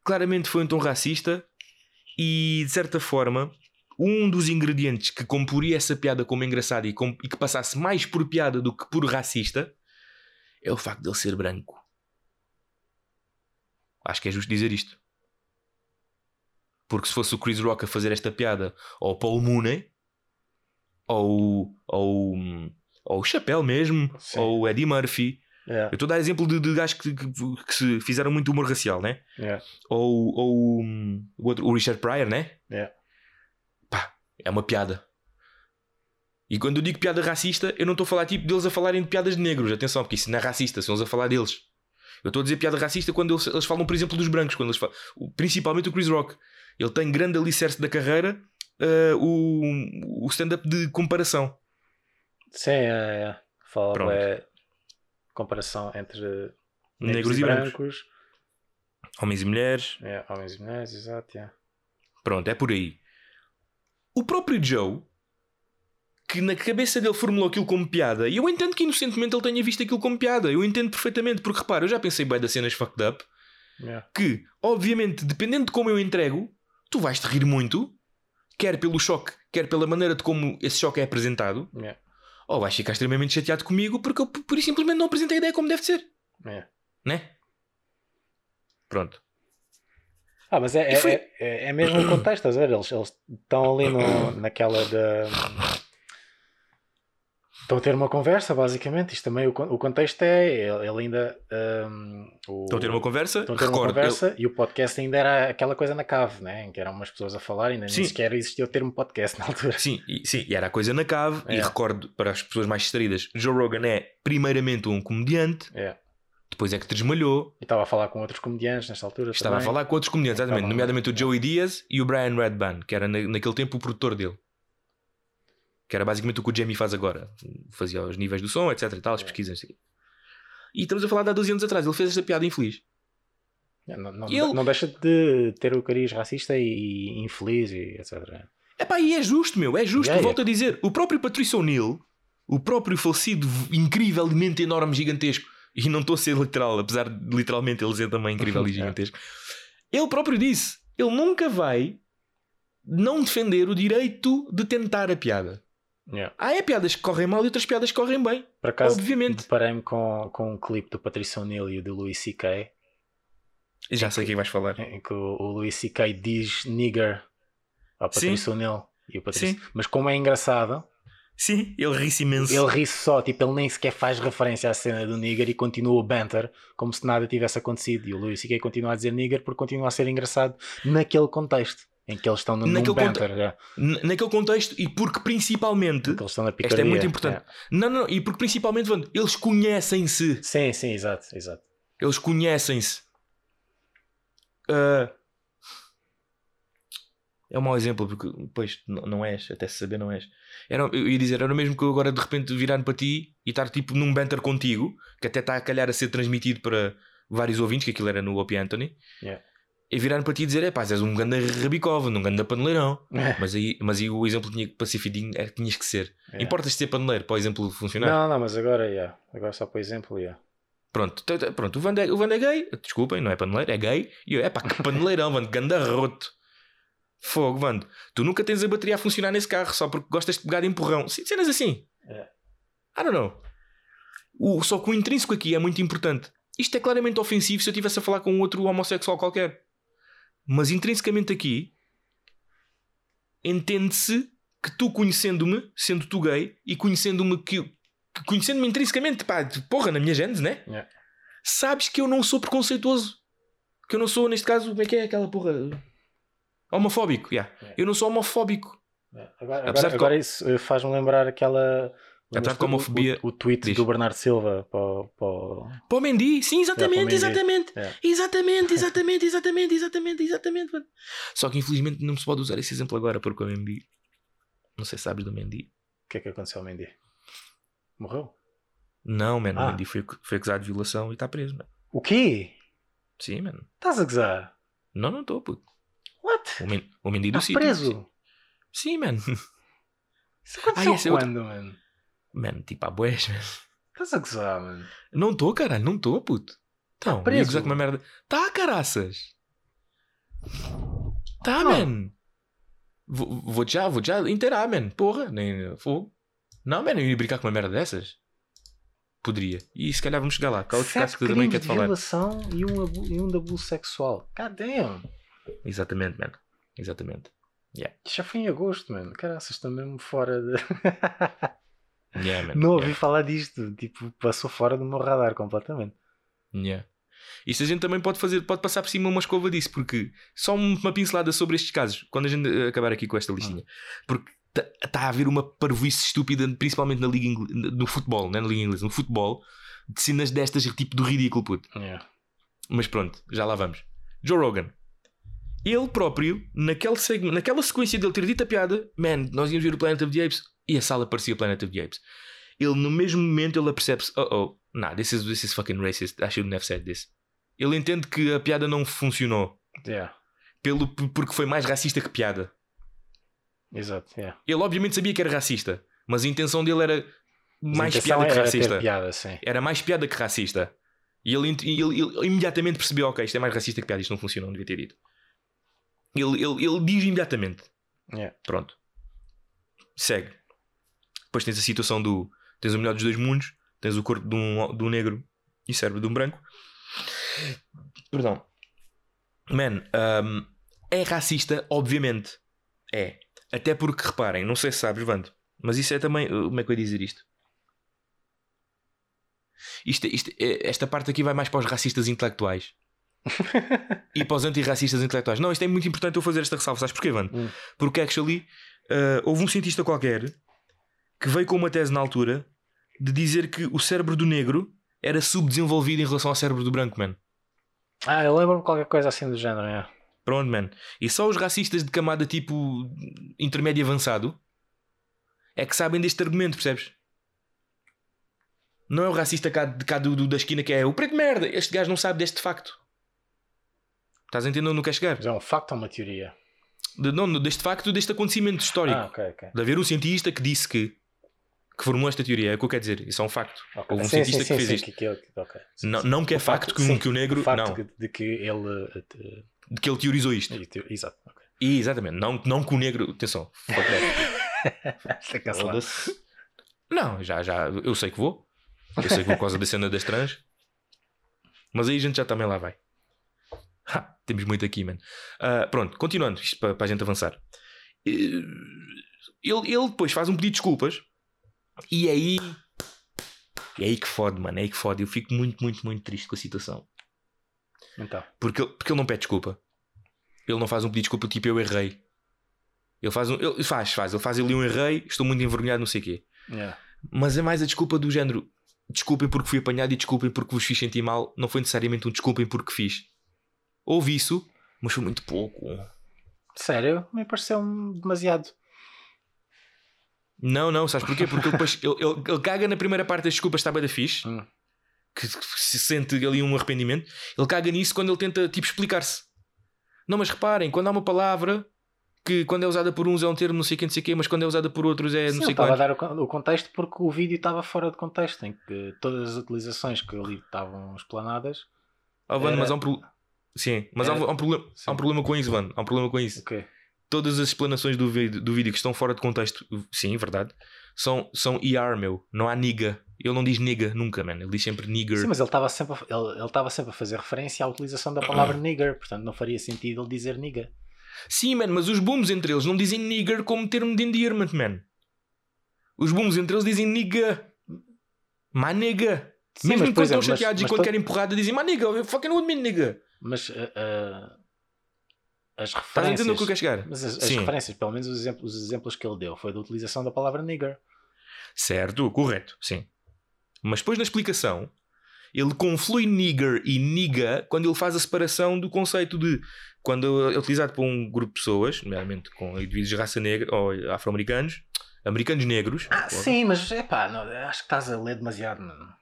[SPEAKER 3] claramente foi um tom racista e de certa forma um dos ingredientes que comporia essa piada como engraçada e, com- e que passasse mais por piada do que por racista é o facto de ele ser branco. Acho que é justo dizer isto. Porque se fosse o Chris Rock a fazer esta piada, ou o Paul Mooney, ou, ou, ou o Chapéu mesmo,
[SPEAKER 4] Sim.
[SPEAKER 3] ou o Eddie Murphy,
[SPEAKER 4] Yeah.
[SPEAKER 3] eu estou a dar exemplo de, de gajos que, que, que se fizeram muito humor racial, né?
[SPEAKER 4] Yeah.
[SPEAKER 3] Ou, ou hum, o, outro, o Richard Pryor, né?
[SPEAKER 4] Yeah.
[SPEAKER 3] Pá, é uma piada. E quando eu digo piada racista, eu não estou a falar tipo deles a falarem de piadas de negros. Atenção, porque isso não é racista, são eles a falar deles. Eu estou a dizer piada racista quando eles, eles falam, por exemplo, dos brancos. Quando eles falam, principalmente o Chris Rock. Ele tem grande alicerce da carreira eh, o, o stand-up de comparação.
[SPEAKER 4] Sim, é, é. Fala
[SPEAKER 3] Pronto.
[SPEAKER 4] é, comparação entre negros,
[SPEAKER 3] Negros e brancos. Homens e mulheres.
[SPEAKER 4] É, homens e mulheres, exato. yeah.
[SPEAKER 3] Pronto, é por aí. O próprio Joe, que na cabeça dele formulou aquilo como piada, e eu entendo que inocentemente ele tenha visto aquilo como piada, eu entendo perfeitamente, porque repara, eu já pensei bem das cenas fucked up,
[SPEAKER 4] Yeah.
[SPEAKER 3] que, obviamente, dependendo de como eu entrego, tu vais te rir muito, quer pelo choque, quer pela maneira de como esse choque é apresentado,
[SPEAKER 4] Yeah.
[SPEAKER 3] Ou vais ficar extremamente chateado comigo porque eu por isso simplesmente não apresentei a ideia como deve ser,
[SPEAKER 4] Yeah.
[SPEAKER 3] né? Pronto.
[SPEAKER 4] Ah, mas é, é, é, é mesmo o contexto, estás a ver? Eles, eles estão ali no, naquela da. Estão a ter uma conversa, basicamente. Isto também, o, o contexto é. Ele, ele ainda. hum, o-
[SPEAKER 3] Estão a ter uma conversa,
[SPEAKER 4] estão a ter uma
[SPEAKER 3] recordo,
[SPEAKER 4] conversa e o podcast ainda era aquela coisa na cave, né? em que eram umas pessoas a falar, ainda
[SPEAKER 3] Sim.
[SPEAKER 4] nem sequer existia o termo podcast na altura.
[SPEAKER 3] Sim, e, sim, e era a coisa na cave. E
[SPEAKER 4] É.
[SPEAKER 3] recordo para as pessoas mais distraídas: Joe Rogan é primeiramente um comediante,
[SPEAKER 4] É.
[SPEAKER 3] depois é que te desmalhou.
[SPEAKER 4] E estava a falar com outros comediantes nesta altura.
[SPEAKER 3] Estava a
[SPEAKER 4] também.
[SPEAKER 3] falar com outros comediantes, exatamente,
[SPEAKER 4] Estava-
[SPEAKER 3] nomeadamente o Joey Diaz e o Brian Redban, que era na- naquele tempo o produtor dele. Que era basicamente o que o Jamie faz agora. Fazia os níveis do som, etc. e tal, as
[SPEAKER 4] É.
[SPEAKER 3] pesquisas. não quê. E estamos a falar de há 12 anos atrás. Ele fez esta piada infeliz.
[SPEAKER 4] Não, não,
[SPEAKER 3] E ele-
[SPEAKER 4] não deixa de ter o cariz racista e, infeliz e etc.
[SPEAKER 3] Epá, e é justo, meu, é justo.
[SPEAKER 4] Yeah,
[SPEAKER 3] Volto a dizer, o próprio Patrício O'Neill, o próprio falecido, incrivelmente enorme, gigantesco, e não estou a ser literal, apesar de literalmente ele ser também incrível e
[SPEAKER 4] É.
[SPEAKER 3] gigantesco, ele próprio disse: ele nunca vai não defender o direito de tentar a piada.
[SPEAKER 4] Yeah.
[SPEAKER 3] Há é piadas que correm mal e outras piadas que correm bem.
[SPEAKER 4] Por acaso,
[SPEAKER 3] Obviamente.
[SPEAKER 4] deparei-me com, com um clipe do Patrício O'Neill e do Louis C.K.
[SPEAKER 3] E já sei o que é que vais falar.
[SPEAKER 4] em que o, o Louis C.K. diz nigger ao. Patrício O'Neill. E o Patrício...
[SPEAKER 3] Sim.
[SPEAKER 4] Mas como é engraçado,
[SPEAKER 3] Sim, ele ri-se imenso.
[SPEAKER 4] ele ri só, tipo, ele nem sequer faz referência à cena do nigger e continua o banter como se nada tivesse acontecido. E o Louis C.K. continua a dizer nigger porque continua a ser engraçado naquele contexto em que eles estão no, num
[SPEAKER 3] Naquele
[SPEAKER 4] banter. é.
[SPEAKER 3] N- Naquele contexto, e porque principalmente.
[SPEAKER 4] Que eles estão na
[SPEAKER 3] Esta é muito importante. Não, não, e porque principalmente, eles conhecem-se.
[SPEAKER 4] É. Sim, sim, exato, exato.
[SPEAKER 3] Eles conhecem-se. Ah, é um mau exemplo, porque depois não não és, até se saber não és. Era, eu ia dizer, era o mesmo que eu agora de repente virar para ti e estar tipo num banter contigo, que até está a calhar a ser transmitido para vários ouvintes, que aquilo era no Opie Anthony,
[SPEAKER 4] Yeah.
[SPEAKER 3] E virar para ti e dizer, é pá, és um ganda rabicova, um ganda paneleirão.
[SPEAKER 4] É.
[SPEAKER 3] Mas aí, mas aí o exemplo tinha, para ser fidedigno era que tinhas que ser.
[SPEAKER 4] Yeah.
[SPEAKER 3] Importas ser paneleiro para o exemplo funcionar?
[SPEAKER 4] Não, não, mas agora, yeah. agora só por exemplo, yeah.
[SPEAKER 3] Pronto, pronto o, Vando é, o é gay, desculpem, não é paneleiro, é gay. E eu, é pá, que paneleirão, Vando, ganda roto. Fogo, Vando. Tu nunca tens a bateria a funcionar nesse carro só porque gostas de pegar de empurrão. Cenas assim.
[SPEAKER 4] É.
[SPEAKER 3] I don't know. O, só que o intrínseco aqui é muito importante. Isto é claramente ofensivo se eu estivesse a falar com um outro homossexual qualquer. Mas intrinsecamente aqui entende-se que tu conhecendo-me, sendo tu gay, e conhecendo-me que, que conhecendo-me intrinsecamente, pá, de- porra, na minha gênese, né?
[SPEAKER 4] Yeah.
[SPEAKER 3] Sabes que eu não sou preconceituoso. Que eu não sou, neste caso, como é que é aquela porra? Homofóbico, yeah.
[SPEAKER 4] Yeah.
[SPEAKER 3] Eu não sou homofóbico.
[SPEAKER 4] É, Agora, agora, agora isso eh, faz-me lembrar aquela.
[SPEAKER 3] Apesar de que a
[SPEAKER 4] o-
[SPEAKER 3] homofobia-
[SPEAKER 4] O, o tweet
[SPEAKER 3] Diz.
[SPEAKER 4] do Bernardo Silva para, o- para, o-
[SPEAKER 3] Para o Mendy, sim,
[SPEAKER 4] o
[SPEAKER 3] exatamente,
[SPEAKER 4] Mendy.
[SPEAKER 3] exatamente.
[SPEAKER 4] É.
[SPEAKER 3] Exatamente, exatamente, exatamente, exatamente, exatamente. mano. Só que infelizmente não se pode usar esse exemplo agora porque o Mendy. Não sei se sabes do Mendy.
[SPEAKER 4] O que é que aconteceu ao Mendy? Morreu?
[SPEAKER 3] Não, mano,
[SPEAKER 4] Ah.
[SPEAKER 3] o Mendy foi, foi acusado de violação e está preso, mano.
[SPEAKER 4] O quê?
[SPEAKER 3] Sim, mano.
[SPEAKER 4] Estás a gozar?
[SPEAKER 3] Não, não estou, puto.
[SPEAKER 4] What?
[SPEAKER 3] O, Men, o Mendy do
[SPEAKER 4] Está
[SPEAKER 3] sítio.
[SPEAKER 4] preso?
[SPEAKER 3] Sim, mano.
[SPEAKER 4] Isso aconteceu
[SPEAKER 3] Ah, é outro-
[SPEAKER 4] quando, mano?
[SPEAKER 3] Mano, tipo, há boés, mano.
[SPEAKER 4] Estás a gozar, mano?
[SPEAKER 3] Não estou, caralho, não estou, puto. Então,
[SPEAKER 4] Tá preso?
[SPEAKER 3] ia com uma merda. Tá, caraças. Tá,
[SPEAKER 4] Ah.
[SPEAKER 3] man. Vou, vou já, vou já inteirar, man. Porra, nem fogo. Não, man, eu ia brincar com uma merda dessas. Poderia. E se calhar vamos chegar lá. Qual é o caso que eu também quero falar?
[SPEAKER 4] violação e um, abu- e um de abuso sexual. God damn.
[SPEAKER 3] Exatamente, man. Exatamente.
[SPEAKER 4] Isto já foi em agosto, mano. Caraças, estou mesmo fora de.
[SPEAKER 3] Yeah, man.
[SPEAKER 4] Não ouvi
[SPEAKER 3] Yeah.
[SPEAKER 4] falar disto. Tipo, passou fora do meu radar completamente.
[SPEAKER 3] Yeah. Isto a gente também pode fazer, pode passar por cima uma escova disso, porque só um- uma pincelada sobre estes casos, quando a gente eh, acabar aqui com esta listinha, porque está a haver uma parvoíce estúpida, principalmente na liga Ingl- no futebol, não é na liga inglesa, no futebol, de cenas destas, tipo do ridículo, puto.
[SPEAKER 4] Yeah.
[SPEAKER 3] Mas pronto, já lá vamos. Joe Rogan. Ele próprio, naquele segmento, naquela sequência dele ter dito a piada, man, nós íamos ver o Planet of the Apes e a sala parecia Planet of the Apes. Ele, no mesmo momento, ele apercebe-se: oh oh, nah, this is, this is fucking racist. I shouldn't have said this. Ele entende que a piada não funcionou
[SPEAKER 4] Yeah.
[SPEAKER 3] pelo, porque foi mais racista que piada.
[SPEAKER 4] Exato. Yeah.
[SPEAKER 3] Ele, obviamente, sabia que era racista, mas a intenção dele era mais piada que racista.
[SPEAKER 4] Piada.
[SPEAKER 3] Era mais piada que racista. E ele, ele- ele imediatamente percebeu: ok, isto é mais racista que piada, isto não funciona, não devia ter dito. Ele, ele, ele diz imediatamente:
[SPEAKER 4] Yeah.
[SPEAKER 3] pronto, segue. Depois tens a situação do: tens o melhor dos dois mundos, tens o corpo de um, de um negro e o cérebro de um branco. Perdão, man, um, é racista, obviamente. É. Até porque, reparem, não sei se sabes, Vando, mas isso é também. Como é que eu ia dizer isto? Isto, isto- é- esta parte aqui vai mais para os racistas intelectuais e para os antirracistas intelectuais. Não, isto é muito importante eu fazer esta ressalva. Sabes porquê, Vando?
[SPEAKER 4] Hum.
[SPEAKER 3] Porque, actually, uh, houve um cientista qualquer que veio com uma tese na altura de dizer que o cérebro do negro era subdesenvolvido em relação ao cérebro do branco, man.
[SPEAKER 4] Ah, eu lembro-me qualquer coisa assim do género. Yeah.
[SPEAKER 3] Pronto, man. E só os racistas de camada tipo intermédio avançado é que sabem deste argumento, percebes? Não é o racista cá, cá do, do- da esquina que é o preto merda. Este gajo não sabe deste facto. Estás a entender onde não quer chegar?
[SPEAKER 4] Mas é um facto ou uma teoria?
[SPEAKER 3] De- não, deste facto, deste acontecimento histórico.
[SPEAKER 4] Ah, ok, ok.
[SPEAKER 3] De haver um cientista que disse que, que formulou esta teoria. É o que eu quero dizer. Isso é um facto.
[SPEAKER 4] Ok.
[SPEAKER 3] Houve um
[SPEAKER 4] Sim,
[SPEAKER 3] cientista
[SPEAKER 4] sim,
[SPEAKER 3] que
[SPEAKER 4] sim,
[SPEAKER 3] fez isto.
[SPEAKER 4] que- que ele- ok. Sim,
[SPEAKER 3] Não, não que é
[SPEAKER 4] O
[SPEAKER 3] facto que, um-
[SPEAKER 4] sim,
[SPEAKER 3] que o negro.
[SPEAKER 4] o facto
[SPEAKER 3] Não.
[SPEAKER 4] de que ele. eh,
[SPEAKER 3] De que ele teorizou isto.
[SPEAKER 4] Exato. ok.
[SPEAKER 3] E, exatamente. Não, não que o negro. Atenção. Não, já, já. Eu sei que vou. Eu sei que vou por causa da cena das trans. Mas aí a gente já também lá vai. Ha, temos muito aqui, mano. Ah, pronto, continuando, isto para, para a gente avançar. Eh, Ele, ele depois faz um pedido de desculpas. E aí. É aí que fode, mano. É aí que fode. Eu fico muito, muito, muito triste com a situação.
[SPEAKER 4] Então.
[SPEAKER 3] Porque, ele- porque ele não pede desculpa. Ele não faz um pedido de desculpa tipo eu errei. Ele faz um. Ele faz, faz. Ele faz ali um errei, estou muito envergonhado, não sei o quê.
[SPEAKER 4] Yeah.
[SPEAKER 3] Mas é mais a desculpa do género. Desculpem porque fui apanhado e desculpem porque vos fiz sentir mal. Não foi necessariamente um desculpem porque fiz. Houve isso, mas foi muito pouco.
[SPEAKER 4] Sério? Me pareceu demasiado.
[SPEAKER 3] Não, não, sabes porquê? Porque ele depois ele, ele, ele caga na primeira parte das desculpas, está bem da fixe.
[SPEAKER 4] Hum.
[SPEAKER 3] Que, que se sente ali um arrependimento. Ele caga nisso quando ele tenta tipo explicar-se. Não, mas reparem, quando há uma palavra que quando é usada por uns é um termo não sei quem, não sei quê, mas quando é usada por outros é
[SPEAKER 4] Sim,
[SPEAKER 3] não sei
[SPEAKER 4] estava a
[SPEAKER 3] quanto.
[SPEAKER 4] dar o o contexto porque o vídeo estava fora de contexto, em que todas as utilizações que ali estavam explanadas.
[SPEAKER 3] Oh, Vando,
[SPEAKER 4] Era-
[SPEAKER 3] mas há um problema. Sim, mas há, um,
[SPEAKER 4] Era-
[SPEAKER 3] há um problema, há um problema com isso, Vando. Há um problema com isso.
[SPEAKER 4] Ok.
[SPEAKER 3] Todas as explanações do vídeo, do vídeo que estão fora de contexto, sim, verdade, são, são ER, meu. Não há nigga. Ele não diz nigga nunca, man. Ele diz sempre nigger.
[SPEAKER 4] Sim, mas ele estava sempre, a- ele, sempre a fazer referência à utilização da palavra nigger, portanto não faria sentido ele dizer nigga.
[SPEAKER 3] Sim, man, mas os booms entre eles não dizem nigger como termo de endearment, man. Os booms entre eles dizem nigga. My nigga.
[SPEAKER 4] Sim,
[SPEAKER 3] Mesmo quando estão chateados e quando querem porrada dizem my nigga, fucking would mean nigga.
[SPEAKER 4] Mas ah, ah, as
[SPEAKER 3] Estás a
[SPEAKER 4] referências.
[SPEAKER 3] entender o que eu quero chegar?
[SPEAKER 4] Mas as, as referências, pelo menos os exemplos, os exemplos que ele deu, foi da utilização da palavra nigger.
[SPEAKER 3] Certo, correto, sim. Mas depois na explicação, ele conflui nigger e nigga quando ele faz a separação do conceito de quando é utilizado por um grupo de pessoas, nomeadamente com indivíduos de raça negra ou afro-americanos, americanos negros.
[SPEAKER 4] Ah, sim, mas epá, não, acho que estás a ler demasiado, mano.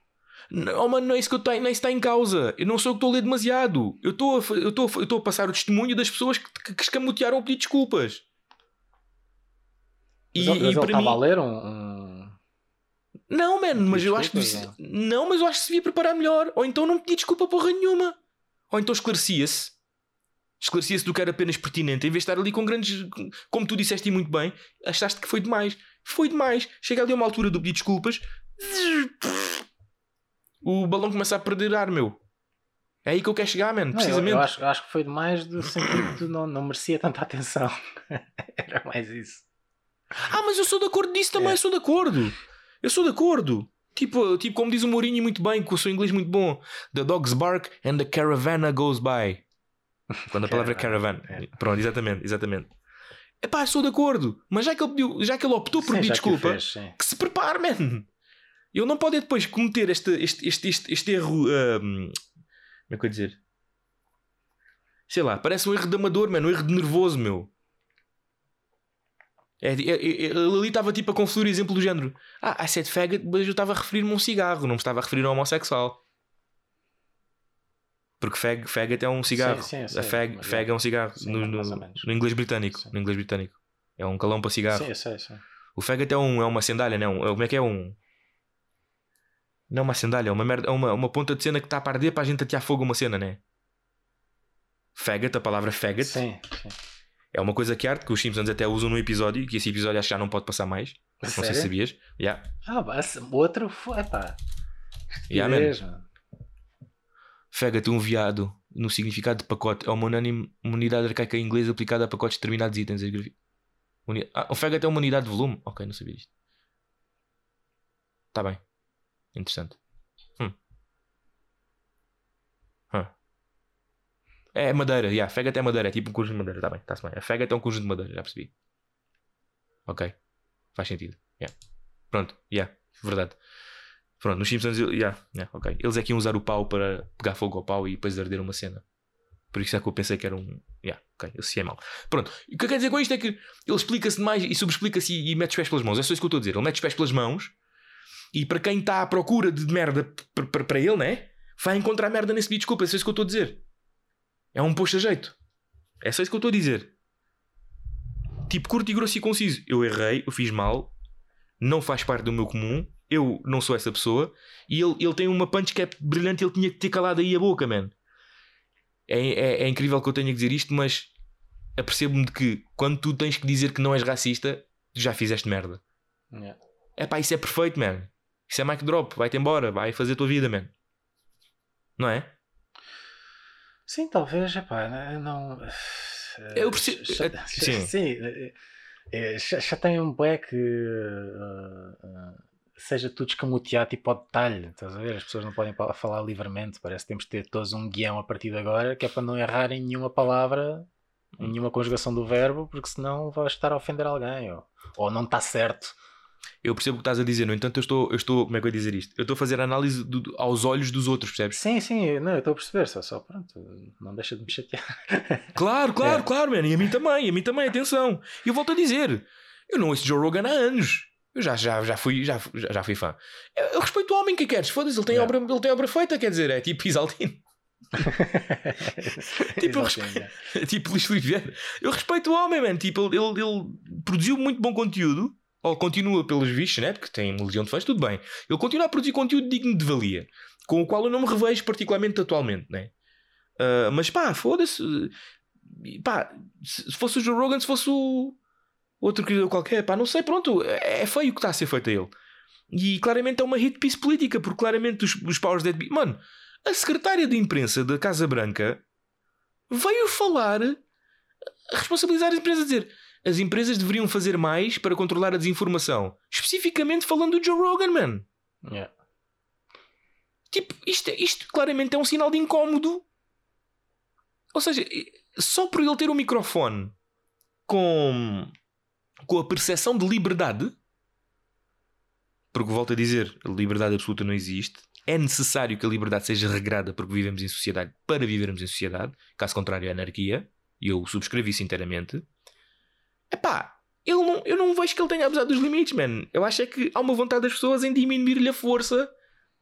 [SPEAKER 3] Não, mano, não é isso que eu tenho, não é isso que está em causa. Eu não sou eu que estou a ler demasiado. Eu estou a, eu estou a, eu estou a passar o testemunho das pessoas que, que, que escamotearam a pedir desculpas.
[SPEAKER 4] Mas,
[SPEAKER 3] E,
[SPEAKER 4] mas
[SPEAKER 3] e
[SPEAKER 4] ele
[SPEAKER 3] para mim.
[SPEAKER 4] estava a ler um. um-
[SPEAKER 3] Não, mano, mas eu acho que. devia- Não, mas eu acho que se devia preparar melhor. Ou então não pedia desculpa porra nenhuma. Ou então esclarecia-se. Esclarecia-se do que era apenas pertinente. Em vez de estar ali com grandes. Como tu disseste e muito bem, achaste que foi demais. Foi demais. Chega ali a uma altura do pedir desculpas. O balão começa a perder ar, meu. É aí que eu quero chegar, mano.
[SPEAKER 4] Não, eu,
[SPEAKER 3] Precisamente.
[SPEAKER 4] eu acho, eu acho que foi demais do sentido de não, não merecia tanta atenção. Era mais isso.
[SPEAKER 3] Ah, mas eu sou de acordo disso também,
[SPEAKER 4] É.
[SPEAKER 3] eu sou de acordo. Eu sou de acordo. Tipo, tipo como diz o Mourinho muito bem, com o seu inglês muito bom. The dogs bark and the caravana goes by. Quando a palavra é caravan.
[SPEAKER 4] É.
[SPEAKER 3] Pronto, exatamente, exatamente. Epá, sou de acordo. Mas já que ele, pediu, já que ele optou por
[SPEAKER 4] Sim,
[SPEAKER 3] pedir desculpa,
[SPEAKER 4] fez,
[SPEAKER 3] que se prepare, man. Ele não pode é depois cometer este, este, este, este, este erro. ahm, como é que eu ia dizer? Sei lá, parece um erro de amador, mano. Um erro de nervoso, meu. É, é, é, ele ali estava tipo a confluir exemplo do género. Ah, I said faggot, mas eu estava a referir-me a um cigarro, não me estava a referir a um homossexual. Porque fag, faggot é um cigarro.
[SPEAKER 4] Sim, sim, sei,
[SPEAKER 3] a fag, fag
[SPEAKER 4] é.
[SPEAKER 3] é um cigarro.
[SPEAKER 4] Sim,
[SPEAKER 3] no, no- no inglês britânico.
[SPEAKER 4] Sim.
[SPEAKER 3] No inglês britânico. É um calão para cigarro.
[SPEAKER 4] Sim, sei, sei.
[SPEAKER 3] O faggot é, um, é uma sandália, não? é- Como é que é um. Não é uma sandália, é uma, merda, é uma, uma ponta de cena que está a arder para a gente atear fogo a uma cena, né? Faggot, a palavra faggot,
[SPEAKER 4] Sim, sim.
[SPEAKER 3] é uma coisa que arte que os Simpsons até usam no episódio, que esse episódio acho que já não pode passar mais. Não sei se
[SPEAKER 4] Sério?
[SPEAKER 3] sabias. Yeah.
[SPEAKER 4] Ah, o outro foi, pá.
[SPEAKER 3] Yeah,
[SPEAKER 4] mano.
[SPEAKER 3] Faggot, um viado, no significado de pacote, é uma unânime uma unidade arcaica inglesa aplicada a pacotes de determinados itens. Ah, um faggot é uma unidade de volume? Ok, não sabia isto. Está bem. Interessante. Hum. Hum. É madeira, yeah. Faggot é madeira, é tipo um conjunto de madeira, está bem, está-se bem. A faggot é um conjunto de madeira, já percebi. Ok, faz sentido. Yeah. Pronto, yeah, verdade. Pronto, nos Simpsons, yeah, yeah, ok. Eles é que iam usar o pau para pegar fogo ao pau e depois arder uma cena. Por isso é que eu pensei que era um. Yeah, ok, eu sei mal. Pronto, o que eu quero dizer com isto é que ele explica-se demais e subexplica-se e, e mete os pés pelas mãos. É só isso que eu estou a dizer. Ele mete os pés pelas mãos e para quem está à procura de merda para ele, né? Vai encontrar merda nesse vídeo. Desculpa, é isso que eu estou a dizer. É um posto a jeito. É só isso que eu estou a dizer. Tipo, curto e grosso e conciso. Eu errei, eu fiz mal, não faz parte do meu comum, eu não sou essa pessoa. E ele, ele tem uma punch que é brilhante, ele tinha que ter calado aí a boca, man. É, é, é incrível que eu tenha que dizer isto, mas apercebo-me de que quando tu tens que dizer que não és racista, já fizeste merda.
[SPEAKER 4] Yeah.
[SPEAKER 3] É pá, isso é perfeito, man. Isso é mic drop, vai-te embora, vai fazer a tua vida, man. Não é?
[SPEAKER 4] Sim, talvez, epá, eu não.
[SPEAKER 3] Eu percebo-
[SPEAKER 4] Já-
[SPEAKER 3] eh, sim.
[SPEAKER 4] sim, eh, eh, tem um bué que eh, eh, seja tudo escamoteado tipo ao detalhe, estás a ver? As pessoas não podem falar livremente, parece que temos de ter todos um guião a partir de agora, que é para não errar em nenhuma palavra, em nenhuma conjugação do verbo, porque senão vais estar a ofender alguém, ou, ou não está certo.
[SPEAKER 3] Eu percebo o que estás a dizer, no entanto, eu estou, eu estou como é que eu ia dizer isto? Eu estou a fazer análise do- aos olhos dos outros, percebes?
[SPEAKER 4] Sim, sim, não, eu estou a perceber, só, só pronto, não deixa de me chatear.
[SPEAKER 3] Claro, claro,
[SPEAKER 4] É.
[SPEAKER 3] claro, man. E a mim também, e a mim também, atenção. E eu volto a dizer, eu não ouço Joe Rogan há anos. Eu já, já, já, fui, já, já, fui fã. Eu, eu respeito o homem que queres, foda-se, ele, tem
[SPEAKER 4] É.
[SPEAKER 3] obra, ele tem obra feita, quer dizer, é tipo Isaltino, Tipo, eu
[SPEAKER 4] é.
[SPEAKER 3] tipo Luís Filipe Vieira. Eu respeito o homem, man. Tipo, ele, ele, ele produziu muito bom conteúdo, ou continua pelos vistos, né? Porque tem uma legião de fãs, tudo bem. Ele continua a produzir conteúdo digno de valia, com o qual eu não me revejo particularmente atualmente, né? Ah, mas pá, foda-se. pá, se se fosse o Joe Rogan, se fosse o outro criador qualquer, pá, não sei, pronto, é é feio o que está a ser feito a ele. E claramente é uma hit piece política, porque claramente os, os powers that be. Mano, a secretária de imprensa da Casa Branca veio falar a responsabilizar as empresas, a dizer as empresas deveriam fazer mais para controlar a desinformação. Especificamente falando do Joe Rogan, man.
[SPEAKER 4] Yeah.
[SPEAKER 3] Tipo, isto, é- isto claramente é um sinal de incómodo. Ou seja, só por ele ter um microfone com, com a percepção de liberdade, porque volto a dizer, a liberdade absoluta não existe. É necessário que a liberdade seja regrada porque vivemos em sociedade para vivermos em sociedade. Caso contrário, é anarquia. E eu subscrevo isso inteiramente. Epá, ele não, eu não vejo que ele tenha abusado dos limites, man. Eu acho é que há uma vontade das pessoas em diminuir-lhe a força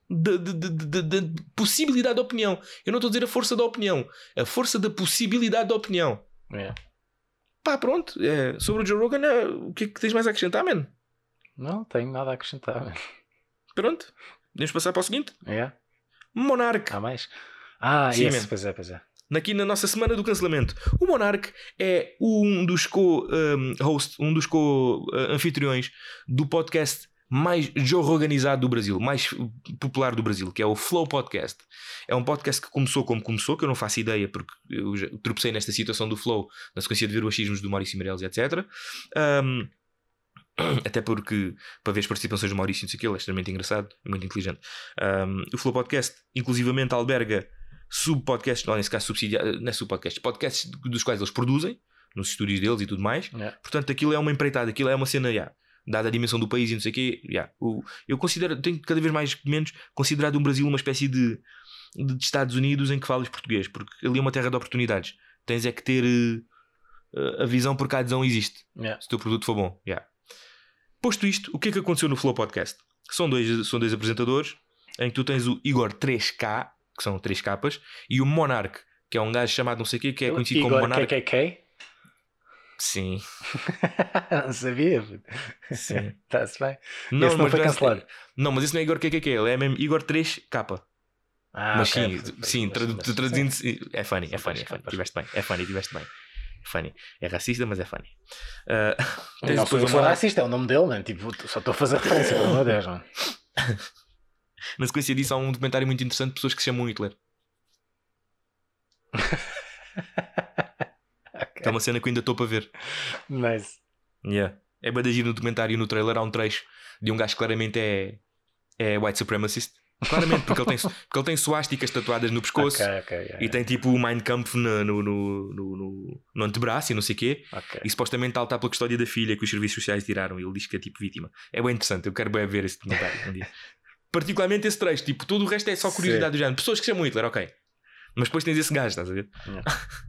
[SPEAKER 3] de possibilidade de opinião. Eu não estou a dizer a força da opinião, a força da possibilidade de opinião.
[SPEAKER 4] Yeah.
[SPEAKER 3] Pá, pronto. é, sobre o Joe Rogan, é, o que é que tens mais a acrescentar, man?
[SPEAKER 4] Não tenho nada a acrescentar. man.
[SPEAKER 3] Pronto. Podemos passar para o seguinte:
[SPEAKER 4] Yeah.
[SPEAKER 3] Monarch.
[SPEAKER 4] Há mais? Ah,
[SPEAKER 3] Sim, man.
[SPEAKER 4] pois é, pois é.
[SPEAKER 3] Aqui na nossa semana do cancelamento. O Monarch é um dos co-host, um dos co-anfitriões do podcast mais jorro-organizado do Brasil, mais popular do Brasil, que é o Flow Podcast. É um podcast que começou como começou, que eu não faço ideia, porque eu tropecei nesta situação do Flow na sequência de ver os achismos do Maurício Meirelles, etc. Um, até porque, para ver as participações do Maurício, não sei o que, ele é extremamente engraçado e muito inteligente. Um, o Flow Podcast, inclusivamente, alberga sub-podcasts, não, nesse caso subsidiários, não é sub-podcasts, podcasts dos quais eles produzem, nos estúdios deles e tudo mais.
[SPEAKER 4] Yeah.
[SPEAKER 3] Portanto, aquilo é uma empreitada, aquilo é uma cena, yeah, dada a dimensão do país e não sei o quê, yeah, o, eu considero, tenho cada vez mais menos considerado o Brasil uma espécie de, de Estados Unidos em que falas português, porque ali é uma terra de oportunidades. Tens é que ter eh, a visão porque a adesão existe
[SPEAKER 4] Yeah.
[SPEAKER 3] se o teu produto for bom. Yeah. Posto isto, o que é que aconteceu no Flow Podcast? São dois, são dois apresentadores em que tu tens o Igor 3K, que são três capas, e o Monarch, que é um gajo chamado não sei o quê, que é conhecido como
[SPEAKER 4] Igor
[SPEAKER 3] Monarch.
[SPEAKER 4] KKK?
[SPEAKER 3] Sim,
[SPEAKER 4] não sabia.
[SPEAKER 3] sim.
[SPEAKER 4] Está-se bem.
[SPEAKER 3] Não,
[SPEAKER 4] Esse não
[SPEAKER 3] mas
[SPEAKER 4] foi
[SPEAKER 3] não é-
[SPEAKER 4] cancelado.
[SPEAKER 3] Não, mas isso não é Igor KKK, ele é mesmo Igor 3K.
[SPEAKER 4] Ah,
[SPEAKER 3] mas
[SPEAKER 4] ok.
[SPEAKER 3] sim, sim, tradu-
[SPEAKER 4] Mas-
[SPEAKER 3] traduzindo. É funny, é funny, é funny. Tiveste bem, é funny, tiveste bem. É funny. É racista, mas é funny. Uh,
[SPEAKER 4] Não
[SPEAKER 3] depois
[SPEAKER 4] sou, racista, é o nome dele, mano. Tipo, só estou a fazer referência, pelo amor de Deus, mano.
[SPEAKER 3] Na sequência disso, há um documentário muito interessante de pessoas que se chamam Hitler. Que é uma cena que eu ainda estou para ver.
[SPEAKER 4] Nice.
[SPEAKER 3] Yeah. É bem de agir no documentário e no trailer há um trecho de um gajo que claramente é, é white supremacist. Claramente, porque ele tem, porque ele tem suásticas tatuadas no pescoço
[SPEAKER 4] Ok, ok. yeah,
[SPEAKER 3] e tem tipo o Mein Kampf no, no, no, no, no- antebraço e não sei o quê.
[SPEAKER 4] ok.
[SPEAKER 3] E supostamente está a lutar pela custódia da filha que os serviços sociais tiraram. E ele diz que é tipo vítima. É bem interessante, eu quero bem ver esse documentário um dia. Particularmente esse trecho, tipo, todo o resto é só curiosidade do género. Pessoas que chamam Hitler, ok. Mas depois tens esse gajo, estás a ver?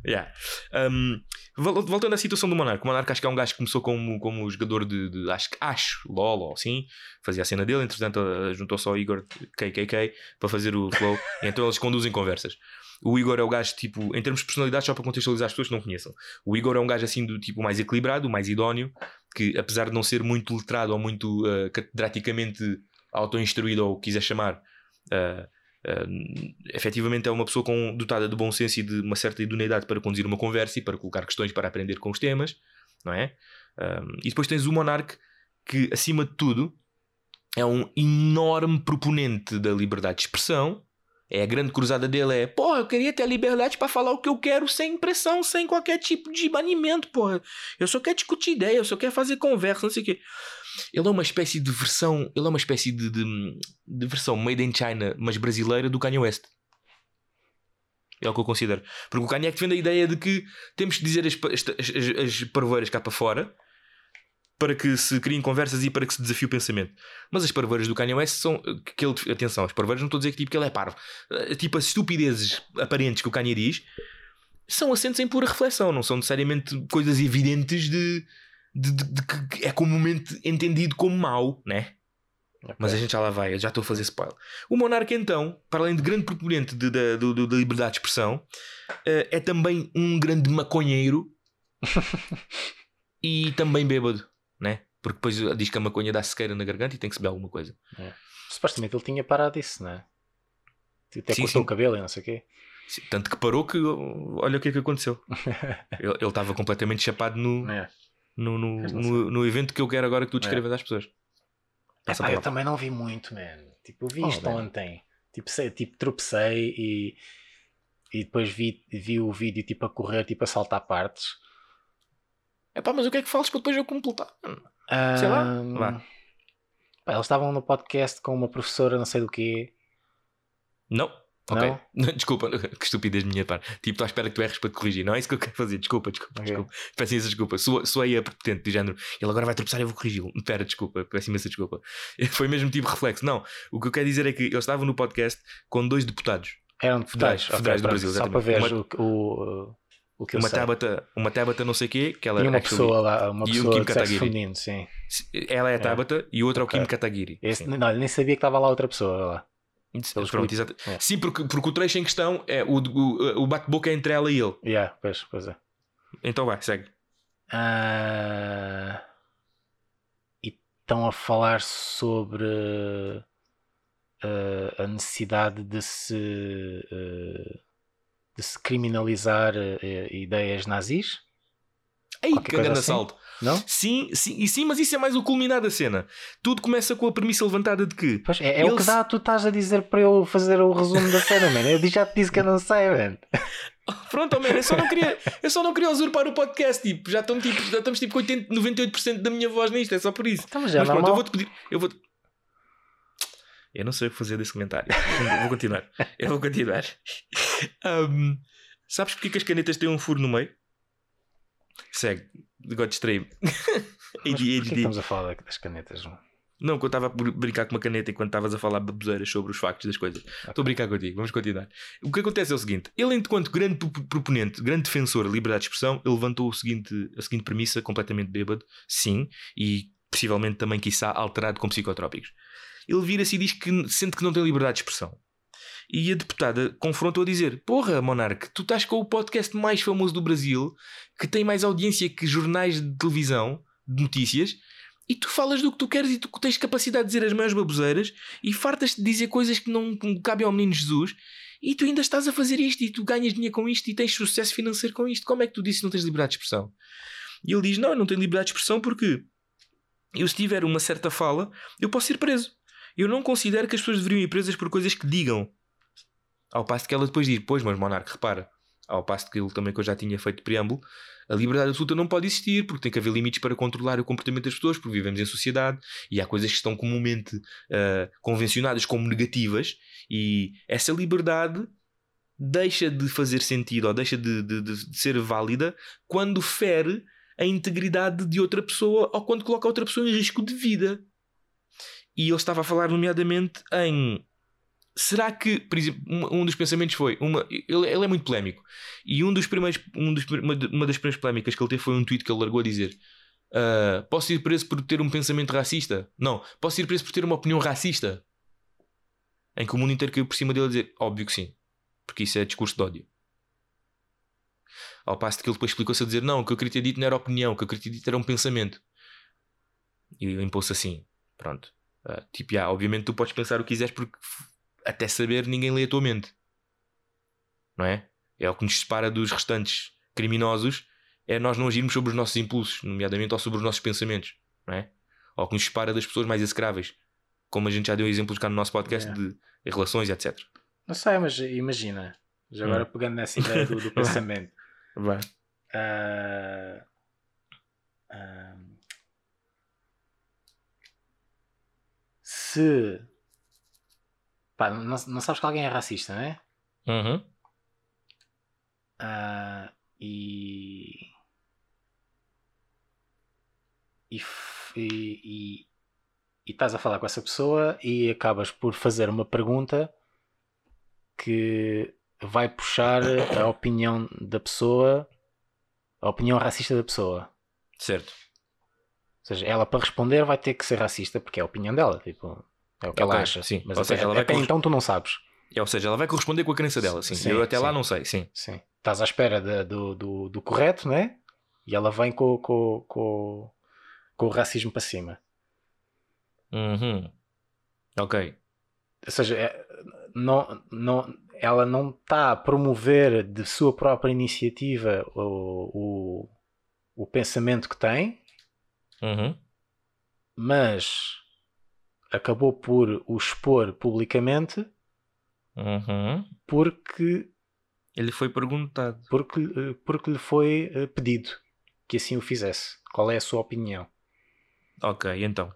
[SPEAKER 3] Yeah. Um, vol- voltando à situação do Monarca, o Monarca acho que é um gajo que começou como, como jogador de, de- acho que acho, LOL ou assim, fazia a cena dele, entretanto juntou-se ao Igor KKK para fazer o flow, e então eles conduzem conversas. O Igor é o gajo, tipo, em termos de personalidade, só para contextualizar as pessoas que não conheçam. O Igor é um gajo assim do tipo mais equilibrado, mais idóneo, que apesar de não ser muito letrado ou muito uh, catedraticamente auto-instruído ou quiser chamar, uh, uh, efetivamente é uma pessoa com, dotada de bom senso e de uma certa idoneidade para conduzir uma conversa e para colocar questões para aprender com os temas, não é? Um, e depois tens o Monarque, que acima de tudo é um enorme proponente da liberdade de expressão. É a grande cruzada dele é, porra, eu queria ter a liberdade para falar o que eu quero sem pressão, sem qualquer tipo de banimento, porra. Eu só quero discutir ideia, eu só quero fazer conversa, não sei o quê. Ele é uma espécie de versão, ele é uma espécie de, de, de versão made in China, mas brasileira do Kanye West. É o que eu considero. Porque o Kanye é que defende a ideia de que temos que dizer as, as, as, as parvoeiras cá para fora para que se criem conversas e para que se desafie o pensamento. Mas as parvoeiras do Kanye West são. Que ele, atenção, as parvoeiras não estou a dizer que, tipo, que ele é parvo. Eh, Tipo, as estupidezes aparentes que o Kanye diz são assentes em pura reflexão, não são necessariamente coisas evidentes de, de, de- de que é comumente entendido como mau, né?
[SPEAKER 4] Ok.
[SPEAKER 3] Mas a gente já lá vai, eu já estou a fazer spoiler. O Monarca, então, para além de grande proponente da liberdade de expressão, eh, é também um grande maconheiro e também bêbado, né? Porque depois diz que a maconha dá sequeira na garganta e tem que se beber alguma coisa.
[SPEAKER 4] Supostamente ele tinha parado isso, não é? Até
[SPEAKER 3] Sim,
[SPEAKER 4] cortou
[SPEAKER 3] sim.
[SPEAKER 4] o cabelo e não sei o quê.
[SPEAKER 3] Sim, Tanto que parou que olha o que é que aconteceu. ele ele estava completamente chapado no,
[SPEAKER 4] É.
[SPEAKER 3] no, no, no, no evento que eu quero agora que tu descrevas às pessoas. Passa
[SPEAKER 4] Epá,
[SPEAKER 3] a
[SPEAKER 4] eu também não vi muito, man. Tipo, eu vi
[SPEAKER 3] Oh,
[SPEAKER 4] isto ontem. Tipo, sei, tipo, tropecei e, e depois vi, vi o vídeo tipo a correr, tipo a saltar partes.
[SPEAKER 3] É pá, mas o que é que falas para depois eu completar? Sei lá,
[SPEAKER 4] pá, eles estavam no podcast com uma professora, não sei do quê.
[SPEAKER 3] Não. Ok.
[SPEAKER 4] Não?
[SPEAKER 3] Desculpa, que estupidez minha parte. Tipo, estou à espera que tu erres para te corrigir. Não é isso que eu quero fazer. Desculpa, desculpa,
[SPEAKER 4] Ok.
[SPEAKER 3] desculpa. Peço imensa desculpa. Sou, sou aí a prepotente do género. Ele agora vai tropeçar e eu vou corrigi-lo. Espera, desculpa. Peço imensa desculpa. Foi mesmo tipo reflexo. Não. O que eu quero dizer é que eu estava no podcast com dois deputados.
[SPEAKER 4] Eram
[SPEAKER 3] Federais,
[SPEAKER 4] deputados,
[SPEAKER 3] federais do
[SPEAKER 4] pronto,
[SPEAKER 3] Brasil,
[SPEAKER 4] Só para
[SPEAKER 3] exatamente.
[SPEAKER 4] ver o, o, o que eu
[SPEAKER 3] Uma
[SPEAKER 4] sei.
[SPEAKER 3] Tabata, uma Tabata não sei quê, que ela
[SPEAKER 4] E uma
[SPEAKER 3] actually-
[SPEAKER 4] pessoa lá, uma
[SPEAKER 3] e o
[SPEAKER 4] pessoa
[SPEAKER 3] Kim
[SPEAKER 4] de
[SPEAKER 3] Kataguiri.
[SPEAKER 4] feminino, sim.
[SPEAKER 3] Ela é a Tabata e o outro é o. Kim Kataguiri.
[SPEAKER 4] Esse, não, nem sabia que estava lá outra pessoa lá.
[SPEAKER 3] Pronto,
[SPEAKER 4] clipes.
[SPEAKER 3] exato.
[SPEAKER 4] É.
[SPEAKER 3] Sim, porque, porque o trecho em questão é o, o, o bate-boca é entre ela e ele.
[SPEAKER 4] Yeah, pois, pois é.
[SPEAKER 3] Então vai, segue.
[SPEAKER 4] Ah, e estão a falar sobre ah, a necessidade de se, ah, de se criminalizar ideias nazis?
[SPEAKER 3] Ei,
[SPEAKER 4] Qualquer
[SPEAKER 3] que grande
[SPEAKER 4] assim?
[SPEAKER 3] assalto.
[SPEAKER 4] Não?
[SPEAKER 3] Sim, sim, e sim, mas isso é mais o culminar da cena. Tudo começa com a premissa levantada de que
[SPEAKER 4] Pois é, é o que dá, tu estás a dizer para eu fazer o resumo da cena, mano. Eu já te disse que eu não sei, mano.
[SPEAKER 3] Pronto, oh, man, eu só não queria, eu só não queria usurpar o podcast, tipo, já estamos tipo, já estamos tipo com 80, 98% da minha voz nisto, é só por isso.
[SPEAKER 4] Então, já
[SPEAKER 3] Mas pronto, eu vou-te pedir, eu vou Eu não sei o que fazer desse comentário. Eu vou continuar. Eu vou continuar. Ahm, sabes porque que as canetas têm um furo no meio? Segue. Agora distraí-me.
[SPEAKER 4] Mas porquê que
[SPEAKER 3] ADHD.
[SPEAKER 4] estamos a falar das canetas?
[SPEAKER 3] Não, que eu estava a br- brincar com uma caneta enquanto estavas a falar baboseiras sobre os factos das coisas. Estou a brincar contigo, vamos continuar. O que acontece é o seguinte: ele, enquanto grande pro- proponente, grande defensor da liberdade de expressão, ele levantou o seguinte, a seguinte premissa, completamente bêbado, sim, e possivelmente também, quiçá, alterado com psicotrópicos. Ele vira-se e diz que sente que não tem liberdade de expressão. E a deputada confrontou a dizer: Porra, Monarque, tu estás com o podcast mais famoso do Brasil, que tem mais audiência que jornais de televisão, de notícias, e tu falas do que tu queres e tu tens capacidade de dizer as maiores baboseiras e fartas-te de dizer coisas que não cabem ao menino Jesus e tu ainda estás a fazer isto e tu ganhas dinheiro com isto e tens sucesso financeiro com isto. Como é que tu dizes que não tens liberdade de expressão? E ele diz: Não, eu não tenho liberdade de expressão porque eu, se tiver uma certa fala, eu posso ser preso. Eu não considero que as pessoas deveriam ir presas por coisas que digam. Ao passo que ela depois diz: Pois, mas Monarque, repara. Ao passo que ele também que eu já tinha feito preâmbulo, a liberdade absoluta não pode existir, porque tem que haver limites para controlar o comportamento das pessoas, porque vivemos em sociedade e há coisas que estão comumente ah, convencionadas como negativas, e essa liberdade deixa de fazer sentido ou deixa de, de- de- de ser válida quando fere a integridade de outra pessoa ou quando coloca outra pessoa em risco de vida. E ele estava a falar, nomeadamente, em. Será que, por exemplo, um, dos pensamentos foi. Uma, ele, ele é muito polémico. E um dos primeiros, um dos, uma, uma das primeiras polémicas que ele teve foi um tweet que ele largou a dizer: ah, Posso ir preso por ter um pensamento racista? Não. Posso ir preso por ter uma opinião racista? Em que o mundo inteiro caiu por cima dele a dizer: Óbvio que sim. Porque isso é discurso de ódio. Ao passo que ele depois explicou-se a dizer: Não, o que eu queria ter dito não era opinião, o que eu queria ter dito era um pensamento. E ele impôs-se assim: Pronto. Ah, tipo, já, obviamente tu podes pensar o que quiseres porque até saber ninguém lê a tua mente. Não é? É o que nos separa dos restantes criminosos é nós não agirmos sobre os nossos impulsos, nomeadamente ou sobre os nossos pensamentos, não é? Ou o que nos separa das pessoas mais execráveis, como a gente já deu exemplos cá no nosso podcast
[SPEAKER 4] É.
[SPEAKER 3] de relações, etc.
[SPEAKER 4] Não sei, mas imagina. Já agora
[SPEAKER 3] Hum.
[SPEAKER 4] pegando nessa ideia do, do pensamento.
[SPEAKER 3] Vai.
[SPEAKER 4] Ah, ah, se pá, não, não sabes que alguém é racista, não é?
[SPEAKER 3] Uhum.
[SPEAKER 4] Ah, e, e, e, e- e estás a falar com essa pessoa e acabas por fazer uma pergunta que vai puxar a opinião da pessoa, a opinião racista da pessoa.
[SPEAKER 3] Certo.
[SPEAKER 4] Ou seja, ela para responder vai ter que ser racista porque é a opinião dela, tipo, é o que ela
[SPEAKER 3] Ok,
[SPEAKER 4] acha.
[SPEAKER 3] sim.
[SPEAKER 4] Mas
[SPEAKER 3] Ou
[SPEAKER 4] até,
[SPEAKER 3] seja, ela vai
[SPEAKER 4] até
[SPEAKER 3] corres-
[SPEAKER 4] então tu não sabes.
[SPEAKER 3] É, ou seja, ela vai corresponder com a crença dela, sim.
[SPEAKER 4] Sim,
[SPEAKER 3] Eu até lá
[SPEAKER 4] sim.
[SPEAKER 3] não sei, sim.
[SPEAKER 4] Sim. Estás à espera de- do, do, do correto, né? E ela vem com, com, com, com o racismo para cima.
[SPEAKER 3] Uhum. Ok.
[SPEAKER 4] Ou seja, é, não, não, ela não está a promover de sua própria iniciativa o, o, o pensamento que tem,
[SPEAKER 3] Uhum.
[SPEAKER 4] mas acabou por o expor publicamente
[SPEAKER 3] Uhum.
[SPEAKER 4] porque,
[SPEAKER 3] Ele foi perguntado.
[SPEAKER 4] porque, eh, porque lhe foi eh, pedido que assim o fizesse. Qual é a sua opinião?
[SPEAKER 3] Ok, então.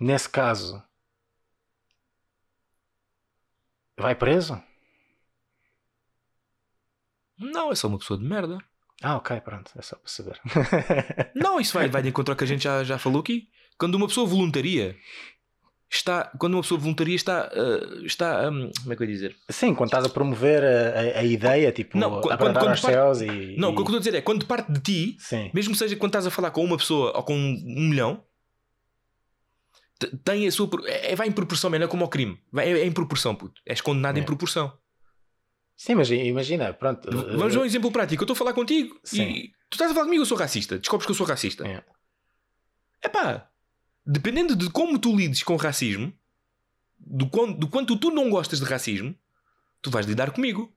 [SPEAKER 4] Nesse caso, vai preso?
[SPEAKER 3] Não, é só uma pessoa de merda.
[SPEAKER 4] Ah, ok, pronto, é só para saber.
[SPEAKER 3] Não, isso vai, vai de encontro ao que a gente já, já falou aqui. Quando uma pessoa voluntaria, está. Quando uma pessoa voluntaria está. ah, está hum, como é que eu ia dizer?
[SPEAKER 4] Sim, quando estás a promover a, a- a ideia, tipo,
[SPEAKER 3] Não, quando-
[SPEAKER 4] agradar
[SPEAKER 3] quando
[SPEAKER 4] aos
[SPEAKER 3] parte-
[SPEAKER 4] céus e.
[SPEAKER 3] Não,
[SPEAKER 4] e...
[SPEAKER 3] o que eu estou a dizer é quando parte de ti,
[SPEAKER 4] Sim,
[SPEAKER 3] mesmo que seja quando estás a falar com uma pessoa ou com um milhão, te- tem a sua. pro- É, vai em proporção, man, é como ao crime. Vai, é, é em proporção, puto. És condenado em
[SPEAKER 4] É.
[SPEAKER 3] proporção.
[SPEAKER 4] sim, mas imagina, pronto.
[SPEAKER 3] Vamos a um exemplo prático. Eu estou a falar contigo
[SPEAKER 4] Sim.
[SPEAKER 3] e tu estás a falar comigo, eu sou racista. Descobres que eu sou racista.
[SPEAKER 4] É.
[SPEAKER 3] Epá, dependendo de como tu lides com racismo, do quanto, do quanto tu não gostas de racismo, tu vais lidar comigo.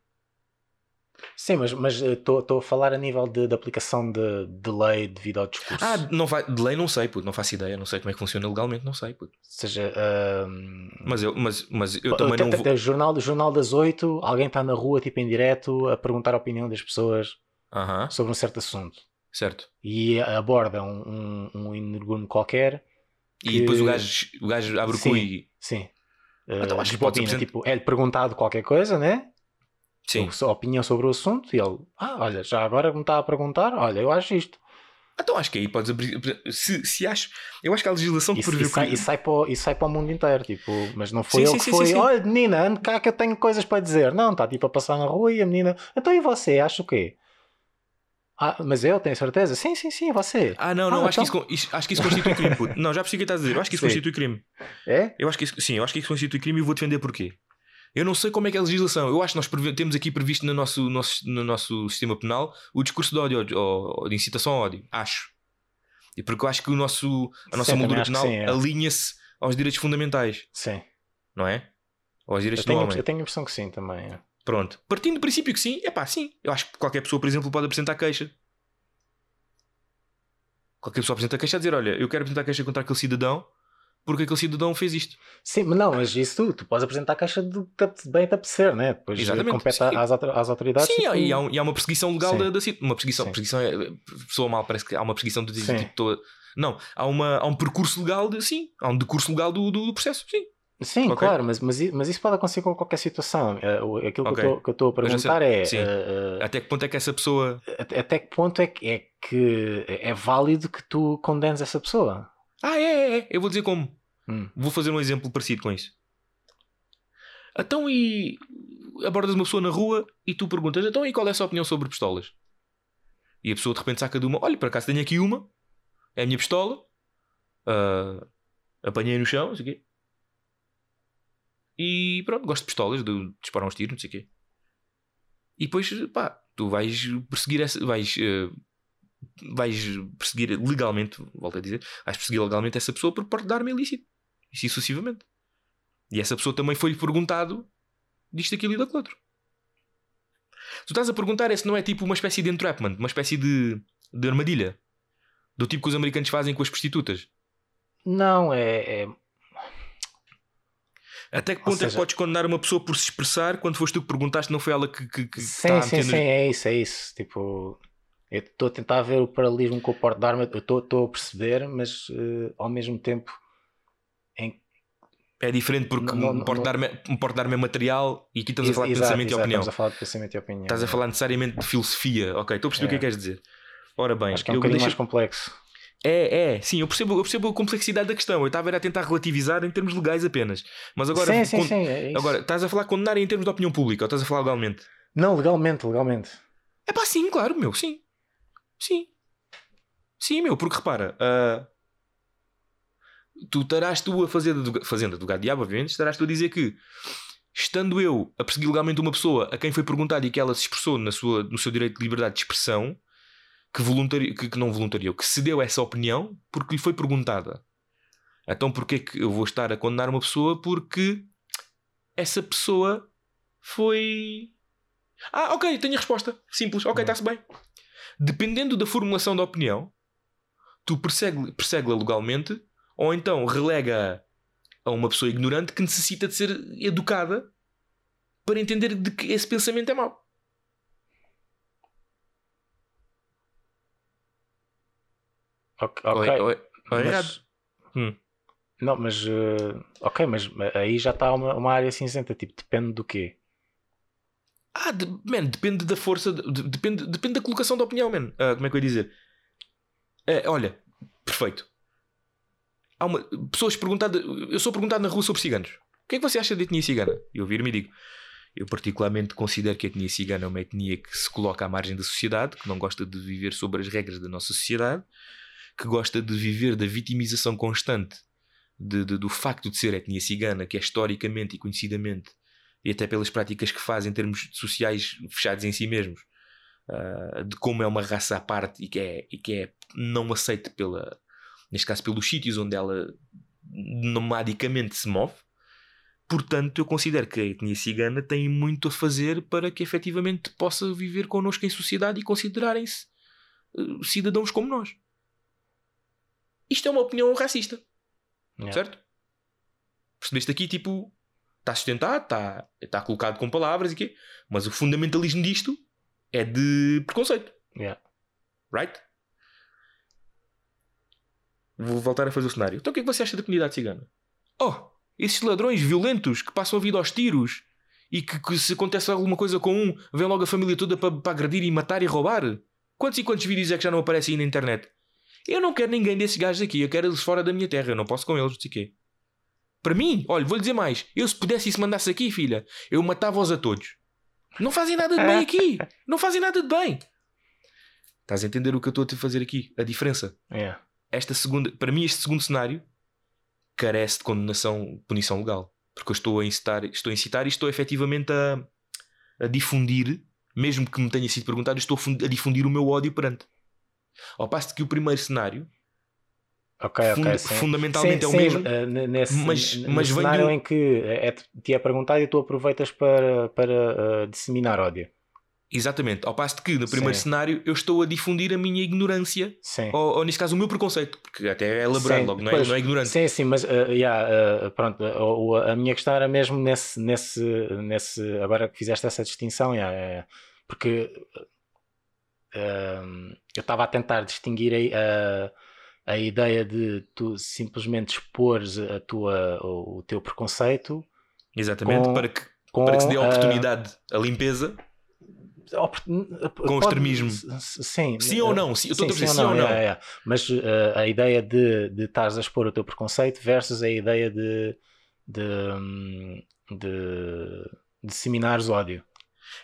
[SPEAKER 4] Sim, mas estou a falar a nível de, de aplicação de, de lei devido ao discurso.
[SPEAKER 3] Ah, não vai, de lei não sei, puto, não faço ideia, não sei como é que funciona legalmente, não sei, puto.
[SPEAKER 4] Ou seja,
[SPEAKER 3] Mas eu, mas, mas eu também não vou.
[SPEAKER 4] jornal, jornal das oito, alguém está na rua, tipo em direto, a perguntar a opinião das pessoas
[SPEAKER 3] Aham,
[SPEAKER 4] sobre um certo assunto.
[SPEAKER 3] certo.
[SPEAKER 4] E aborda um, um, um energúmeno qualquer,
[SPEAKER 3] E
[SPEAKER 4] Que-
[SPEAKER 3] depois o gajo, o gajo abre o cu e.
[SPEAKER 4] sim.
[SPEAKER 3] Então
[SPEAKER 4] Uh,
[SPEAKER 3] acho que pode presente-
[SPEAKER 4] tipo, é-lhe perguntado qualquer coisa, né?
[SPEAKER 3] Sim.
[SPEAKER 4] A opinião sobre o assunto e ele, ah, olha, já agora me está a perguntar, olha, eu acho isto.
[SPEAKER 3] Então acho que aí podes abrir. Se, se acho. Eu acho que a legislação que prevê
[SPEAKER 4] e,
[SPEAKER 3] o
[SPEAKER 4] sai,
[SPEAKER 3] que-
[SPEAKER 4] e, sai para o, e sai para o mundo inteiro, tipo, mas não foi
[SPEAKER 3] Sim,
[SPEAKER 4] ele
[SPEAKER 3] sim,
[SPEAKER 4] que
[SPEAKER 3] sim,
[SPEAKER 4] foi,
[SPEAKER 3] sim.
[SPEAKER 4] olha menina, ande cá que eu tenho coisas para dizer. Não, está tipo a passar na rua e a menina, então e você, acha o quê? Ah, mas eu tenho certeza? Sim, sim, sim, você.
[SPEAKER 3] Ah, não, não,
[SPEAKER 4] Ah,
[SPEAKER 3] acho,
[SPEAKER 4] então-
[SPEAKER 3] que isso, acho que isso constitui crime, puto. Não, já percebi o que estás a dizer. Eu acho que isso
[SPEAKER 4] Sim.
[SPEAKER 3] constitui crime.
[SPEAKER 4] É?
[SPEAKER 3] Eu acho que isso, sim, eu acho que isso constitui crime e vou defender porquê. Eu não sei como é que é a legislação. Eu acho que nós temos aqui previsto no nosso, nosso- no nosso sistema penal o discurso de ódio ou, de incitação ao ódio. Acho. E porque eu acho que o nosso, a nossa moldura penal
[SPEAKER 4] é.
[SPEAKER 3] alinha-se aos direitos fundamentais,
[SPEAKER 4] Sim.
[SPEAKER 3] não é? Ou aos
[SPEAKER 4] Eu
[SPEAKER 3] direitos do
[SPEAKER 4] tenho,
[SPEAKER 3] homem.
[SPEAKER 4] eu tenho a impressão que sim também. é.
[SPEAKER 3] Pronto. Partindo do princípio que sim, é pá, sim. Eu acho que qualquer pessoa, por exemplo, pode apresentar queixa. Qualquer pessoa apresenta queixa a dizer: Olha, eu quero apresentar queixa contra aquele cidadão porque aquele cidadão fez isto.
[SPEAKER 4] Sim, mas não, mas isso tu, tu podes apresentar a caixa do que bem te apetecer, né? Depois
[SPEAKER 3] Exatamente,
[SPEAKER 4] compete
[SPEAKER 3] sim.
[SPEAKER 4] às, às autoridades.
[SPEAKER 3] Sim,
[SPEAKER 4] tipo,
[SPEAKER 3] e, há, um- e há uma perseguição legal
[SPEAKER 4] Sim.
[SPEAKER 3] da, da cit- Uma perseguição.
[SPEAKER 4] Sim.
[SPEAKER 3] Perseguição é. Pessoa mal, parece que há uma perseguição
[SPEAKER 4] Sim.
[SPEAKER 3] tipo toda. Não, há, uma, há um percurso legal de. Sim, há um decurso legal do, do, do processo. Sim.
[SPEAKER 4] Sim, claro, mas, mas, mas isso pode acontecer com qualquer situação. O- Aquilo
[SPEAKER 3] Ok.
[SPEAKER 4] que eu estou a perguntar é eh,
[SPEAKER 3] Até que ponto é que essa pessoa.
[SPEAKER 4] até, até que ponto é que, é que é válido que tu condenes essa pessoa?
[SPEAKER 3] Ah, é, é, é. Eu vou dizer como.
[SPEAKER 4] Hum.
[SPEAKER 3] Vou fazer um exemplo parecido com isso. Então e abordas uma pessoa na rua e tu perguntas, então e qual é a sua opinião sobre pistolas? E a pessoa de repente saca de uma, olha, por acaso tenho aqui uma, é a minha pistola, ah, apanhei no chão, não sei o quê. E pronto, gosto de pistolas, de disparar uns tiros, não sei o quê. E depois, pá, tu vais perseguir essa, vais, eh, vais perseguir legalmente, volto a dizer, vais perseguir legalmente essa pessoa por porte de arma ilícito. E assim sucessivamente. E essa pessoa também foi-lhe perguntado disto, aquilo e daquilo outro. Tu estás a perguntar é se não é tipo uma espécie de entrapment, uma espécie de, de armadilha. Do tipo que os americanos fazem com as prostitutas.
[SPEAKER 4] Não, é, é-
[SPEAKER 3] Até que ponto é
[SPEAKER 4] seja-
[SPEAKER 3] que podes condenar uma pessoa por se expressar quando foste tu que perguntaste, não foi ela que, que, que
[SPEAKER 4] Sim,
[SPEAKER 3] está a
[SPEAKER 4] sim,
[SPEAKER 3] meter
[SPEAKER 4] sim, é isso, é isso. Tipo, eu estou a tentar ver o paralelismo com o porte de arma, eu estou a perceber, mas eh, ao mesmo tempo em
[SPEAKER 3] É diferente porque
[SPEAKER 4] Não, não,
[SPEAKER 3] um, porte de arma, um porte de arma é material e aqui estamos a falar de
[SPEAKER 4] Exato,
[SPEAKER 3] pensamento
[SPEAKER 4] exato,
[SPEAKER 3] e opinião.
[SPEAKER 4] Estamos a falar de pensamento e opinião.
[SPEAKER 3] Estás a falar necessariamente de filosofia. Ok, estou a perceber o que é que queres dizer. Ora bem,
[SPEAKER 4] Acho que é um bocadinho
[SPEAKER 3] deixo-
[SPEAKER 4] mais complexo.
[SPEAKER 3] É, é, sim, eu percebo, eu percebo a complexidade da questão. Eu estava a tentar relativizar em termos legais apenas. Mas agora,
[SPEAKER 4] sim, sim,
[SPEAKER 3] con-
[SPEAKER 4] sim. É
[SPEAKER 3] agora estás a falar condenar em termos de opinião pública ou estás a falar legalmente?
[SPEAKER 4] Não, legalmente, legalmente.
[SPEAKER 3] É pá, sim, claro, meu, sim. Sim. Sim, meu, porque repara, ah, tu estarás tu a fazer, fazendo advogado diabo, obviamente, estarás tu a dizer que estando eu a perseguir legalmente uma pessoa a quem foi perguntado e que ela se expressou na sua, no seu direito de liberdade de expressão, que, voluntari, que, que não voluntariou, que cedeu essa opinião porque lhe foi perguntada. Então porquê que eu vou estar a condenar uma pessoa porque essa pessoa foi. Ah, ok, tenho a resposta. Simples, ok,
[SPEAKER 4] Hum.
[SPEAKER 3] está-se bem. Dependendo da formulação da opinião, tu persegue- persegue-la legalmente ou então relega a uma pessoa ignorante que necessita de ser educada para entender de que esse pensamento é mau.
[SPEAKER 4] Ok,
[SPEAKER 3] Ou
[SPEAKER 4] ok.
[SPEAKER 3] ou é- ou é
[SPEAKER 4] mas-.
[SPEAKER 3] Hum.
[SPEAKER 4] Não, mas eh, ok, mas aí já está uma, uma área cinzenta, tipo, depende do quê?
[SPEAKER 3] Ah, de, man, depende da força, de- de- depende, depende da colocação da opinião, man. Ah, como é que eu ia dizer? É, olha, perfeito. Há uma, pessoas perguntadas. Eu sou perguntado na rua sobre ciganos. O que é que você acha da etnia cigana? Eu viro-me e digo. Eu particularmente considero que a etnia cigana é uma etnia que se coloca à margem da sociedade, que não gosta de viver sobre as regras da nossa sociedade, que gosta de viver da vitimização constante de- de- do facto de ser etnia cigana, que é historicamente e conhecidamente e até pelas práticas que faz em termos sociais fechados em si mesmos, ah, de como é uma raça à parte e que é, e que é não aceite pela, neste caso pelos sítios onde ela nomadicamente se move. Portanto, eu considero que a etnia cigana tem muito a fazer para que efetivamente possa viver connosco em sociedade e considerarem-se ah, cidadãos como nós. Isto é uma opinião racista.
[SPEAKER 4] Yeah.
[SPEAKER 3] Certo? Percebeste aqui, tipo, está sustentado, está tá colocado com palavras e quê? Mas o fundamentalismo disto é de preconceito.
[SPEAKER 4] Yeah.
[SPEAKER 3] Right? Vou voltar a fazer o cenário. Então o que é que você acha da comunidade cigana? Oh, esses ladrões violentos que passam a vida aos tiros e que, que se acontece alguma coisa com um, vem logo a família toda para, para agredir e matar e roubar? Quantos e quantos vídeos é que já não aparecem aí na internet? Eu não quero ninguém desses gajos aqui, eu quero eles fora da minha terra, eu não posso com eles, não sei o quê. Para mim, olha, vou-lhe dizer mais: eu se pudesse e se mandasse aqui, filha, eu matava-os a todos. Não fazem nada de bem aqui, não fazem nada de bem. Estás a entender o que eu estou a te fazer aqui? A diferença.
[SPEAKER 4] Yeah.
[SPEAKER 3] Esta segunda, para mim, este segundo cenário carece de condenação, punição legal. Porque eu estou a incitar, estou a incitar e estou efetivamente a, a difundir, mesmo que me tenha sido perguntado, estou a difundir o meu ódio perante. Ao passo que o primeiro cenário,
[SPEAKER 4] Ok, ok.
[SPEAKER 3] funda-
[SPEAKER 4] sim.
[SPEAKER 3] fundamentalmente
[SPEAKER 4] Sim,
[SPEAKER 3] é o mesmo,
[SPEAKER 4] n- nesse,
[SPEAKER 3] mas- mas vem
[SPEAKER 4] cenário
[SPEAKER 3] do-
[SPEAKER 4] em que é, te é perguntado e tu aproveitas para, para eh, disseminar ódio.
[SPEAKER 3] exatamente, ao passo que no primeiro
[SPEAKER 4] Sim.
[SPEAKER 3] cenário eu estou a difundir a minha ignorância,
[SPEAKER 4] Sim.
[SPEAKER 3] ou, ou neste caso o meu preconceito, porque até é elaborado
[SPEAKER 4] Sim,
[SPEAKER 3] logo, não é,
[SPEAKER 4] pois,
[SPEAKER 3] não é ignorante.
[SPEAKER 4] Sim, sim, mas eh, yeah, eh, pronto, o- a minha questão era mesmo nesse, nesse, nesse agora que fizeste essa distinção, yeah, é, porque eh, eu estava a tentar distinguir aí a, a ideia de tu simplesmente expores a tua, o, o teu preconceito
[SPEAKER 3] Exatamente,
[SPEAKER 4] com-
[SPEAKER 3] para, que,
[SPEAKER 4] com
[SPEAKER 3] para que se dê a
[SPEAKER 4] a-
[SPEAKER 3] oportunidade à limpeza.
[SPEAKER 4] com
[SPEAKER 3] extremismo.
[SPEAKER 4] Sim,
[SPEAKER 3] Sim ou não? Sim, eu estou a dizer sim
[SPEAKER 4] ou
[SPEAKER 3] ou não.
[SPEAKER 4] é, é. Mas eh, a ideia de, de estares a expor o teu preconceito versus a ideia de, de, hum, de disseminares ódio.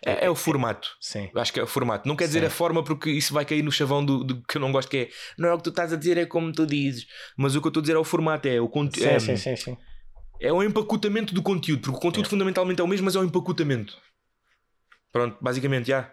[SPEAKER 3] É, é o formato.
[SPEAKER 4] Sim.
[SPEAKER 3] Acho que é o formato. Não quer dizer
[SPEAKER 4] Sim.
[SPEAKER 3] a forma porque isso vai cair no chavão do, do que eu não gosto, que é não é o que tu estás a dizer, é como tu dizes. Mas o que eu estou a dizer é o formato, é o conteúdo.
[SPEAKER 4] Sim,
[SPEAKER 3] É,
[SPEAKER 4] sim, sim, sim.
[SPEAKER 3] é o empacotamento do conteúdo, porque o conteúdo
[SPEAKER 4] É.
[SPEAKER 3] fundamentalmente é o mesmo, mas é o empacotamento. Pronto, basicamente, já.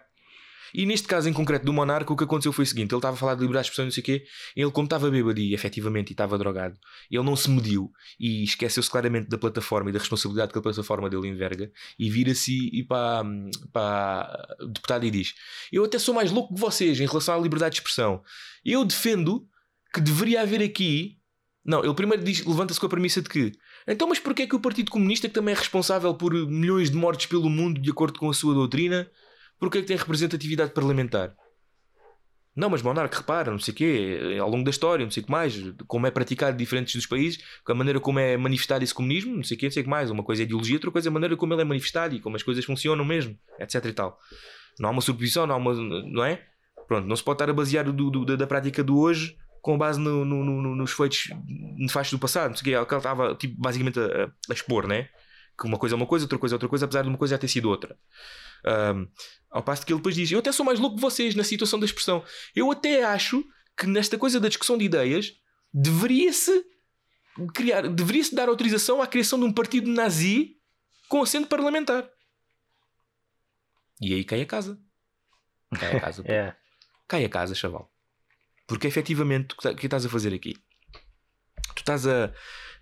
[SPEAKER 3] E neste caso em concreto do Monarca, o que aconteceu foi o seguinte: ele estava a falar de liberdade de expressão e não sei o quê, ele, como estava bêbado e efetivamente e estava drogado, ele não se mediu e esqueceu-se claramente da plataforma e da responsabilidade que a plataforma dele enverga e vira-se e para, para o deputado e diz: Eu até sou mais louco que vocês em relação à liberdade de expressão. Eu defendo que deveria haver aqui. Não, ele primeiro diz, levanta-se com a premissa de que então, mas porquê é que o Partido Comunista, que também é responsável por milhões de mortes pelo mundo de acordo com a sua doutrina, porquê é que tem representatividade parlamentar? Não, mas Monarca, repara, não sei o quê, ao longo da história, não sei o que mais, como é praticado diferentes dos países, a maneira como é manifestado esse comunismo, não sei o quê, não sei o que mais. Uma coisa é ideologia, outra coisa é a maneira como ele é manifestado e como as coisas funcionam mesmo, etc e tal. Não há uma superposição, não há uma. Não é? Pronto, não se pode estar a basear do, do- da, da prática do hoje com base no- no- no- nos feitos nefastos do passado. Não sei o quê, é que ele estava tipo, basicamente a, a expor, né? Que uma coisa é uma coisa, outra coisa é outra coisa, apesar de uma coisa já ter sido outra. Ahm, ao passo que ele depois diz: Eu até sou mais louco que vocês na situação da expressão. Eu até acho que nesta coisa da discussão de ideias deveria-se criar, deveria-se dar autorização à criação de um partido nazi com assento parlamentar. E aí cai a casa. Cai a casa.
[SPEAKER 4] É.
[SPEAKER 3] cai a casa, chaval. Porque efetivamente, o que tá- o que estás a fazer aqui? Tu estás a.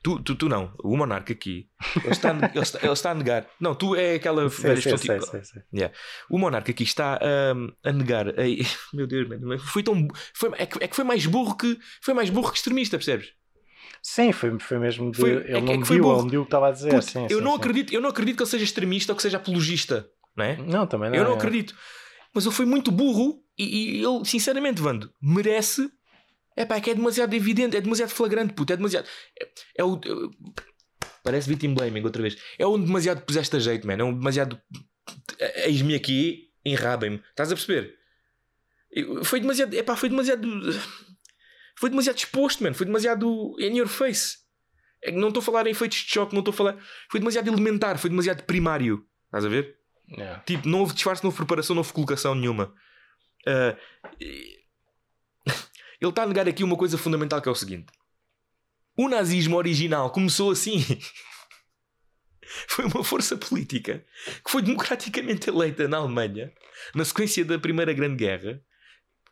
[SPEAKER 3] Tu, tu, tu não, o monarca aqui, ele está, a- ele, está, ele está a negar. Não, tu é aquela velha pessoa
[SPEAKER 4] sei,
[SPEAKER 3] tipo-
[SPEAKER 4] sei, sei.
[SPEAKER 3] O monarca aqui está a, a negar. Ei, meu Deus, mano, foi tão. Foi, é, que, é que foi mais burro que. Foi mais burro que extremista, percebes?
[SPEAKER 4] Sim, foi, foi mesmo de.
[SPEAKER 3] Foi-
[SPEAKER 4] ele
[SPEAKER 3] é que- é
[SPEAKER 4] não mediu,
[SPEAKER 3] burro.
[SPEAKER 4] ele mediu o que estava a dizer.
[SPEAKER 3] Puto,
[SPEAKER 4] sim,
[SPEAKER 3] eu,
[SPEAKER 4] sim,
[SPEAKER 3] não
[SPEAKER 4] sim.
[SPEAKER 3] Acredito, eu não acredito que ele seja extremista ou que seja apologista, não é?
[SPEAKER 4] Não, também não.
[SPEAKER 3] eu não
[SPEAKER 4] é.
[SPEAKER 3] acredito. Mas ele foi muito burro e, e ele, sinceramente, Vando, merece. É pá, é que é demasiado evidente, é demasiado flagrante, puto, é demasiado. É, é o. é- parece victim blaming outra vez. É um demasiado puseste a jeito, man. É um demasiado. Eis-me aqui, enrabem-me. Estás a perceber? Foi demasiado. É pá, foi demasiado. Foi demasiado exposto, man. Foi demasiado in your face. É não estou a falar em efeitos de choque, não estou a falar. Foi demasiado elementar, foi demasiado primário. Estás a ver?
[SPEAKER 4] Yeah.
[SPEAKER 3] Tipo, não houve disfarce, não houve preparação, não houve colocação nenhuma. E- ele está a negar aqui uma coisa fundamental que é o seguinte: o nazismo original começou assim. Foi uma força política que foi democraticamente eleita na Alemanha, na sequência da Primeira Grande Guerra,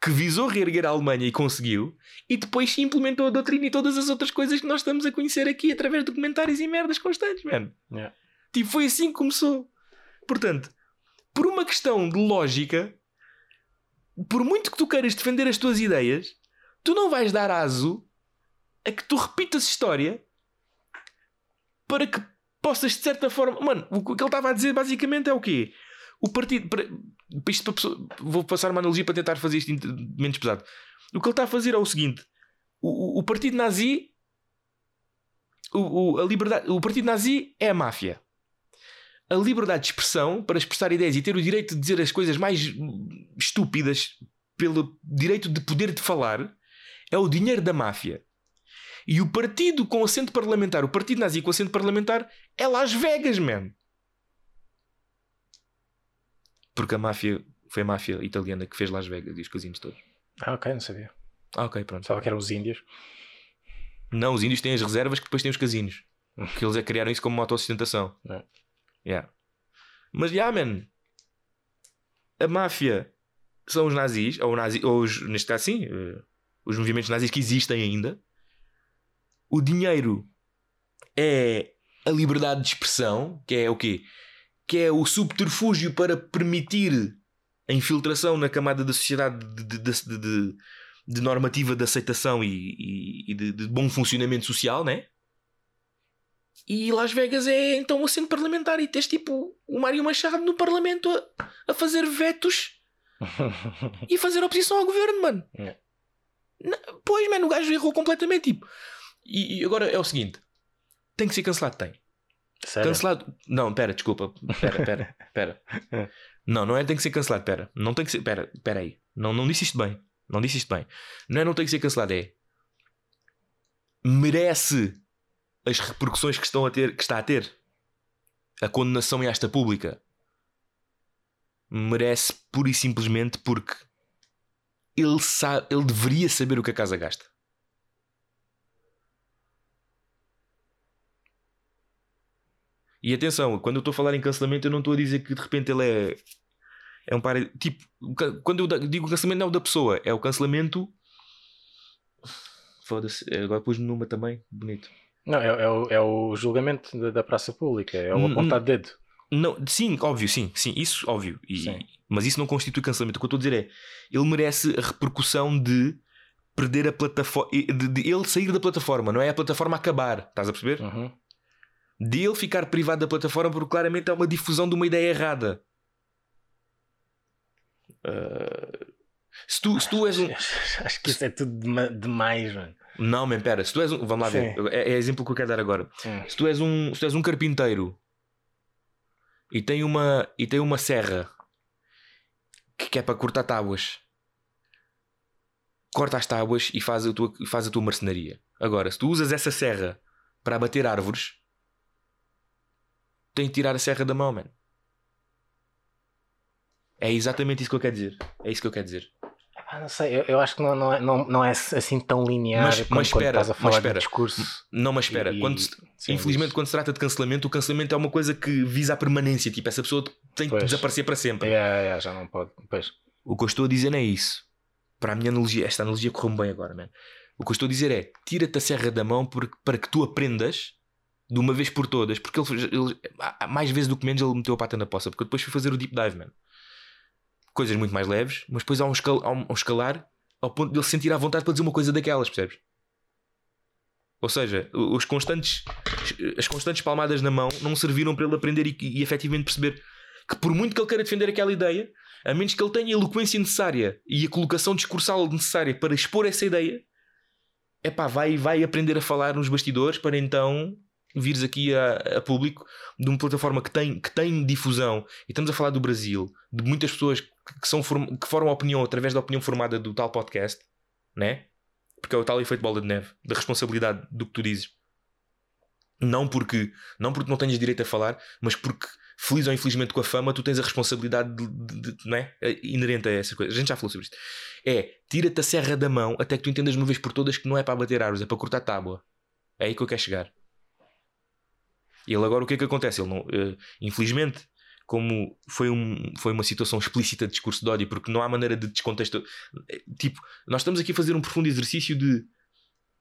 [SPEAKER 3] que visou reerguer a Alemanha e conseguiu, e depois implementou a doutrina e todas as outras coisas que nós estamos a conhecer aqui através de documentários e merdas constantes, mano.
[SPEAKER 4] Yeah.
[SPEAKER 3] Tipo, foi assim que começou. Portanto, por uma questão de lógica, por muito que tu queiras defender as tuas ideias, tu não vais dar aso a que tu repitas história para que possas, de certa forma. Mano, o que ele estava a dizer basicamente é o quê? O partido. Para, isto, para pessoa- vou passar uma analogia para tentar fazer isto menos pesado. O que ele está a fazer é o seguinte: o, o- o partido nazi. O, o- a liberdade, o partido nazi é a máfia a liberdade de expressão para expressar ideias e ter o direito de dizer as coisas mais hum, estúpidas pelo direito de poder de falar é o dinheiro da máfia. E o partido com assento parlamentar, o partido nazi com assento parlamentar, é Las Vegas, man. Porque a máfia foi a máfia italiana que fez Las Vegas e os casinos todos.
[SPEAKER 4] Ah, ok, não sabia.
[SPEAKER 3] Ah, ok, pronto.
[SPEAKER 4] Pensava que eram os índios.
[SPEAKER 3] Não, os índios têm as reservas que depois têm os casinos. Que eles é que criaram isso como uma autossustentação.
[SPEAKER 4] É.
[SPEAKER 3] Yeah. Mas, yeah, man. A máfia são os nazis, ou, nazi, ou os, neste caso, sim, eh, os movimentos nazis que existem ainda. O dinheiro é a liberdade de expressão, que é o quê? Que é o subterfúgio para permitir a infiltração na camada da sociedade de, de- de- de- normativa de aceitação e, e- e de, bom funcionamento social, né? E Las Vegas é então o centro parlamentar e tens tipo o Mário Machado no parlamento a, a fazer vetos e fazer oposição ao governo, mano.
[SPEAKER 4] É.
[SPEAKER 3] Pois, mano, o gajo errou completamente. Tipo. E, e agora é o seguinte: tem que ser cancelado? Tem.
[SPEAKER 4] Sério?
[SPEAKER 3] Cancelado. Não, pera, desculpa. Pera, pera, pera.
[SPEAKER 4] É.
[SPEAKER 3] Não, não é tem que ser cancelado, pera. Não tem que ser. Pera, pera aí. Não, não disse isto bem. Não disse isto bem. Não é não tem que ser cancelado, é. Merece as repercussões que, estão a ter, que está a ter. A condenação em esta pública. Merece pura e simplesmente porque ele, sabe, ele deveria saber o que a casa gasta. E atenção, quando eu estou a falar em cancelamento, eu não estou a dizer que de repente ele é. É um par. Tipo, quando eu digo cancelamento, não é o da pessoa, é o cancelamento. Foda-se, agora pus-me numa também, bonito.
[SPEAKER 4] Não, é, é o, é o julgamento da, da praça pública. É o
[SPEAKER 3] Hum,
[SPEAKER 4] apontar dedo.
[SPEAKER 3] Não, sim, óbvio, sim, sim, isso óbvio. E-
[SPEAKER 4] Sim.
[SPEAKER 3] mas isso não constitui cancelamento. O que eu estou a dizer é ele merece a repercussão de perder a plataforma, de, de ele sair da plataforma, não é a plataforma acabar, estás a perceber?
[SPEAKER 4] Uhum.
[SPEAKER 3] De ele ficar privado da plataforma porque claramente é uma difusão de uma ideia errada. Ah, se, tu, se tu és um.
[SPEAKER 4] Acho que isso é tudo dema- demais, mano.
[SPEAKER 3] Não, man, pera, se tu és um. Vamos lá ver,
[SPEAKER 4] Sim.
[SPEAKER 3] é, é exemplo que eu quero dar agora.
[SPEAKER 4] Hum.
[SPEAKER 3] Se tu és um, se tu és um carpinteiro e tem uma, e tem uma serra que, é para cortar tábuas, corta as tábuas e faz a, tua, faz a tua marcenaria. Agora, se tu usas essa serra para abater árvores, tem que tirar a serra da mão, man. É exatamente isso que eu quero dizer. É isso que eu quero dizer.
[SPEAKER 4] Ah, não sei, eu, eu acho que não, não, é, não, não é assim tão linear
[SPEAKER 3] Mas-
[SPEAKER 4] como
[SPEAKER 3] mas espera,
[SPEAKER 4] estás a
[SPEAKER 3] mas
[SPEAKER 4] falar
[SPEAKER 3] espera.
[SPEAKER 4] de discurso.
[SPEAKER 3] Não, mas espera,
[SPEAKER 4] E-
[SPEAKER 3] quando
[SPEAKER 4] sim,
[SPEAKER 3] infelizmente, quando se trata de cancelamento, o cancelamento é uma coisa que visa a permanência. Tipo, essa pessoa tem que
[SPEAKER 4] Pois.
[SPEAKER 3] desaparecer para sempre.
[SPEAKER 4] É, é, já não pode. Pois.
[SPEAKER 3] O que eu estou a dizer não é isso. Para a minha analogia, esta analogia correu-me bem agora, man. O que eu estou a dizer é: tira-te a serra da mão por- para que tu aprendas de uma vez por todas. Porque ele, ele- mais vezes do que menos, ele meteu a pata na poça. Porque eu depois fui fazer o deep dive, man. Coisas muito mais leves, mas depois há um, escal, há um, um escalar ao ponto de ele se sentir à vontade para dizer uma coisa daquelas, percebes? Ou seja, os constantes, as constantes palmadas na mão não serviram para ele aprender e, e efetivamente perceber que, por muito que ele queira defender aquela ideia, a menos que ele tenha a eloquência necessária e a colocação discursal necessária para expor essa ideia, é pá, vai, vai aprender a falar nos bastidores para então vires aqui a, a público de uma plataforma que tem, que tem difusão. E estamos a falar do Brasil, de muitas pessoas que são, que formam opinião através da opinião formada do tal podcast, né? Porque é o tal efeito bola de neve, da responsabilidade do que tu dizes. Não porque não, porque não tenhas direito a falar, mas porque, feliz ou infelizmente com a fama, tu tens a responsabilidade de, de- de- não é? Inerente a essas coisas. A gente já falou sobre isto. É, tira-te a serra da mão até que tu entendas de uma vez por todas que não é para bater árvores, é para cortar tábua. É aí que eu quero chegar. E ele agora o que é que acontece? Ele não, eh, infelizmente, como foi, um, foi uma situação explícita de discurso de ódio, porque não há maneira de descontexto. eh, Tipo, nós estamos aqui a fazer um profundo exercício de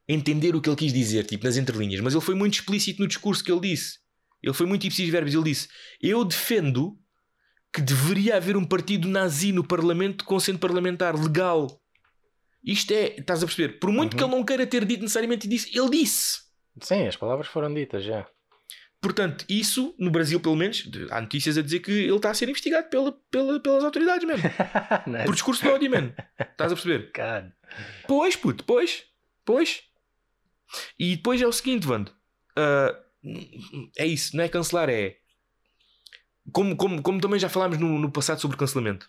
[SPEAKER 3] entender o que ele quis dizer, tipo, nas entrelinhas, mas ele foi muito explícito no discurso que ele disse. Ele foi muito ipsis verbis. Ele disse: Eu defendo que deveria haver um partido nazi no Parlamento com assento parlamentar legal. Isto é, estás a perceber? Por muito
[SPEAKER 4] Uhum.
[SPEAKER 3] que ele não queira ter dito necessariamente disse, ele disse.
[SPEAKER 4] Sim, as palavras foram ditas já.
[SPEAKER 3] Portanto, isso, no Brasil pelo menos, há notícias a dizer que ele está a ser investigado pela, pela- pelas autoridades, mesmo.
[SPEAKER 4] Não,
[SPEAKER 3] Por discurso de ódio, mano. Estás a perceber?
[SPEAKER 4] cara.
[SPEAKER 3] Pois, puto, pois. Pois. E depois é o seguinte, Vando. Ah, é isso, não é cancelar, é. Como, como, como também já falámos no, no passado sobre cancelamento.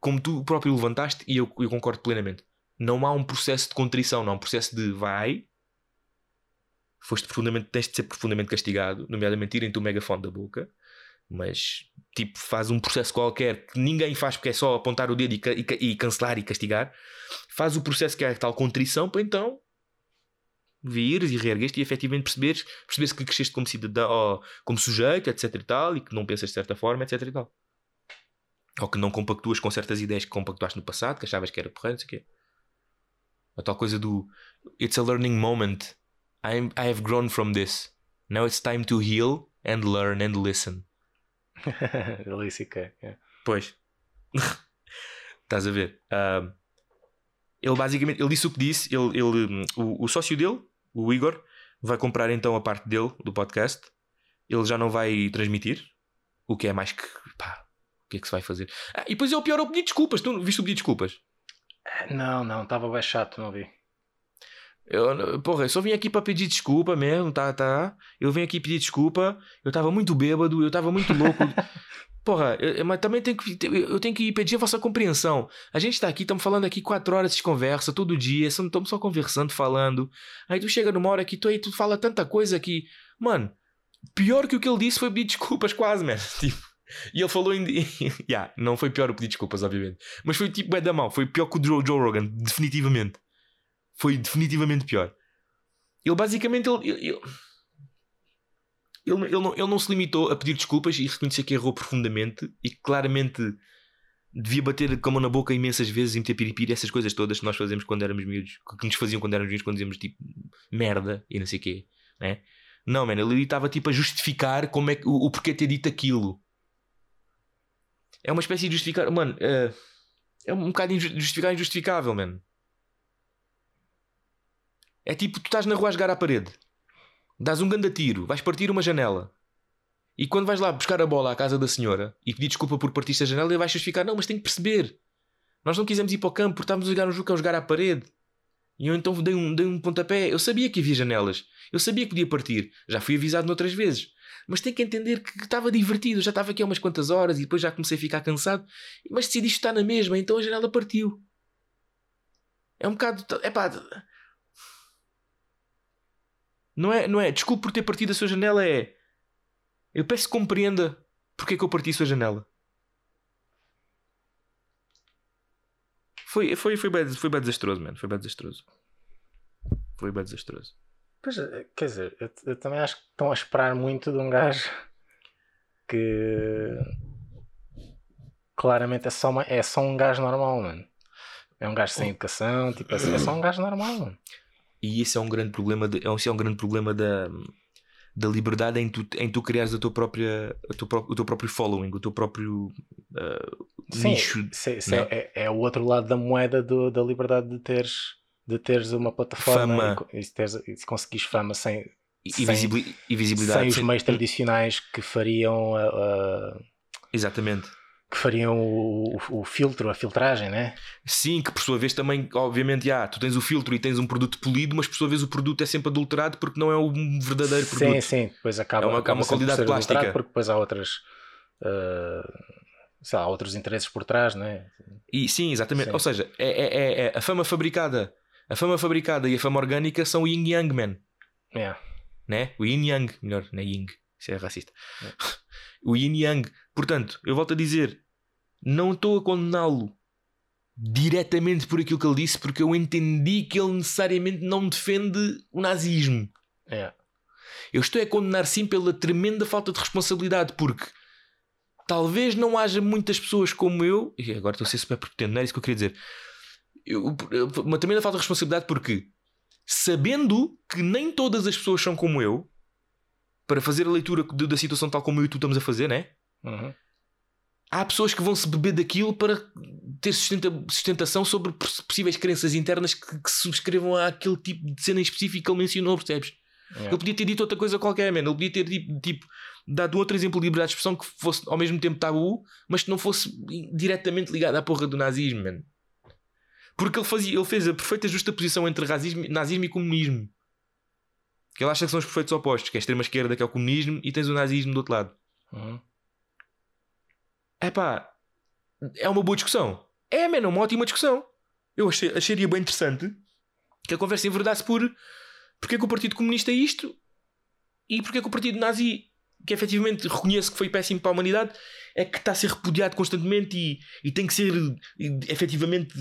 [SPEAKER 3] Como tu próprio levantaste, e eu, eu concordo plenamente. Não há um processo de contrição, não há um processo de vai. Foste profundamente, tens de ser profundamente castigado, nomeadamente tirem-te o megafone da boca. Mas, tipo, faz um processo qualquer que ninguém faz porque é só apontar o dedo e, e e cancelar e castigar faz o processo que é tal contrição para então vires e reergueste e efetivamente perceberes, perceberes que cresceste como cidadão, como sujeito, etc e tal, e que não pensas de certa forma, etc e tal. Ou que não compactuas com certas ideias que compactuaste no passado, que achavas que era porreiro, não sei o quê. A tal coisa do It's a learning moment. I'm, I have grown from this. Now it's time to heal and learn and listen.
[SPEAKER 4] Disse que é.
[SPEAKER 3] Pois. Estás a ver? Ahm, ele basicamente ele disse o que disse. Ele, ele, o, o sócio dele, o Igor, vai comprar então a parte dele do podcast. Ele já não vai transmitir. O que é mais que. Pá, o que é que se vai fazer? Ah, e depois é o pior, é o pedir desculpas. Tu viste o pedir desculpas?
[SPEAKER 4] Não, não, estava bem chato, não vi.
[SPEAKER 3] Eu, porra, eu só vim aqui para pedir desculpa mesmo, tá, tá. Eu vim aqui pedir desculpa. Eu estava muito bêbado, eu estava muito louco. Porra, eu- mas também tenho que, eu tenho que pedir a vossa compreensão. A gente está aqui, estamos falando aqui quatro horas de conversa todo dia, estamos só conversando, falando. Aí tu chega numa hora que tu aí tu fala tanta coisa que, mano, pior que o que ele disse foi pedir desculpas, quase, man. Tipo, e ele falou em. yeah, não foi pior o pedir desculpas, obviamente. Mas foi tipo, é da mão, foi pior que o Joe Rogan, definitivamente. Foi definitivamente pior. Ele basicamente. Ele, ele, ele, ele, não, ele não se limitou a pedir desculpas e reconhecer que errou profundamente e claramente devia bater com a mão na boca imensas vezes e meter piripiri, essas coisas todas que nós fazemos quando éramos miúdos, que nos faziam quando éramos miúdos, quando dizíamos tipo merda e não sei o quê, né? Não, mano, ele estava tipo a justificar como é que, o, o porquê ter dito aquilo. É uma espécie de justificar, mano, é, é um bocado inju- justificar injustificável, mano. É tipo, tu estás na rua a jogar à parede, dás um grande tiro, vais partir uma janela. E quando vais lá buscar a bola à casa da senhora e pedir desculpa por partiste a janela, ele vai justificar: não, mas tem que perceber. Nós não quisemos ir para o campo porque estávamos a jogar um jogo que é jogar à parede. E eu então dei um, dei um pontapé. Eu sabia que havia janelas. Eu sabia que podia partir. Já fui avisado noutras vezes. Mas tem que entender que que estava divertido. Eu já estava aqui há umas quantas horas e depois já comecei a ficar cansado. Mas decidi estar na mesma, então a janela partiu. É um bocado. É pá. Não é, não é. Desculpe por ter partido a sua janela, é. Eu peço que compreenda porque é que eu parti a sua janela. Foi, foi, foi, bem, foi bem desastroso, mano. Foi bem desastroso. Foi bem desastroso.
[SPEAKER 4] Pois, eh, quer dizer, eu, eu também acho que estão a esperar muito de um gajo que claramente é só, uma- é só um gajo normal, mano. É um gajo sem educação, tipo, é, é só um gajo normal, mano.
[SPEAKER 3] E esse é um grande problema, de, esse é um grande problema da, da liberdade em tu, em tu criares a tua própria, a tua, o teu próprio following, o teu próprio ah,
[SPEAKER 4] Sim,
[SPEAKER 3] nicho.
[SPEAKER 4] isso é- isso
[SPEAKER 3] não
[SPEAKER 4] é, é- é o outro lado da moeda do- da liberdade de teres, de teres uma plataforma
[SPEAKER 3] Fama.
[SPEAKER 4] e teres, e se conseguires fama sem,
[SPEAKER 3] E,
[SPEAKER 4] sem-
[SPEAKER 3] visibili- visibilidade.
[SPEAKER 4] sem os meios tradicionais que fariam, a- a-
[SPEAKER 3] Exatamente.
[SPEAKER 4] Que fariam o, o- o filtro, a filtragem, né?
[SPEAKER 3] Sim, que por sua vez também, obviamente, já, tu tens o filtro e tens um produto polido, mas por sua vez o produto é sempre adulterado porque não é um verdadeiro
[SPEAKER 4] Sim,
[SPEAKER 3] produto.
[SPEAKER 4] sim, depois acaba,
[SPEAKER 3] É uma- é
[SPEAKER 4] acaba
[SPEAKER 3] uma qualidade plástica.
[SPEAKER 4] Porque depois há outras. ah, sei lá, há outros interesses por trás, né?
[SPEAKER 3] E sim, exatamente.
[SPEAKER 4] Sim.
[SPEAKER 3] Ou seja, é, é- é- é a fama fabricada. A fama fabricada e a fama orgânica são o yin yang, man.
[SPEAKER 4] Yeah.
[SPEAKER 3] Né? O yin yang, melhor, não é ying. Isso é racista.
[SPEAKER 4] É.
[SPEAKER 3] O yin yang. Portanto, eu volto a dizer, não estou a condená-lo diretamente por aquilo que ele disse, porque eu entendi que ele necessariamente não defende o nazismo.
[SPEAKER 4] Yeah.
[SPEAKER 3] Eu estou a condenar sim pela tremenda falta de responsabilidade, porque talvez não haja muitas pessoas como eu, e agora estou a ser super prepotente, não era isso que eu queria dizer. Eu- uma tremenda falta de responsabilidade, porque sabendo que nem todas as pessoas são como eu, para fazer a leitura da situação tal como eu e tu estamos a fazer, né?
[SPEAKER 4] Uhum.
[SPEAKER 3] Há pessoas que vão se beber daquilo para ter sustenta- sustentação sobre poss- possíveis crenças internas que, que subscrevam àquele tipo de cena em específico que ele mencionou, percebes?
[SPEAKER 4] Yeah.
[SPEAKER 3] Ele podia ter dito outra coisa qualquer, man. Ele podia ter tipo, tipo, dado outro exemplo de liberdade de expressão que fosse ao mesmo tempo tabu, mas que não fosse diretamente ligado à porra do nazismo, man. Porque ele, fazia, ele fez a perfeita justaposição entre racismo, nazismo e comunismo. Que ele acha que são os perfeitos opostos, que é a extrema esquerda, que é o comunismo, e tens o nazismo do outro lado.
[SPEAKER 4] Uhum.
[SPEAKER 3] É pá, é uma boa discussão. É, man, é uma ótima discussão. Eu achei, acharia bem interessante que a conversa enverdasse por porque é que o Partido Comunista é isto e porque é que o Partido Nazi, que efetivamente reconhece que foi péssimo para a humanidade, é que está a ser repudiado constantemente e, e tem que ser efetivamente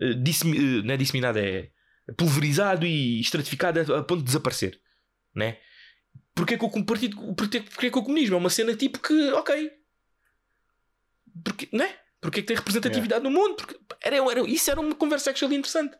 [SPEAKER 3] eh, dissemi- eh, não é disseminado, é pulverizado e estratificado a, a ponto de desaparecer. Né? Porque é que o partido, porque, porque é que o comunismo é uma cena tipo que, ok, porque, né? Porque é que tem representatividade no mundo? Porque era, era, isso era uma conversa actually interessante.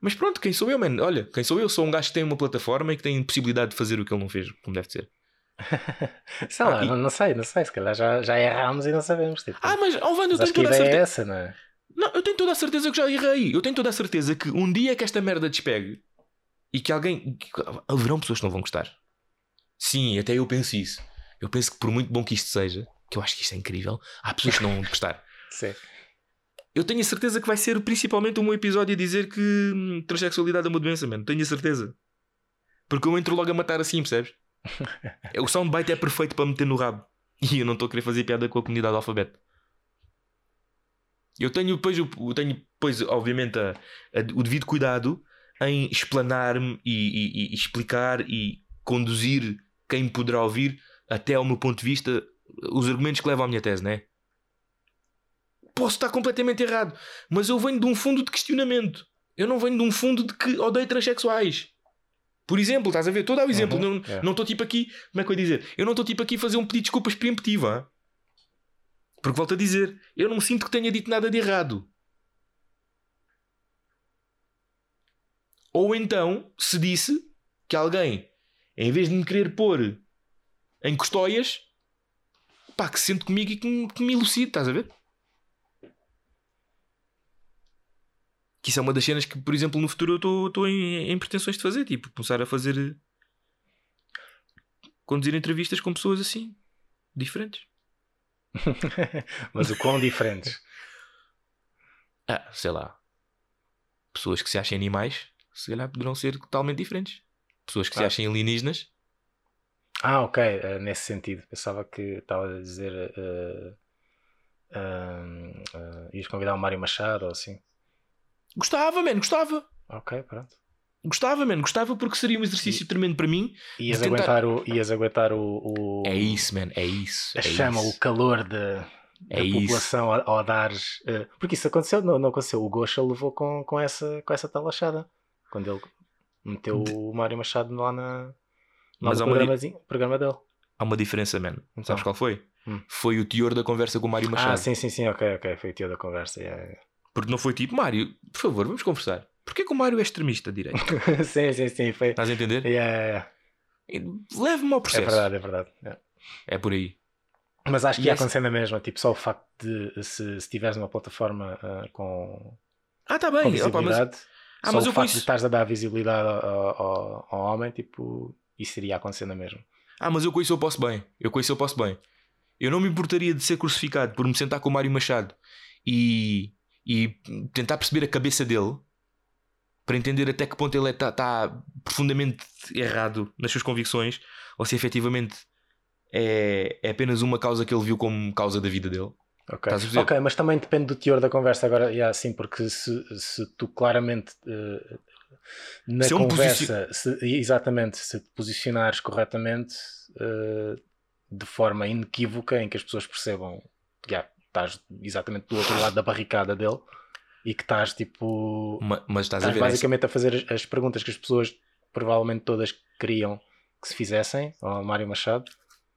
[SPEAKER 3] Mas pronto, quem sou eu, man? Olha, quem sou eu? Sou um gajo que tem uma plataforma e que tem possibilidade de fazer o que ele não fez, como deve ser.
[SPEAKER 4] Sei lá,
[SPEAKER 3] Ah,
[SPEAKER 4] não, não sei, não sei, se calhar já, já erramos e não sabemos. Tipo.
[SPEAKER 3] Ah, mas, oh, Wanda, eu tenho toda a
[SPEAKER 4] é
[SPEAKER 3] certeza.
[SPEAKER 4] essa, não é?
[SPEAKER 3] Não, eu tenho toda a certeza que já errei. Eu tenho toda a certeza que um dia que esta merda despegue e que alguém. que- Haverão pessoas que não vão gostar. Sim, até eu penso isso. Eu penso que por muito bom que isto seja, que eu acho que isto é incrível, há pessoas que não vão gostar.
[SPEAKER 4] Sim.
[SPEAKER 3] Eu tenho a certeza que vai ser principalmente um episódio a dizer que hum, transexualidade é uma doença, mano. Tenho a certeza. Porque eu entro logo a matar assim, percebes? o soundbite é perfeito para meter no rabo. E eu não estou a querer fazer piada com a comunidade alfabeto. Eu tenho depois, eu tenho depois obviamente, a- a- o devido cuidado em explanar-me e, e- e explicar e conduzir quem poderá ouvir até ao meu ponto de vista os argumentos que levam à minha tese, né? Posso estar completamente errado, mas eu venho de um fundo de questionamento. Eu não venho de um fundo de que odeio transexuais. Por exemplo, estás a ver? Estou a dar o exemplo.
[SPEAKER 4] Uhum,
[SPEAKER 3] não
[SPEAKER 4] yeah.
[SPEAKER 3] não estou tipo aqui. Como é que eu ia dizer? Eu não estou tipo aqui a fazer um pedido de desculpas preemptivo. Porque volto a dizer, eu não sinto que tenha dito nada de errado. Ou então, se disse que alguém, em vez de me querer pôr em custóias, pá, que se sente comigo e que me, que me elucide, estás a ver? Que isso é uma das cenas que, por exemplo, no futuro eu estou- em, em pretensões de fazer, tipo, começar a fazer. conduzir entrevistas com pessoas assim, diferentes.
[SPEAKER 4] Mas o quão diferentes.
[SPEAKER 3] Ah, sei lá. Pessoas que se achem animais, se calhar poderão ser totalmente diferentes. Pessoas que se achem alienígenas,
[SPEAKER 4] Ah, ok, eh, nesse sentido. Pensava que estava a dizer. eh, eh, ias convidar o Mário Machado ou assim.
[SPEAKER 3] gostava, mano, gostava.
[SPEAKER 4] Ok, pronto.
[SPEAKER 3] Gostava, mano, gostava porque seria um exercício tremendo para mim.
[SPEAKER 4] Ias
[SPEAKER 3] De tentar-
[SPEAKER 4] aguentar o. Ias aguentar o. o-
[SPEAKER 3] É isso, mano, é isso.
[SPEAKER 4] A
[SPEAKER 3] é
[SPEAKER 4] chama,
[SPEAKER 3] isso.
[SPEAKER 4] o calor da,
[SPEAKER 3] É
[SPEAKER 4] da
[SPEAKER 3] isso.
[SPEAKER 4] população ao, ao dares. eh, porque isso aconteceu, não, não aconteceu. O Gosha levou com, com, essa, com essa talachada. Quando ele meteu o Mário Machado lá na.
[SPEAKER 3] Mas há uma di-
[SPEAKER 4] programa dele.
[SPEAKER 3] Há uma diferença, mano.
[SPEAKER 4] Então.
[SPEAKER 3] Sabes qual foi?
[SPEAKER 4] Hum.
[SPEAKER 3] Foi o teor da conversa com o Mário Machado.
[SPEAKER 4] Ah, sim, sim, sim, ok, ok. Foi o tio da conversa. yeah, yeah.
[SPEAKER 3] Porque não foi tipo, Mário, por favor, vamos conversar. Porquê que o Mário é extremista direito?
[SPEAKER 4] sim, sim, sim. Foi...
[SPEAKER 3] Estás a entender?
[SPEAKER 4] Yeah, yeah.
[SPEAKER 3] Leve-me ao
[SPEAKER 4] É
[SPEAKER 3] processo.
[SPEAKER 4] verdade, é verdade. yeah.
[SPEAKER 3] É por aí.
[SPEAKER 4] Mas acho que
[SPEAKER 3] E
[SPEAKER 4] ia acontecer na mesma, tipo, só o facto de se, se tiveres uma plataforma ah, com,
[SPEAKER 3] Ah, está
[SPEAKER 4] com
[SPEAKER 3] bem. Opa, mas,
[SPEAKER 4] visibilidade,
[SPEAKER 3] Ah,
[SPEAKER 4] só
[SPEAKER 3] mas
[SPEAKER 4] o facto
[SPEAKER 3] conheço-
[SPEAKER 4] de estás a dar visibilidade ao, ao, ao homem, tipo, isso iria acontecer na mesma.
[SPEAKER 3] ah, mas eu com isso eu posso bem. Eu com isso eu posso bem. Eu não me importaria de ser crucificado por me sentar com o Mário Machado e, e tentar perceber a cabeça dele para entender até que ponto ele está tá profundamente errado nas suas convicções ou se efetivamente é, é apenas uma causa que ele viu como causa da vida dele.
[SPEAKER 4] Ok,
[SPEAKER 3] Estás a perceber?
[SPEAKER 4] Ok, mas também depende do teor da conversa agora, yeah, sim, porque se, se tu claramente eh, na
[SPEAKER 3] Se me
[SPEAKER 4] conversa, se- exatamente, se te posicionares corretamente eh, de forma inequívoca em que as pessoas percebam que yeah, estás exatamente do outro lado da barricada dele e que estás tipo
[SPEAKER 3] Ma- Mas estás a
[SPEAKER 4] estás
[SPEAKER 3] essa-
[SPEAKER 4] basicamente a fazer as, as perguntas que as pessoas provavelmente todas queriam que se fizessem ao Mário Machado.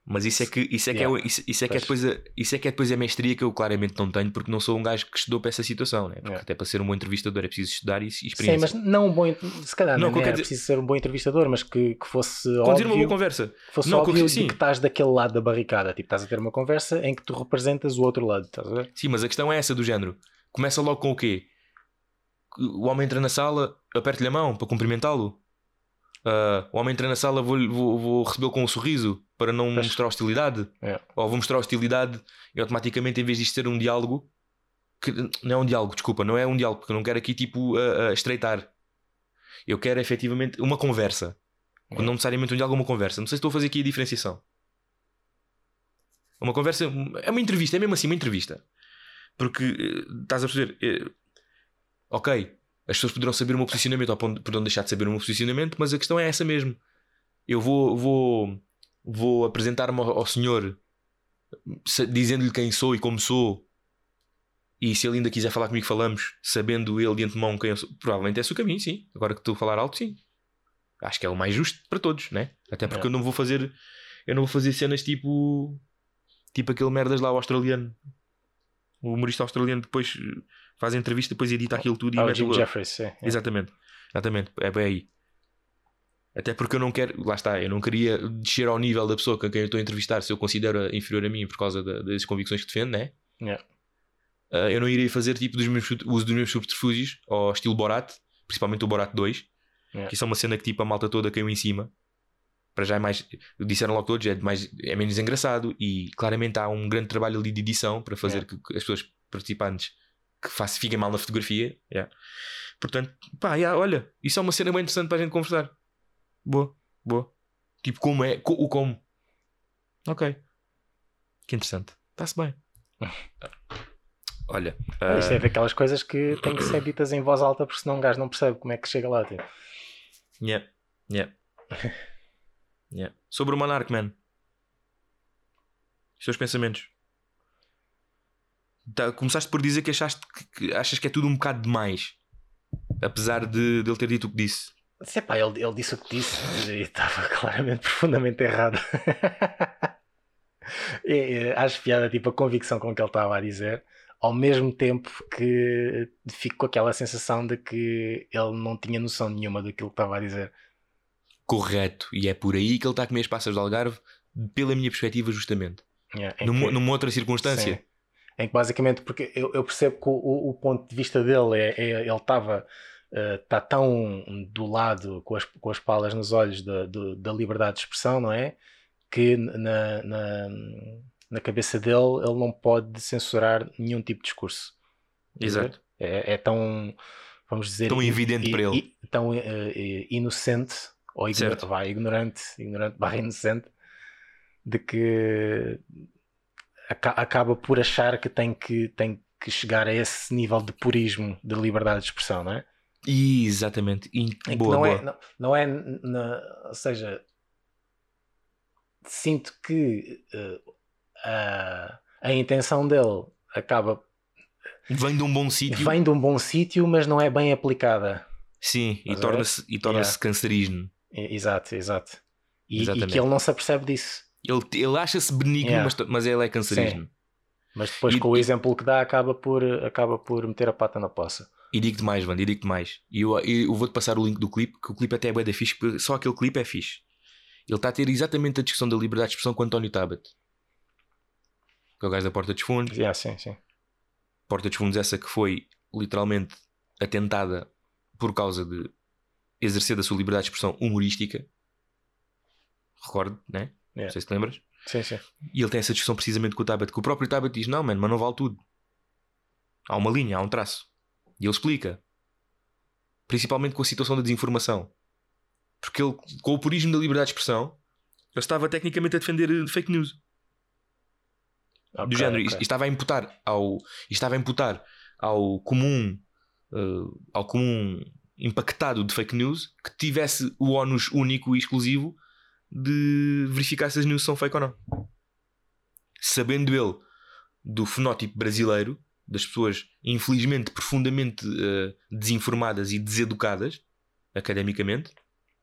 [SPEAKER 3] Mas isso é que isso é que
[SPEAKER 4] Yeah.
[SPEAKER 3] é, isso, isso é que é
[SPEAKER 4] Pois.
[SPEAKER 3] depois a, isso é que é depois a mestria que eu claramente não tenho porque não sou um gajo que estudou para essa situação, né? Porque
[SPEAKER 4] Yeah.
[SPEAKER 3] até para ser um bom entrevistador é preciso estudar e, e
[SPEAKER 4] Sim,
[SPEAKER 3] experiência.
[SPEAKER 4] mas não um bom. Se calhar
[SPEAKER 3] Não,
[SPEAKER 4] não,
[SPEAKER 3] que eu
[SPEAKER 4] é
[SPEAKER 3] dizer-
[SPEAKER 4] preciso ser um bom entrevistador, mas que, que fosse
[SPEAKER 3] Conduzir uma boa conversa.
[SPEAKER 4] que fosse
[SPEAKER 3] Não,
[SPEAKER 4] óbvio
[SPEAKER 3] sim.
[SPEAKER 4] de que estás daquele lado da barricada. Tipo, estás a ter uma conversa em que tu representas o outro lado, estás a ver?
[SPEAKER 3] Sim, mas a questão é essa do género. Começa logo com o quê? O homem entra na sala, aperto-lhe a mão para cumprimentá-lo. Ah, o homem entra na sala, vou, vou, vou recebê-lo com um sorriso para não
[SPEAKER 4] Pois.
[SPEAKER 3] mostrar hostilidade.
[SPEAKER 4] É.
[SPEAKER 3] Ou vou mostrar hostilidade e automaticamente, em vez disto ser um diálogo, que não é um diálogo, desculpa, não é um diálogo, porque eu não quero aqui tipo a, a estreitar. Eu quero efetivamente uma conversa.
[SPEAKER 4] É.
[SPEAKER 3] Não necessariamente um diálogo, uma conversa. Não sei se estou a fazer aqui a diferenciação. Uma conversa é uma entrevista, é mesmo assim uma entrevista. Porque eh, estás a perceber, eh, ok, as pessoas poderão saber o meu posicionamento ou poderão deixar de saber o meu posicionamento, mas a questão é essa mesmo. Eu vou, vou, vou apresentar-me ao, ao senhor dizendo-lhe quem sou e como sou. E se ele ainda quiser falar comigo, falamos, sabendo ele de antemão quem eu sou. Provavelmente é esse o caminho, sim. Agora que estou a falar alto, sim. Acho que é o mais justo para todos, né? Até porque
[SPEAKER 4] É.
[SPEAKER 3] eu não vou fazer. Eu não vou fazer cenas tipo. Tipo aquele merdas lá, o australiano. O humorista australiano depois eh, faz a entrevista, depois edita aquilo tudo e
[SPEAKER 4] Ah, o
[SPEAKER 3] mete
[SPEAKER 4] Jim
[SPEAKER 3] o-
[SPEAKER 4] Jeffries, sim. é.
[SPEAKER 3] Exatamente. Exatamente. É bem aí. Até porque eu não quero, lá está, eu não queria descer ao nível da pessoa com quem eu estou a entrevistar se eu considero inferior a mim por causa da- das convicções que defendo, né?
[SPEAKER 4] Yeah.
[SPEAKER 3] Ah, eu não iria fazer tipo dos meus, uso dos meus subterfúgios ao estilo Borat, principalmente o Borat 2,
[SPEAKER 4] Yeah.
[SPEAKER 3] que isso é uma cena que tipo a malta toda caiu em cima. Para já é mais, disseram logo todos, é, mais, é menos engraçado e claramente há um grande trabalho ali de edição para fazer
[SPEAKER 4] Yeah.
[SPEAKER 3] que as pessoas participantes que façam, fiquem mal na fotografia. Portanto, pá, olha, isso é uma cena bem interessante para a gente conversar. Boa, boa. Tipo, como é? Co- o como? Ok. Que interessante. Está-se bem. Olha.
[SPEAKER 4] Ah, Isto
[SPEAKER 3] ah,
[SPEAKER 4] é daquelas coisas que têm que ser ditas em voz alta, porque senão um gajo não percebe como é que chega lá. Tipo.
[SPEAKER 3] Yeah, yeah. yeah. Sobre o Monarch, man. Os teus pensamentos. Tá, começaste por dizer que achaste que, que achas que é tudo um bocado demais. Apesar de, de ele ter dito o que disse.
[SPEAKER 4] Sei pá, ele, ele disse o que disse e estava claramente profundamente errado. E, e, acho piada tipo a convicção com que ele estava a dizer, ao mesmo tempo que fico com aquela sensação de que ele não tinha noção nenhuma daquilo que estava a dizer.
[SPEAKER 3] Correto. E é por aí que ele está a comer as passas do Algarve, pela minha perspectiva, justamente.
[SPEAKER 4] Yeah, em
[SPEAKER 3] Numa,
[SPEAKER 4] que-
[SPEAKER 3] numa outra circunstância.
[SPEAKER 4] Sim. Em que basicamente, porque eu, eu percebo que o, o- o ponto de vista dele é, é- ele estava está tão do lado com as, com as palas nos olhos da, do- da liberdade de expressão, não é? Que na, na, na cabeça dele ele não pode censurar nenhum tipo de discurso.
[SPEAKER 3] Exato.
[SPEAKER 4] É, é tão, vamos dizer,
[SPEAKER 3] Tão evidente
[SPEAKER 4] i-
[SPEAKER 3] para ele.
[SPEAKER 4] i- tão eh, eh, inocente, ou igno-
[SPEAKER 3] Certo.
[SPEAKER 4] vá, ignorante, ignorante barra inocente, de que aca- acaba por achar que tem que, tem que chegar a esse nível de purismo de liberdade de expressão, não é?
[SPEAKER 3] Exatamente. E- boa,
[SPEAKER 4] não,
[SPEAKER 3] boa.
[SPEAKER 4] É, não, não é, na- ou seja, sinto que eh, a, a intenção dele acaba
[SPEAKER 3] Vem de um bom sítio.
[SPEAKER 4] vem de um bom sítio, mas não é bem aplicada.
[SPEAKER 3] Sim, e torna-se e torna
[SPEAKER 4] Yeah.
[SPEAKER 3] cancerígeno.
[SPEAKER 4] Exato, exato. E, e que ele não se apercebe disso.
[SPEAKER 3] Ele, ele acha-se benigno,
[SPEAKER 4] Yeah.
[SPEAKER 3] mas, mas ele é cancerígeno.
[SPEAKER 4] Mas depois
[SPEAKER 3] E-
[SPEAKER 4] com o exemplo que dá acaba por, acaba por meter a pata na poça.
[SPEAKER 3] E digo-te mais, Wanda, e digo-te mais. E eu, eu vou-te passar o link do clipe, que o clipe até é bué da fixe, porque só aquele clipe é fixe. Ele está a ter exatamente a discussão da liberdade de expressão com António Tabet. Que é o gajo da Porta dos Fundos.
[SPEAKER 4] Yeah, sim, sim.
[SPEAKER 3] Porta dos Fundos essa que foi literalmente atentada por causa de exercer da sua liberdade de expressão humorística. Recordo, né? Não
[SPEAKER 4] Yeah.
[SPEAKER 3] sei se te lembras.
[SPEAKER 4] Sim, sim.
[SPEAKER 3] E ele tem essa discussão precisamente com o Tabet, que o próprio Tabet diz: Não, mano, mas não vale tudo. Há uma linha, há um traço. E ele explica. Principalmente com a situação da desinformação. Porque ele, com o purismo da liberdade de expressão, ele estava tecnicamente a defender eh, fake news. do
[SPEAKER 4] Ok,
[SPEAKER 3] género.
[SPEAKER 4] ok.
[SPEAKER 3] E estava a imputar ao, estava a imputar ao comum, eh, ao comum impactado de fake news que tivesse o ónus único e exclusivo de verificar se as news são fake ou não. Sabendo ele do fenótipo brasileiro, das pessoas infelizmente profundamente eh, desinformadas e deseducadas academicamente,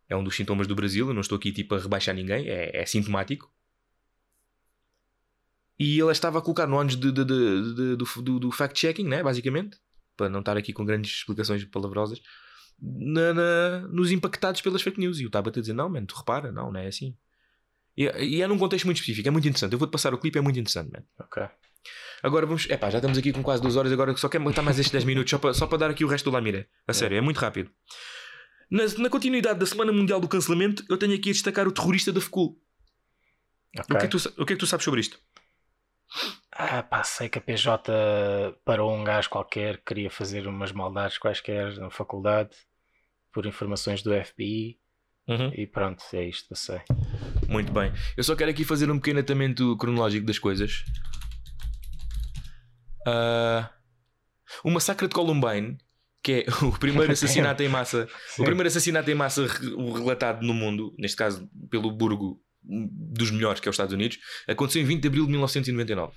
[SPEAKER 3] é um dos sintomas do Brasil. Eu não estou aqui tipo a rebaixar ninguém, é, é sintomático. E ele estava a colocar no de- do, do- do fact-checking, né? basicamente, para não estar aqui com grandes explicações palavrosas, na- na- nos impactados pelas fake news. E o Tabata dizer: Não, mano, tu repara, não, não é assim. E, e é num contexto muito específico, é muito interessante. Eu vou-te passar o clipe, é muito interessante, man.
[SPEAKER 4] Ok.
[SPEAKER 3] Agora vamos. Epá, já estamos aqui com quase duas horas. Agora só quero matar mais estes 10 minutos só para, só para dar aqui o resto do Lamira. A sério, é muito rápido. Na, na continuidade da Semana Mundial do Cancelamento, eu tenho aqui a destacar o terrorista da FECUL.
[SPEAKER 4] ok.
[SPEAKER 3] O, que é que tu, o que é que tu sabes sobre isto?
[SPEAKER 4] Ah, pá, sei que a PJ parou um gajo qualquer que queria fazer umas maldades quaisquer na faculdade por informações do FBI e pronto, é isto, eu sei.
[SPEAKER 3] Muito bem. Eu só quero aqui fazer um pequeno atamento cronológico das coisas. Ah, o massacre de Columbine, que é o primeiro assassinato em massa,
[SPEAKER 4] Sim.
[SPEAKER 3] o primeiro assassinato em massa re- relatado no mundo, neste caso pelo burgo dos melhores, que é os Estados Unidos, aconteceu em 20 de abril de 1999.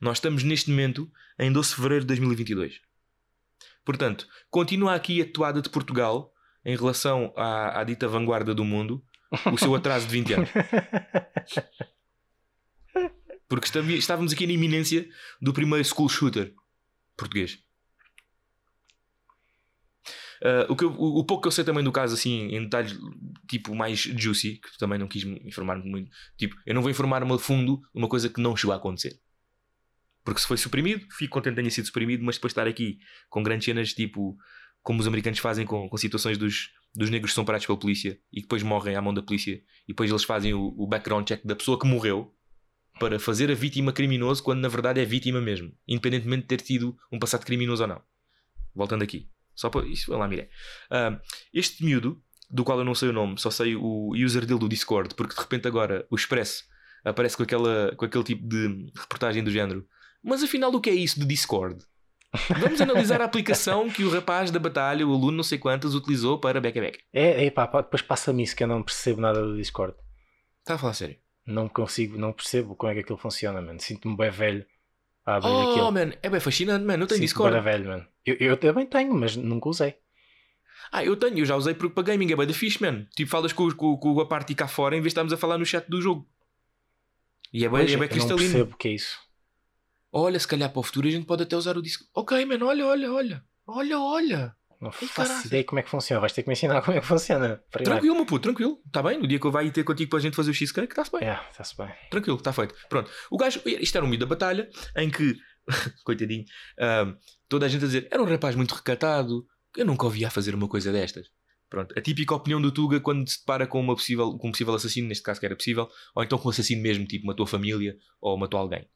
[SPEAKER 3] Nós estamos neste momento em 12 de fevereiro de 2022. Portanto, continua aqui a toada de Portugal em relação à, à dita vanguarda do mundo, o seu atraso de 20 anos. Porque estávamos aqui na iminência do primeiro school shooter português. Ah, o, que eu- o- o pouco que eu sei também do caso, assim, em detalhes tipo mais juicy, que também não quis me informar muito, tipo, eu não vou informar-me a fundo uma coisa que não chegou a acontecer. Porque se foi suprimido, fico contente que tenha sido suprimido, mas depois estar aqui com grandes cenas, tipo, como os americanos fazem com, com situações dos, dos negros que são parados pela polícia e depois morrem à mão da polícia, e depois eles fazem o, o background check da pessoa que morreu para fazer a vítima criminoso quando na verdade é vítima mesmo, independentemente de ter tido um passado criminoso ou não. Voltando aqui. Só para. Isso, lá, Miré. Ah, este miúdo, do qual eu não sei o nome, só sei o user dele do Discord, porque de repente agora o Expresso aparece com, aquela, com aquele tipo de reportagem do género. Mas afinal, o que é isso de Discord? Vamos analisar a aplicação que o rapaz da batalha, o aluno não sei quantas, utilizou para beca beca.
[SPEAKER 4] É, é pá, depois passa-me isso que eu não percebo nada do Discord.
[SPEAKER 3] Está a falar sério?
[SPEAKER 4] Não consigo, não percebo como é que aquilo funciona, mano. Sinto-me bem velho a abrir
[SPEAKER 3] Oh,
[SPEAKER 4] aquilo.
[SPEAKER 3] man, é bem fascinante, man. Não tenho Discord.
[SPEAKER 4] bué velho, mano. Eu, eu também tenho, mas nunca usei.
[SPEAKER 3] Ah, eu tenho, eu já usei para gaming é bem da fixe, man. Tipo, falas com, com, com a parte cá fora em vez de estarmos a falar no chat do jogo. E é bem,
[SPEAKER 4] Pois,
[SPEAKER 3] é bem
[SPEAKER 4] eu não
[SPEAKER 3] cristalino.
[SPEAKER 4] percebo o que é isso.
[SPEAKER 3] Olha, se calhar para o futuro a gente pode até usar o disco. Ok, man, olha, olha, olha. Olha, olha.
[SPEAKER 4] Não faço
[SPEAKER 3] caralho.
[SPEAKER 4] ideia como é que funciona. Vais ter que me ensinar como é que funciona. Primeiro.
[SPEAKER 3] Tranquilo, meu puto, tranquilo. Está bem? No dia que eu vá ir ter contigo para a gente fazer o cheesecake, está-se bem.
[SPEAKER 4] Está-se bem.
[SPEAKER 3] Tranquilo, está feito. Pronto. O gajo, isto era um meio da batalha em que, coitadinho, ahm, toda a gente a dizer, era um rapaz muito recatado, eu nunca ouvia a fazer uma coisa destas. Pronto, a típica opinião do Tuga quando se depara com, uma possível, com um possível assassino, neste caso que era possível, ou então com um assassino mesmo, tipo matou a família ou matou alguém.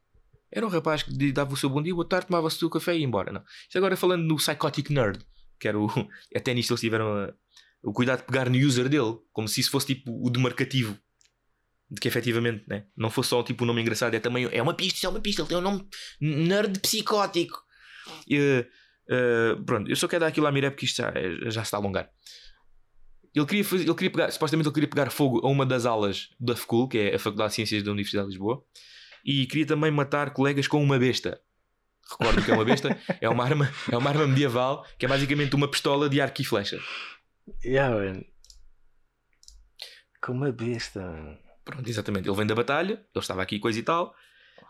[SPEAKER 3] Era um rapaz que dava o seu bom dia, boa tarde, tomava-se o seu café e ia embora. Não. Isto agora falando no Psychotic Nerd, que era o. Até nisto eles tiveram a- o cuidado de pegar no user dele, como se isso fosse tipo o demarcativo de que efetivamente né, não fosse só tipo um nome engraçado, é também é uma pista, é uma pista, ele tem um nome nerd psicótico. E, eh, pronto, eu só quero dar aquilo à Miré porque isto já, eh, já se está a alongar. Ele queria, fazer, ele queria pegar, supostamente ele queria pegar fogo a uma das aulas da FCUL, que é a Faculdade de Ciências da Universidade de Lisboa, e queria também matar colegas com uma besta. Recordo que é uma besta, é uma arma, é uma arma medieval que é basicamente uma pistola de arco e flecha.
[SPEAKER 4] Yeah, man. Com uma besta.
[SPEAKER 3] Pronto, exatamente. Ele vem da batalha, ele estava aqui, coisa e tal.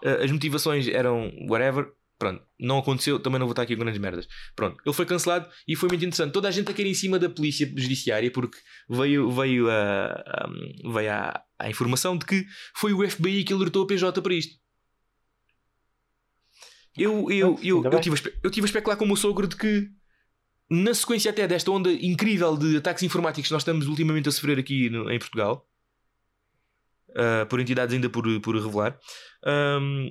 [SPEAKER 3] Eh, as motivações eram whatever. Pronto, não aconteceu, também não vou estar aqui com grandes merdas. Pronto, ele foi cancelado e foi muito interessante. Toda a gente a cair em cima da polícia judiciária porque veio, veio, a, a- veio a, a informação de que foi o FBI que alertou a PJ para isto. Eu, eu, eu, eu, tive a eu tive a especular com o meu sogro de que, na sequência até desta onda incrível de ataques informáticos que nós estamos ultimamente a sofrer aqui no- em Portugal, ah, por entidades ainda por, por revelar, ahm,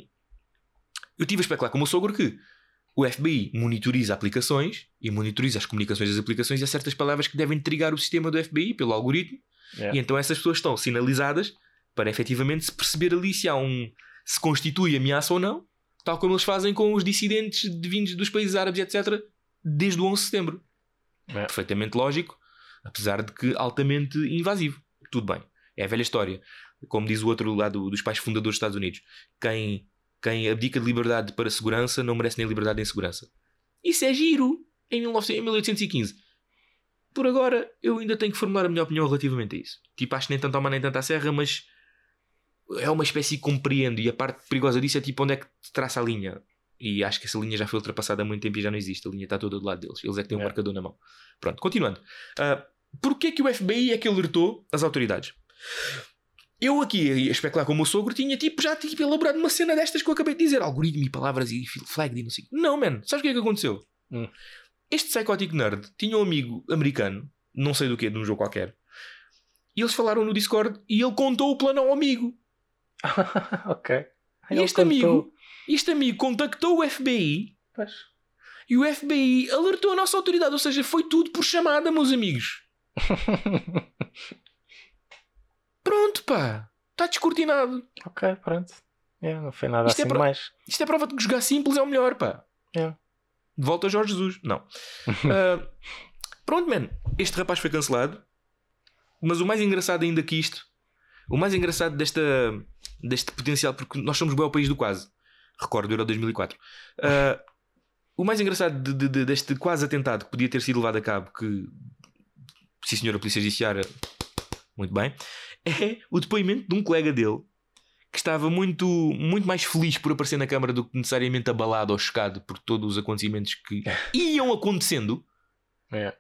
[SPEAKER 3] eu tive a especular com o meu sogro que o FBI monitoriza aplicações e monitoriza as comunicações das aplicações e há certas palavras que devem trigar o sistema do FBI pelo algoritmo.
[SPEAKER 4] Yeah.
[SPEAKER 3] e então essas pessoas estão sinalizadas para efetivamente se perceber ali se há um se constitui ameaça ou não, tal como eles fazem com os dissidentes de vindos dos países árabes, etc., desde o 11 de setembro.
[SPEAKER 4] É.
[SPEAKER 3] Perfeitamente lógico, apesar de que altamente invasivo. Tudo bem, é a velha história. Como diz o outro lado dos pais fundadores dos Estados Unidos: quem, quem abdica de liberdade para segurança não merece nem liberdade nem segurança. Isso é giro em, 1900 em 1815. Por agora, eu ainda tenho que formular a minha opinião relativamente a isso. Tipo, acho que nem tanto ao mar nem tanto à serra, mas é uma espécie que compreendo. E a parte perigosa disso é tipo onde é que traça a linha. E acho que essa linha já foi ultrapassada há muito tempo e já não existe. A linha está toda do lado deles. Eles é que têm um
[SPEAKER 4] É.
[SPEAKER 3] marcador na mão. Pronto, continuando. Uh, Porquê que o FBI é que alertou as autoridades? Eu aqui a especular com o meu sogro tinha tipo, já tipo, elaborado uma cena destas que eu acabei de dizer. Algoritmo e palavras e flag e não sei. Não, man. Sabes o que é que aconteceu?
[SPEAKER 4] Hum.
[SPEAKER 3] Este Psychotic Nerd tinha um amigo americano, não sei do que, de um jogo qualquer. E eles falaram no Discord e ele contou o plano ao amigo.
[SPEAKER 4] ok.
[SPEAKER 3] E
[SPEAKER 4] Ele
[SPEAKER 3] este
[SPEAKER 4] contou.
[SPEAKER 3] amigo, este amigo contactou o FBI
[SPEAKER 4] Pois.
[SPEAKER 3] e o FBI alertou a nossa autoridade. Ou seja, foi tudo por chamada, meus amigos. Pronto, pá. Está descortinado.
[SPEAKER 4] ok, pronto. Yeah, não foi nada
[SPEAKER 3] Isto é
[SPEAKER 4] assim
[SPEAKER 3] pro-
[SPEAKER 4] mais.
[SPEAKER 3] Isto é prova de que jogar simples é o melhor, pá.
[SPEAKER 4] É.
[SPEAKER 3] De volta a Jorge Jesus. Não. Ah, pronto, man. Este rapaz foi cancelado. Mas o mais engraçado ainda que isto, o mais engraçado desta, deste potencial, porque nós somos bem o país do quase. Recordo, Euro 2004. Ah, o mais engraçado de- de- de- deste quase atentado que podia ter sido levado a cabo, que, sim senhora Polícia Judiciária, muito bem, é o depoimento de um colega dele que estava muito, muito mais feliz por aparecer na Câmara do que necessariamente abalado ou chocado por todos os acontecimentos que iam acontecendo.
[SPEAKER 4] É.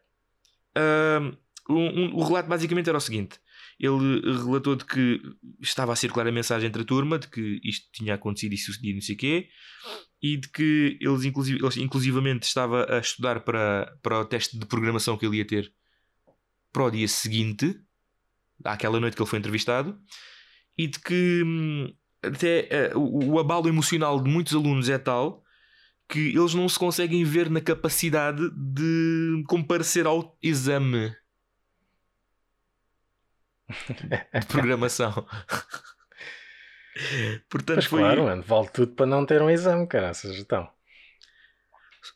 [SPEAKER 3] Ahm, um- um- o relato basicamente era o seguinte: ele relatou de que estava a circular a mensagem entre a turma de que isto tinha acontecido e sucedido, não sei quê, e de que eles, inclusive, eles inclusivamente estava a estudar para, para o teste de programação que ele ia ter para o dia seguinte, àquela noite que ele foi entrevistado, e de que hum, até eh, o, o abalo emocional de muitos alunos é tal que eles não se conseguem ver na capacidade de comparecer ao exame de programação. Portanto, foi.
[SPEAKER 4] claro, mano, vale tudo para não ter um exame, caraças. Então.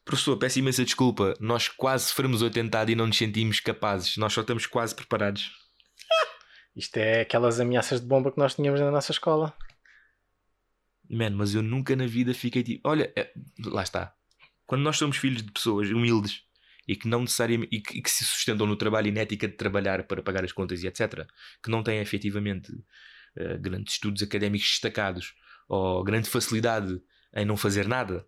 [SPEAKER 3] Professor, peço imensa desculpa. Nós quase sofremos o atentado e não nos sentimos capazes. Nós só estamos quase preparados.
[SPEAKER 4] Isto é aquelas ameaças de bomba que nós tínhamos na nossa escola.
[SPEAKER 3] Mano, mas eu nunca na vida fiquei tipo. Olha, é- lá está. Quando nós somos filhos de pessoas humildes e que não necessariamente e que, e que se sustentam no trabalho e na ética de trabalhar para pagar as contas e etc., que não têm efetivamente eh, grandes estudos académicos destacados ou grande facilidade em não fazer nada,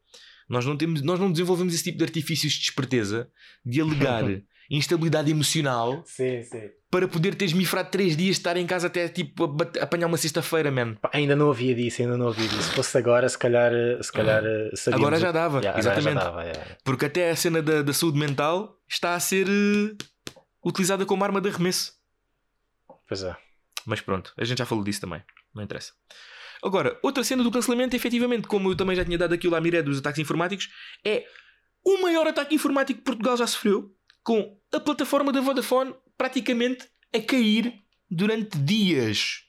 [SPEAKER 3] nós não, temos, nós não desenvolvemos esse tipo de artifícios de esperteza de alegar instabilidade emocional
[SPEAKER 4] Sim, sim.
[SPEAKER 3] para poder ter esmifrado três dias de estar em casa até tipo apanhar uma sexta-feira, man.
[SPEAKER 4] Pá, ainda não havia disso, ainda não havia disso. Se fosse agora, se calhar, eh, se calhar eh, sabíamos
[SPEAKER 3] Agora
[SPEAKER 4] o-
[SPEAKER 3] já dava,
[SPEAKER 4] Yeah,
[SPEAKER 3] exatamente.
[SPEAKER 4] Já dava, yeah.
[SPEAKER 3] Porque até a cena da, da saúde mental está a ser eh, utilizada como arma de arremesso.
[SPEAKER 4] Pois é.
[SPEAKER 3] Mas pronto, a gente já falou disso também. Não interessa. Agora, outra cena do cancelamento, efetivamente, como eu também já tinha dado aquilo à miré dos ataques informáticos, é o maior ataque informático que Portugal já sofreu, com a plataforma da Vodafone praticamente a cair durante dias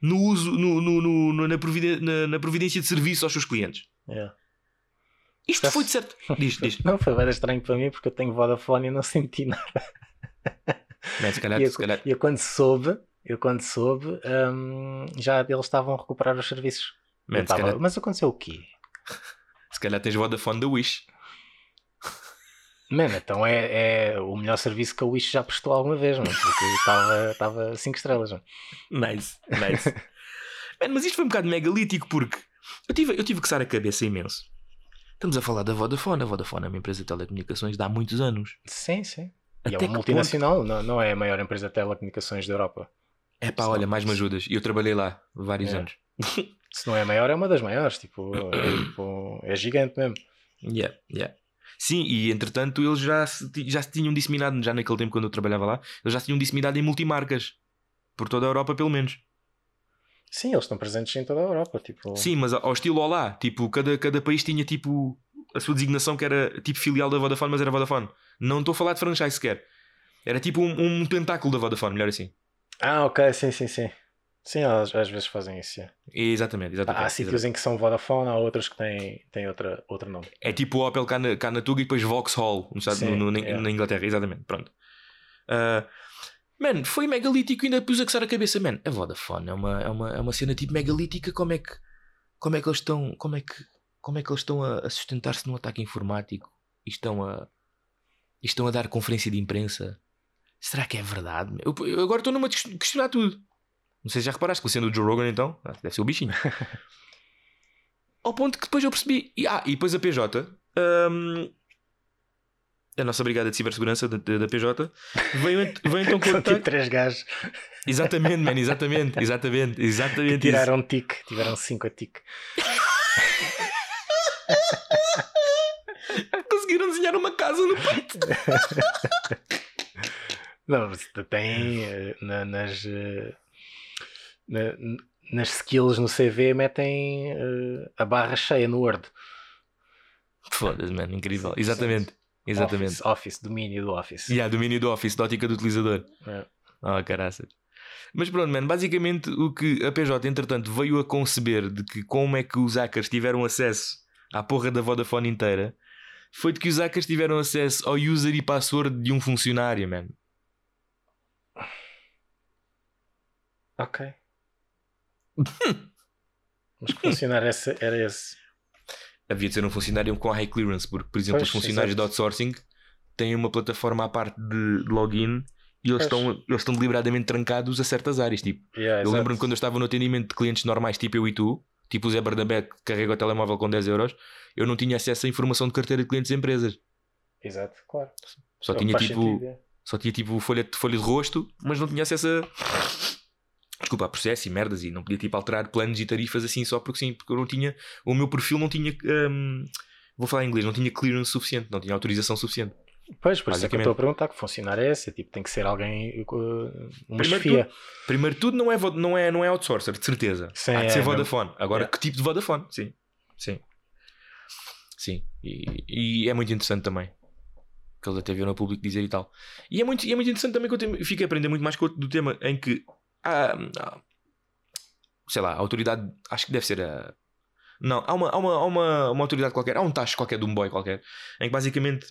[SPEAKER 3] no uso, no, no- no- na, providen- na- na providência de serviço aos seus clientes.
[SPEAKER 4] yeah.
[SPEAKER 3] Isto foi de certo. Diz, diz.
[SPEAKER 4] Não, foi bem estranho para mim porque eu tenho Vodafone e não senti nada.
[SPEAKER 3] Man, se calhar,
[SPEAKER 4] E eu,
[SPEAKER 3] se calhar,
[SPEAKER 4] e eu quando soube, eu quando soube, hum, já eles estavam a recuperar os serviços.
[SPEAKER 3] man,
[SPEAKER 4] Eu tava, Mas aconteceu o quê?
[SPEAKER 3] se calhar tens Vodafone da Wish.
[SPEAKER 4] Mano, então é, é o melhor serviço que a Wish já prestou alguma vez, mano, porque estava 5 estrelas. Mano.
[SPEAKER 3] Nice, nice. Man, mas isto foi um bocado megalítico porque eu tive, eu tive que coçar a cabeça imenso. Estamos a falar da Vodafone. A Vodafone é uma empresa de telecomunicações de há muitos anos.
[SPEAKER 4] Sim, sim. E
[SPEAKER 3] Até
[SPEAKER 4] é
[SPEAKER 3] que
[SPEAKER 4] uma multinacional, não, não é a maior empresa de telecomunicações da Europa.
[SPEAKER 3] É pá, olha, mais me ajudas. E eu trabalhei lá vários
[SPEAKER 4] É.
[SPEAKER 3] anos.
[SPEAKER 4] Se não é a maior, é uma das maiores. Tipo, é, tipo, é gigante mesmo.
[SPEAKER 3] Yeah, yeah. Sim, e entretanto eles já se, já se tinham disseminado, já naquele tempo quando eu trabalhava lá, eles já se tinham disseminado em multimarcas. Por toda a Europa, pelo menos.
[SPEAKER 4] Sim, eles estão presentes em toda a Europa. Tipo,
[SPEAKER 3] Sim, mas ao estilo Olá, tipo, cada, cada país tinha tipo a sua designação que era tipo filial da Vodafone, mas era Vodafone. Não estou a falar de franchise sequer. Era tipo um, um tentáculo da Vodafone, melhor assim.
[SPEAKER 4] Ah, ok, sim, sim, sim. Sim, elas às vezes fazem isso. sim.
[SPEAKER 3] Exatamente, exatamente.
[SPEAKER 4] Há sítios
[SPEAKER 3] exatamente.
[SPEAKER 4] em que são Vodafone, há outros que têm, têm outra, outro nome.
[SPEAKER 3] É tipo o Opel cá na, cá na Tuga e depois Vauxhall no,
[SPEAKER 4] Sim,
[SPEAKER 3] no- na,
[SPEAKER 4] yeah.
[SPEAKER 3] na Inglaterra, exatamente. Pronto. Ah, man, foi megalítico e ainda pus a coçar a cabeça, man. A Vodafone é uma, é uma, é uma cena tipo megalítica. Como é que, como é que eles estão, como é que, como é que eles estão a, a sustentar-se num ataque informático e estão a, e estão a dar conferência de imprensa? Será que é verdade? Eu, eu agora estou numa ques- questionar tudo. Não sei se já reparaste que sendo o Joe Rogan então, ah, deve ser o bichinho. Ao ponto que depois eu percebi. E, ah, e depois a PJ, hum, a nossa brigada de cibersegurança da, da- PJ, veio, veio então contar.
[SPEAKER 4] tipo três gajos
[SPEAKER 3] Exatamente, man, exatamente, exatamente,
[SPEAKER 4] que
[SPEAKER 3] exatamente. isso.
[SPEAKER 4] tiraram um tique, tiveram cinco a tique.
[SPEAKER 3] Conseguiram desenhar uma casa no peito.
[SPEAKER 4] Não, mas tem eh, na- nas, eh, na- nas skills no CV metem eh, a barra cheia no Word.
[SPEAKER 3] Foda-se, mano, incrível.
[SPEAKER 4] Sim,
[SPEAKER 3] Exatamente, exatamente.
[SPEAKER 4] Office, office, domínio do Office.
[SPEAKER 3] Há domínio do Office, da ótica do utilizador.
[SPEAKER 4] É.
[SPEAKER 3] Ah, caraças. Mas pronto, mano, basicamente o que a PJ, entretanto, veio a conceber de que como é que os hackers tiveram acesso à porra da Vodafone inteira foi de que os hackers tiveram acesso ao user e password de um funcionário, man.
[SPEAKER 4] Ok. Mas que funcionário esse- era esse?
[SPEAKER 3] Havia de ser um funcionário com high clearance, porque, por exemplo,
[SPEAKER 4] Pois,
[SPEAKER 3] os funcionários
[SPEAKER 4] exato.
[SPEAKER 3] de outsourcing têm uma plataforma à parte de login e eles estão, eles estão deliberadamente trancados a certas áreas. Tipo,
[SPEAKER 4] Yeah,
[SPEAKER 3] eu lembro-me quando eu estava no atendimento de clientes normais, tipo eu e tu, tipo o Zé Bernabé que carrega o telemóvel com 10 euros, eu não tinha acesso à informação de carteira de clientes de empresas.
[SPEAKER 4] Exato, claro.
[SPEAKER 3] Só
[SPEAKER 4] Não,
[SPEAKER 3] tinha tipo,
[SPEAKER 4] sentido, é.
[SPEAKER 3] só tinha tipo folha, folha de rosto, mas não tinha acesso a. Desculpa, a processo e merdas e não podia tipo alterar planos e tarifas assim só porque sim, porque eu não tinha. O meu perfil não tinha. hum, vou falar em inglês, não tinha clearance suficiente, não tinha autorização suficiente.
[SPEAKER 4] Pois, por isso é que eu estou a perguntar que funcionário é esse? Tipo, tem que ser alguém uh, uma
[SPEAKER 3] Primeiro
[SPEAKER 4] chefia.
[SPEAKER 3] Primeiro de tudo, não é, não é, não é outsourcer, de certeza.
[SPEAKER 4] Sim,
[SPEAKER 3] Há de
[SPEAKER 4] é
[SPEAKER 3] ser
[SPEAKER 4] mesmo.
[SPEAKER 3] Vodafone. Agora,
[SPEAKER 4] Yeah.
[SPEAKER 3] que tipo de Vodafone? Sim. Sim. Sim. E, e é muito interessante também. Que eles até viram no público dizer e tal. E é muito, e é muito interessante também que eu tenho- fico a aprender muito mais do tema em que há, há- sei lá, a autoridade, acho que deve ser a. Não, há uma, há uma, há uma, uma autoridade qualquer, há um taxa qualquer de um boy qualquer, em que basicamente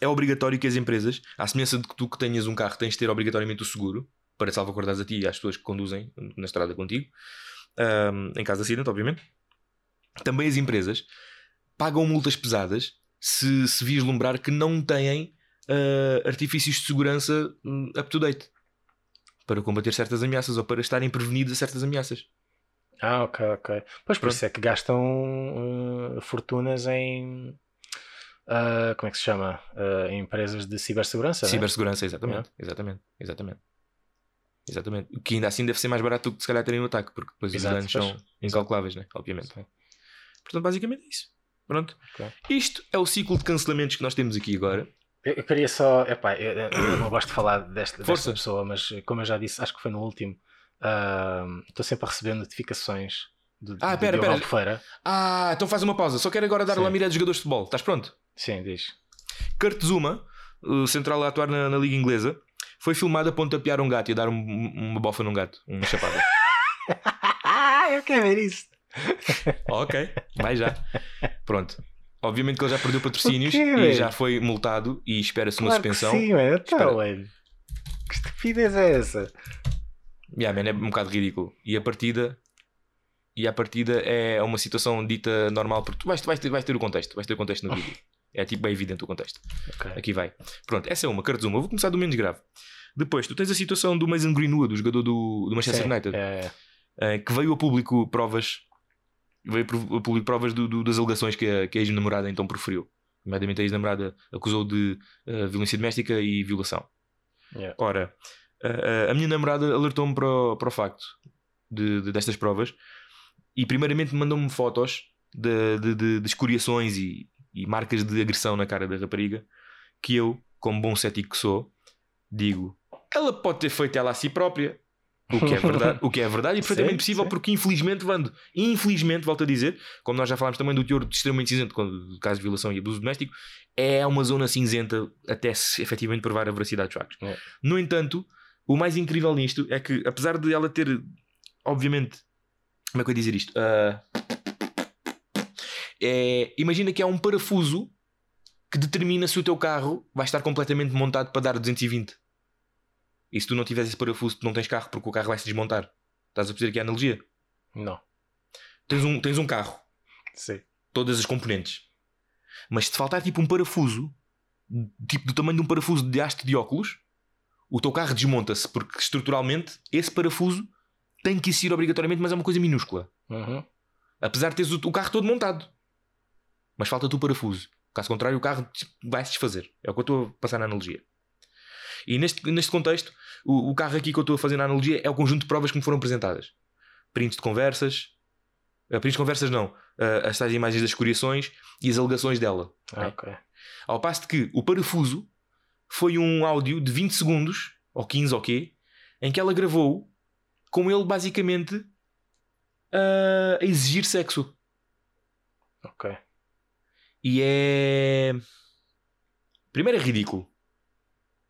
[SPEAKER 3] é obrigatório que as empresas, à semelhança de que tu que tenhas um carro, tens de ter obrigatoriamente o seguro para salvaguardares a ti e às pessoas que conduzem na estrada contigo, ahm, em caso de acidente, obviamente. Também as empresas pagam multas pesadas se se vislumbrar que não têm ah, artifícios de segurança hum, up to date para combater certas ameaças ou para estarem prevenidos a certas ameaças.
[SPEAKER 4] Ah, ok, ok. Pois por isso é que gastam uh, fortunas em. uh, como é que se chama? Uh, em empresas de cibersegurança. né?
[SPEAKER 3] Cibersegurança, exatamente, exatamente, exatamente. Exatamente. O Que ainda assim deve ser mais barato do que se calhar terem um ataque, porque depois
[SPEAKER 4] Exato,
[SPEAKER 3] os danos
[SPEAKER 4] pois.
[SPEAKER 3] são incalculáveis, né? obviamente. Portanto, basicamente é isso. Pronto.
[SPEAKER 4] Ok.
[SPEAKER 3] Isto é o ciclo de cancelamentos que nós temos aqui agora.
[SPEAKER 4] Eu, eu queria só. Epá, eu, eu não gosto de falar desta, desta pessoa, mas como eu já disse, acho que foi no último. uh, Estou sempre a receber notificações do,
[SPEAKER 3] Ah,
[SPEAKER 4] do
[SPEAKER 3] pera,
[SPEAKER 4] Diogo
[SPEAKER 3] pera.
[SPEAKER 4] Albufeira.
[SPEAKER 3] Ah, então faz uma pausa. Só quero agora dar
[SPEAKER 4] Sim.
[SPEAKER 3] uma mirada de jogadores de futebol. Estás pronto?
[SPEAKER 4] Sim, diz.
[SPEAKER 3] Kurt Zuma, o central a atuar na, na Liga Inglesa, foi filmado a pontapear um gato e a dar um- uma bofa num gato, uma chapada.
[SPEAKER 4] Ah, eu quero ver isso.
[SPEAKER 3] ok, vai já. Pronto. Obviamente que ele já perdeu patrocínios
[SPEAKER 4] quê,
[SPEAKER 3] e já foi multado e espera-se uma
[SPEAKER 4] Claro que
[SPEAKER 3] suspensão.
[SPEAKER 4] sim, mano. Então,
[SPEAKER 3] Espera.
[SPEAKER 4] Que estupidez é essa?
[SPEAKER 3] Yeah, man, é um bocado ridículo. E a partida. E a partida é uma situação dita normal, porque tu vais, vais, ter, vais ter o contexto, vais ter o contexto no vídeo. É tipo bem evidente o contexto.
[SPEAKER 4] Ok.
[SPEAKER 3] Aqui vai. Pronto, essa é uma, Kurt Zuma. Eu vou começar do menos grave. Depois, tu tens a situação do Mason Greenwood, o jogador do, do Manchester
[SPEAKER 4] Sim,
[SPEAKER 3] United,
[SPEAKER 4] é,
[SPEAKER 3] eh, que veio a público provas veio público provas do- do- das alegações que a, que a ex-namorada então proferiu. Nomeadamente a ex-namorada acusou de eh, violência doméstica e violação.
[SPEAKER 4] Yeah.
[SPEAKER 3] Ora, a, a- a minha namorada alertou-me para, o- para o facto de, de- destas provas e primeiramente mandou-me fotos de, de, de- de escoriações e, e marcas de agressão na cara da rapariga que eu, como bom cético que sou, digo, ela pode ter feito ela a si própria. O que é verdade, o que é verdade e perfeitamente possível,
[SPEAKER 4] sim.
[SPEAKER 3] porque infelizmente, Vando, infelizmente, volto a dizer, como nós já falámos também do teor extremamente cinzento, quando do caso de violação e abuso doméstico, é uma zona cinzenta até se efetivamente provar a veracidade dos factos.
[SPEAKER 4] É.
[SPEAKER 3] No entanto, o mais incrível nisto é que, apesar de ela ter, obviamente, como é que eu ia dizer isto? Ah, é, imagina que há um parafuso que determina se o teu carro vai estar completamente montado para dar 220. E se tu não tiveres esse parafuso, tu não tens carro porque o carro vai se desmontar. Estás a perceber aqui a analogia?
[SPEAKER 4] Não.
[SPEAKER 3] Tens um, tens um carro,
[SPEAKER 4] Sim.
[SPEAKER 3] todas as componentes. Mas se te faltar tipo um parafuso, tipo do tamanho de um parafuso de haste de óculos, o teu carro desmonta-se porque estruturalmente esse parafuso tem que existir obrigatoriamente, mas é uma coisa minúscula.
[SPEAKER 4] Uhum.
[SPEAKER 3] Apesar de teres o, o carro todo montado. Mas falta-te o parafuso. Caso contrário, o carro vai se desfazer. É o que eu estou a passar na analogia. E neste, neste contexto, o, o carro aqui que eu estou a fazer na analogia é o conjunto de provas que me foram apresentadas: prints de conversas, uh, prints de conversas não, uh, as tais imagens das escoriações e as alegações dela.
[SPEAKER 4] Ah, ok.
[SPEAKER 3] Ao passo de que o parafuso foi um áudio de 20 segundos, ou 15 ou quê, em que ela gravou com ele basicamente uh, a exigir sexo.
[SPEAKER 4] Ok.
[SPEAKER 3] E é. Primeiro é ridículo.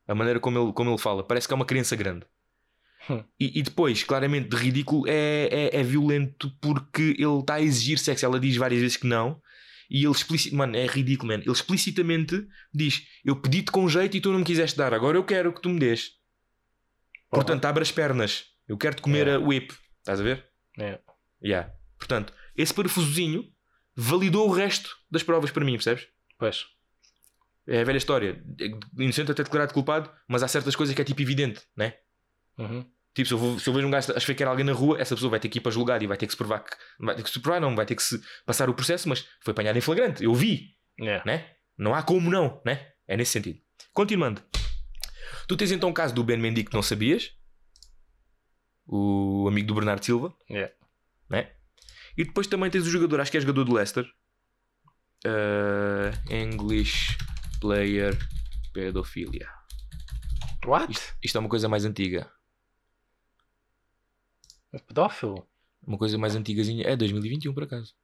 [SPEAKER 3] A maneira como ele, como ele fala. Parece que é uma criança grande.
[SPEAKER 4] Hum.
[SPEAKER 3] E, e depois, claramente, de ridículo é, é, é violento porque ele está a exigir sexo. Ela diz várias vezes que não. E ele explicitamente. Mano, é ridículo, man. Ele explicitamente diz: Eu pedi-te com jeito e tu não me quiseste dar. Agora eu quero que tu me des. Portanto, abre as pernas. Eu quero-te comer a whip. Estás a ver?
[SPEAKER 4] É.
[SPEAKER 3] Yeah. Portanto, esse parafusozinho validou o resto das provas para mim, percebes?
[SPEAKER 4] Pois.
[SPEAKER 3] É a velha história. Inocente até declarado culpado, mas há certas coisas que é tipo evidente, né?
[SPEAKER 4] Uhum.
[SPEAKER 3] Tipo, se eu, vou- se eu vejo um gajo a esfaquear alguém na rua, essa pessoa vai ter que ir para julgar e vai ter que se provar que. Vai ter que se provar, não, vai ter que se passar o processo, mas foi apanhado em flagrante. Eu vi,
[SPEAKER 4] Yeah.
[SPEAKER 3] né? Não há como não, né? É nesse sentido. Continuando. Tu tens então o caso do Ben Mendy que não sabias, o amigo do Bernardo Silva,
[SPEAKER 4] Yeah.
[SPEAKER 3] né? E depois também tens o jogador, acho que é jogador do Leicester, uh, English Player Pedofilia.
[SPEAKER 4] What?
[SPEAKER 3] Isto, isto é uma coisa mais antiga.
[SPEAKER 4] É pedófilo?
[SPEAKER 3] Uma coisa mais antigazinha. É 2021 por acaso.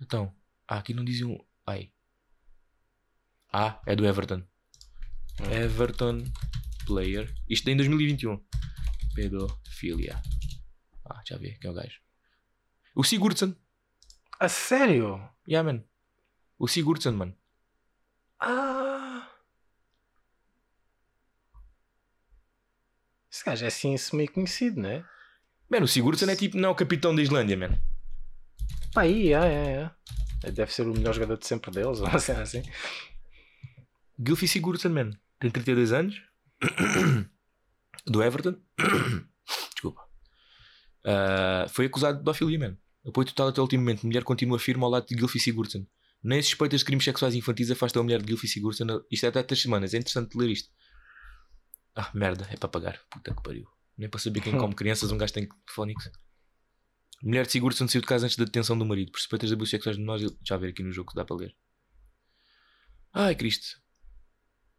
[SPEAKER 3] Então. Ah, aqui não diziam. Ai. Ah, é do Everton.
[SPEAKER 4] Hum.
[SPEAKER 3] Everton Player. Isto é em 2021. Pedofilia. Ah, já vi. Quem é o gajo? O Sigurdsson.
[SPEAKER 4] A sério?
[SPEAKER 3] Yeah, man. O Sigurdsson, mano.
[SPEAKER 4] Ah! Esse gajo é assim meio conhecido, não é?
[SPEAKER 3] Man, o Sigurdsson é tipo. Não, é o capitão da Islândia, man.
[SPEAKER 4] Pá, aí, é, é, é. Deve ser o melhor jogador de sempre deles, ou cena assim.
[SPEAKER 3] Gylfi Sigurdsson, man. Tem 32 anos. Do Everton. Desculpa. Ah, foi acusado de pedofilia, man. Apoio total até o último momento. Mulher continua firme ao lado de Gylfi Sigurdsson. Nem suspeitas de crimes sexuais infantis afastam a mulher de Gylfi Sigurdsson. Isto é até três semanas. É interessante ler isto. Ah, merda. É para pagar. Puta que pariu. Nem para saber quem come crianças um gajo tem fónix. Mulher de Sigurdsson saiu de casa antes da detenção do marido por suspeitas de abusos sexuais de menores. Já ver aqui no jogo que dá para ler. Ai, Cristo.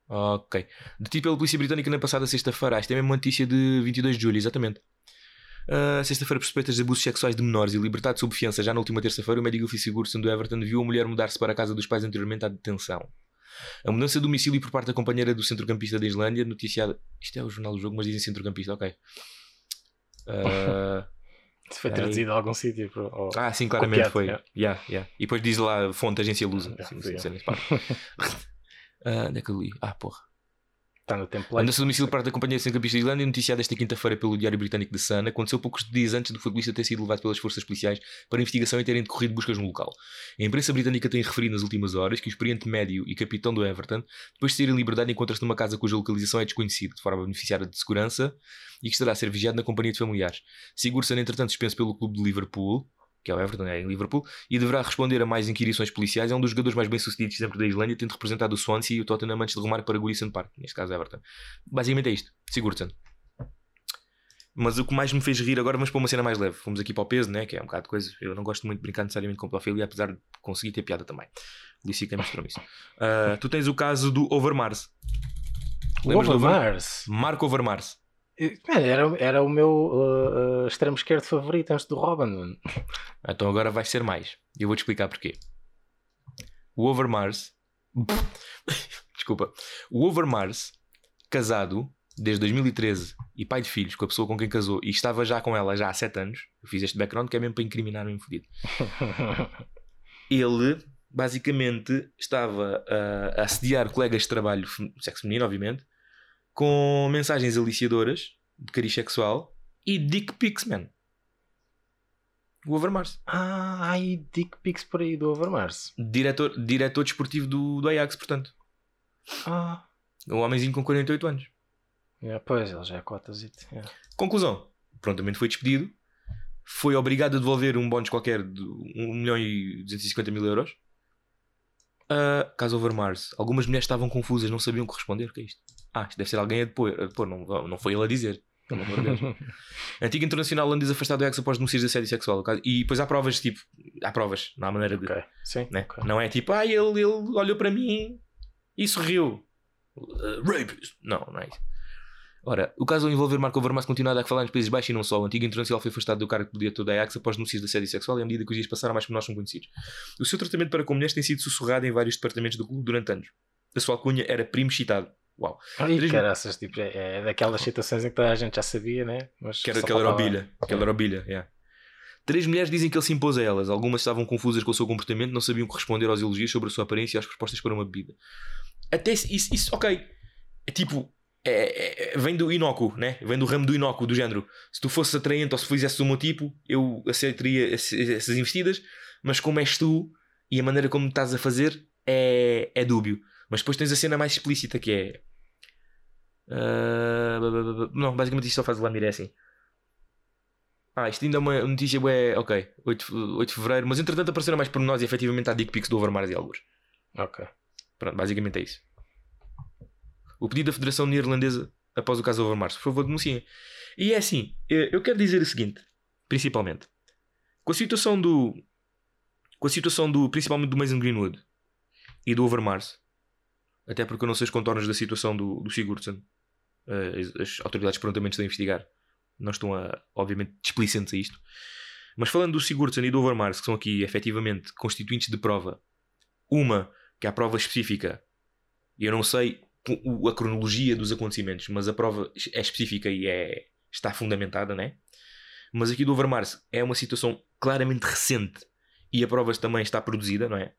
[SPEAKER 3] Ok. Detido pela polícia britânica na passada sexta-feira. Ah, Esta é mesmo uma notícia de 22 de julho, exatamente. Ah, sexta-feira, por suspeitas de abusos sexuais de menores e liberdade sob fiança, já na última terça-feira, o médico Sigurdsson do Everton viu a mulher mudar-se para a casa dos pais anteriormente à detenção. A mudança de domicílio por parte da companheira do centrocampista da Islândia, noticiada. Isto é o jornal do jogo, mas dizem centrocampista, ok. Ah,
[SPEAKER 4] Se foi traduzido a algum sítio. ou-
[SPEAKER 3] ah, sim, claramente
[SPEAKER 4] Copiado,
[SPEAKER 3] foi.
[SPEAKER 4] é.
[SPEAKER 3] Yeah, yeah. E depois diz lá fonte agência Lusa.
[SPEAKER 4] Yeah,
[SPEAKER 3] Sim,
[SPEAKER 4] sim,
[SPEAKER 3] sim, sim, pá. Ah, Onde é que eu li? Ah, porra.
[SPEAKER 4] Está no template.
[SPEAKER 3] Anda-se a domicílio parte da companhia sem campista de Islândia, noticiada esta quinta-feira pelo Diário Britânico The Sun, aconteceu poucos dias antes do futebolista ter sido levado pelas forças policiais para investigação e terem decorrido buscas no local. A imprensa britânica tem referido nas últimas horas que o experiente médio e capitão do Everton, depois de sair em liberdade, encontra-se numa casa cuja localização é desconhecida, de forma a beneficiar de segurança e que estará a ser vigiado na companhia de familiares. Sigurdsson, entretanto, suspenso pelo clube de Liverpool, que é o Everton, é em Liverpool, e deverá responder a mais inquirições policiais. É um dos jogadores mais bem-sucedidos sempre da Islândia, tendo representado o Swansea e o Tottenham antes de rumar para Goodison Park, neste caso Everton. Basicamente é isto, Sigurdsson. Mas o que mais me fez rir agora, vamos para uma cena mais leve. Fomos aqui para o peso, né? que é um bocado de coisa. Eu não gosto muito de brincar necessariamente com pedofilia, apesar de conseguir ter piada também. Luís Sica mostrou isso. Uh, tu tens o caso do Overmars.
[SPEAKER 4] O
[SPEAKER 3] Lembras do Over-
[SPEAKER 4] Overmars.
[SPEAKER 3] Marco Overmars.
[SPEAKER 4] Era, era o meu uh, uh, extremo esquerdo favorito antes do Robin.
[SPEAKER 3] Então agora vai ser mais. E eu vou-te explicar porquê. O Overmars. Desculpa. O Overmars, casado desde 2013 e pai de filhos com a pessoa com quem casou e estava já com ela já há 7 anos. Eu fiz este background que é mesmo para incriminar-me em fodido. Ele basicamente estava a, a assediar colegas de trabalho, sexo feminino, obviamente, com mensagens aliciadoras de cariz sexual e dick pics, man. O Overmars.
[SPEAKER 4] ah, ai, dick pics por aí do Overmars.
[SPEAKER 3] Diretor, diretor desportivo do, do Ajax, portanto.
[SPEAKER 4] Ah,
[SPEAKER 3] Um homenzinho com 48 anos.
[SPEAKER 4] é, pois, ele já é cotas. É.
[SPEAKER 3] Conclusão. Prontamente foi despedido. Foi obrigado a devolver um bónus qualquer de 1 milhão e 250 mil euros. Uh, caso Overmars. Algumas mulheres estavam confusas, não sabiam corresponder. O que é isto? Ah, isto deve ser alguém a depor. A depor. Não, não foi ele a dizer. Pelo amor de Deus. Antigo internacional holandês afastado do Ajax após denúncias de assédio sexual. E depois há provas, tipo... Há provas. Não há maneira de...
[SPEAKER 4] ok, sim.
[SPEAKER 3] né?
[SPEAKER 4] ok.
[SPEAKER 3] Não é tipo, ah, ele, ele olhou para mim e sorriu. Uh, rapist. Não, não é isso. Ora, o caso ao envolver Marco Overmars continua a dar que falar nos Países Baixos e não só. O antigo internacional foi afastado do cargo de diretor da Ajax após denúncias de assédio sexual e à medida que os dias passaram, mais pormenores são conhecidos. O seu tratamento para com mulheres tem sido sussurrado em vários departamentos do clube durante anos. A sua alcunha era primo excitado. Uau. Três-
[SPEAKER 4] caraças, tipo, é, é daquelas situações em que toda a gente já sabia, né? Mas
[SPEAKER 3] Que era,
[SPEAKER 4] só
[SPEAKER 3] que ele era
[SPEAKER 4] faltava-
[SPEAKER 3] obilha. Que ele era obilha, yeah. Três mulheres dizem que ele se impôs a elas. Algumas estavam confusas com o seu comportamento, não sabiam corresponder aos elogios sobre a sua aparência e às propostas para uma bebida. Até isso, isso ok. É tipo, é- é- vem do inócuo, né? Vem do ramo do inócuo, do género. Se tu fosses atraente ou se fizesse o meu tipo, eu aceitaria essas investidas, mas como és tu e a maneira como estás a fazer é, é dúbio. Mas depois tens a cena mais explícita que é. Ba- não, basicamente isto só faz o Lamir é assim. Ah, isto ainda é uma notícia bué, ok, 8, de- 8 de Fevereiro, mas entretanto apareceram mais pormenores e efetivamente há dick pics do Overmars e alguns.
[SPEAKER 4] Ok.
[SPEAKER 3] Pronto, basicamente é isso. O pedido da Federação Neerlandesa após o caso Overmars, por favor denunciem. E é assim, eh, eu quero dizer o seguinte, principalmente, com a situação do, com a situação do, principalmente do Mason Greenwood e do Overmars, até porque eu não sei os contornos da situação do, do Sigurdsson, eh, as, autoridades prontamente estão a investigar, não estão a, obviamente, displicentes a isto. Mas falando do Sigurdsson e do Overmars, que são aqui efetivamente constituintes de prova, uma que há prova específica, eu não sei a cronologia dos acontecimentos, mas a prova é específica e é, está fundamentada, né? Mas aqui do Overmars é uma situação claramente recente e a prova também está produzida, não é?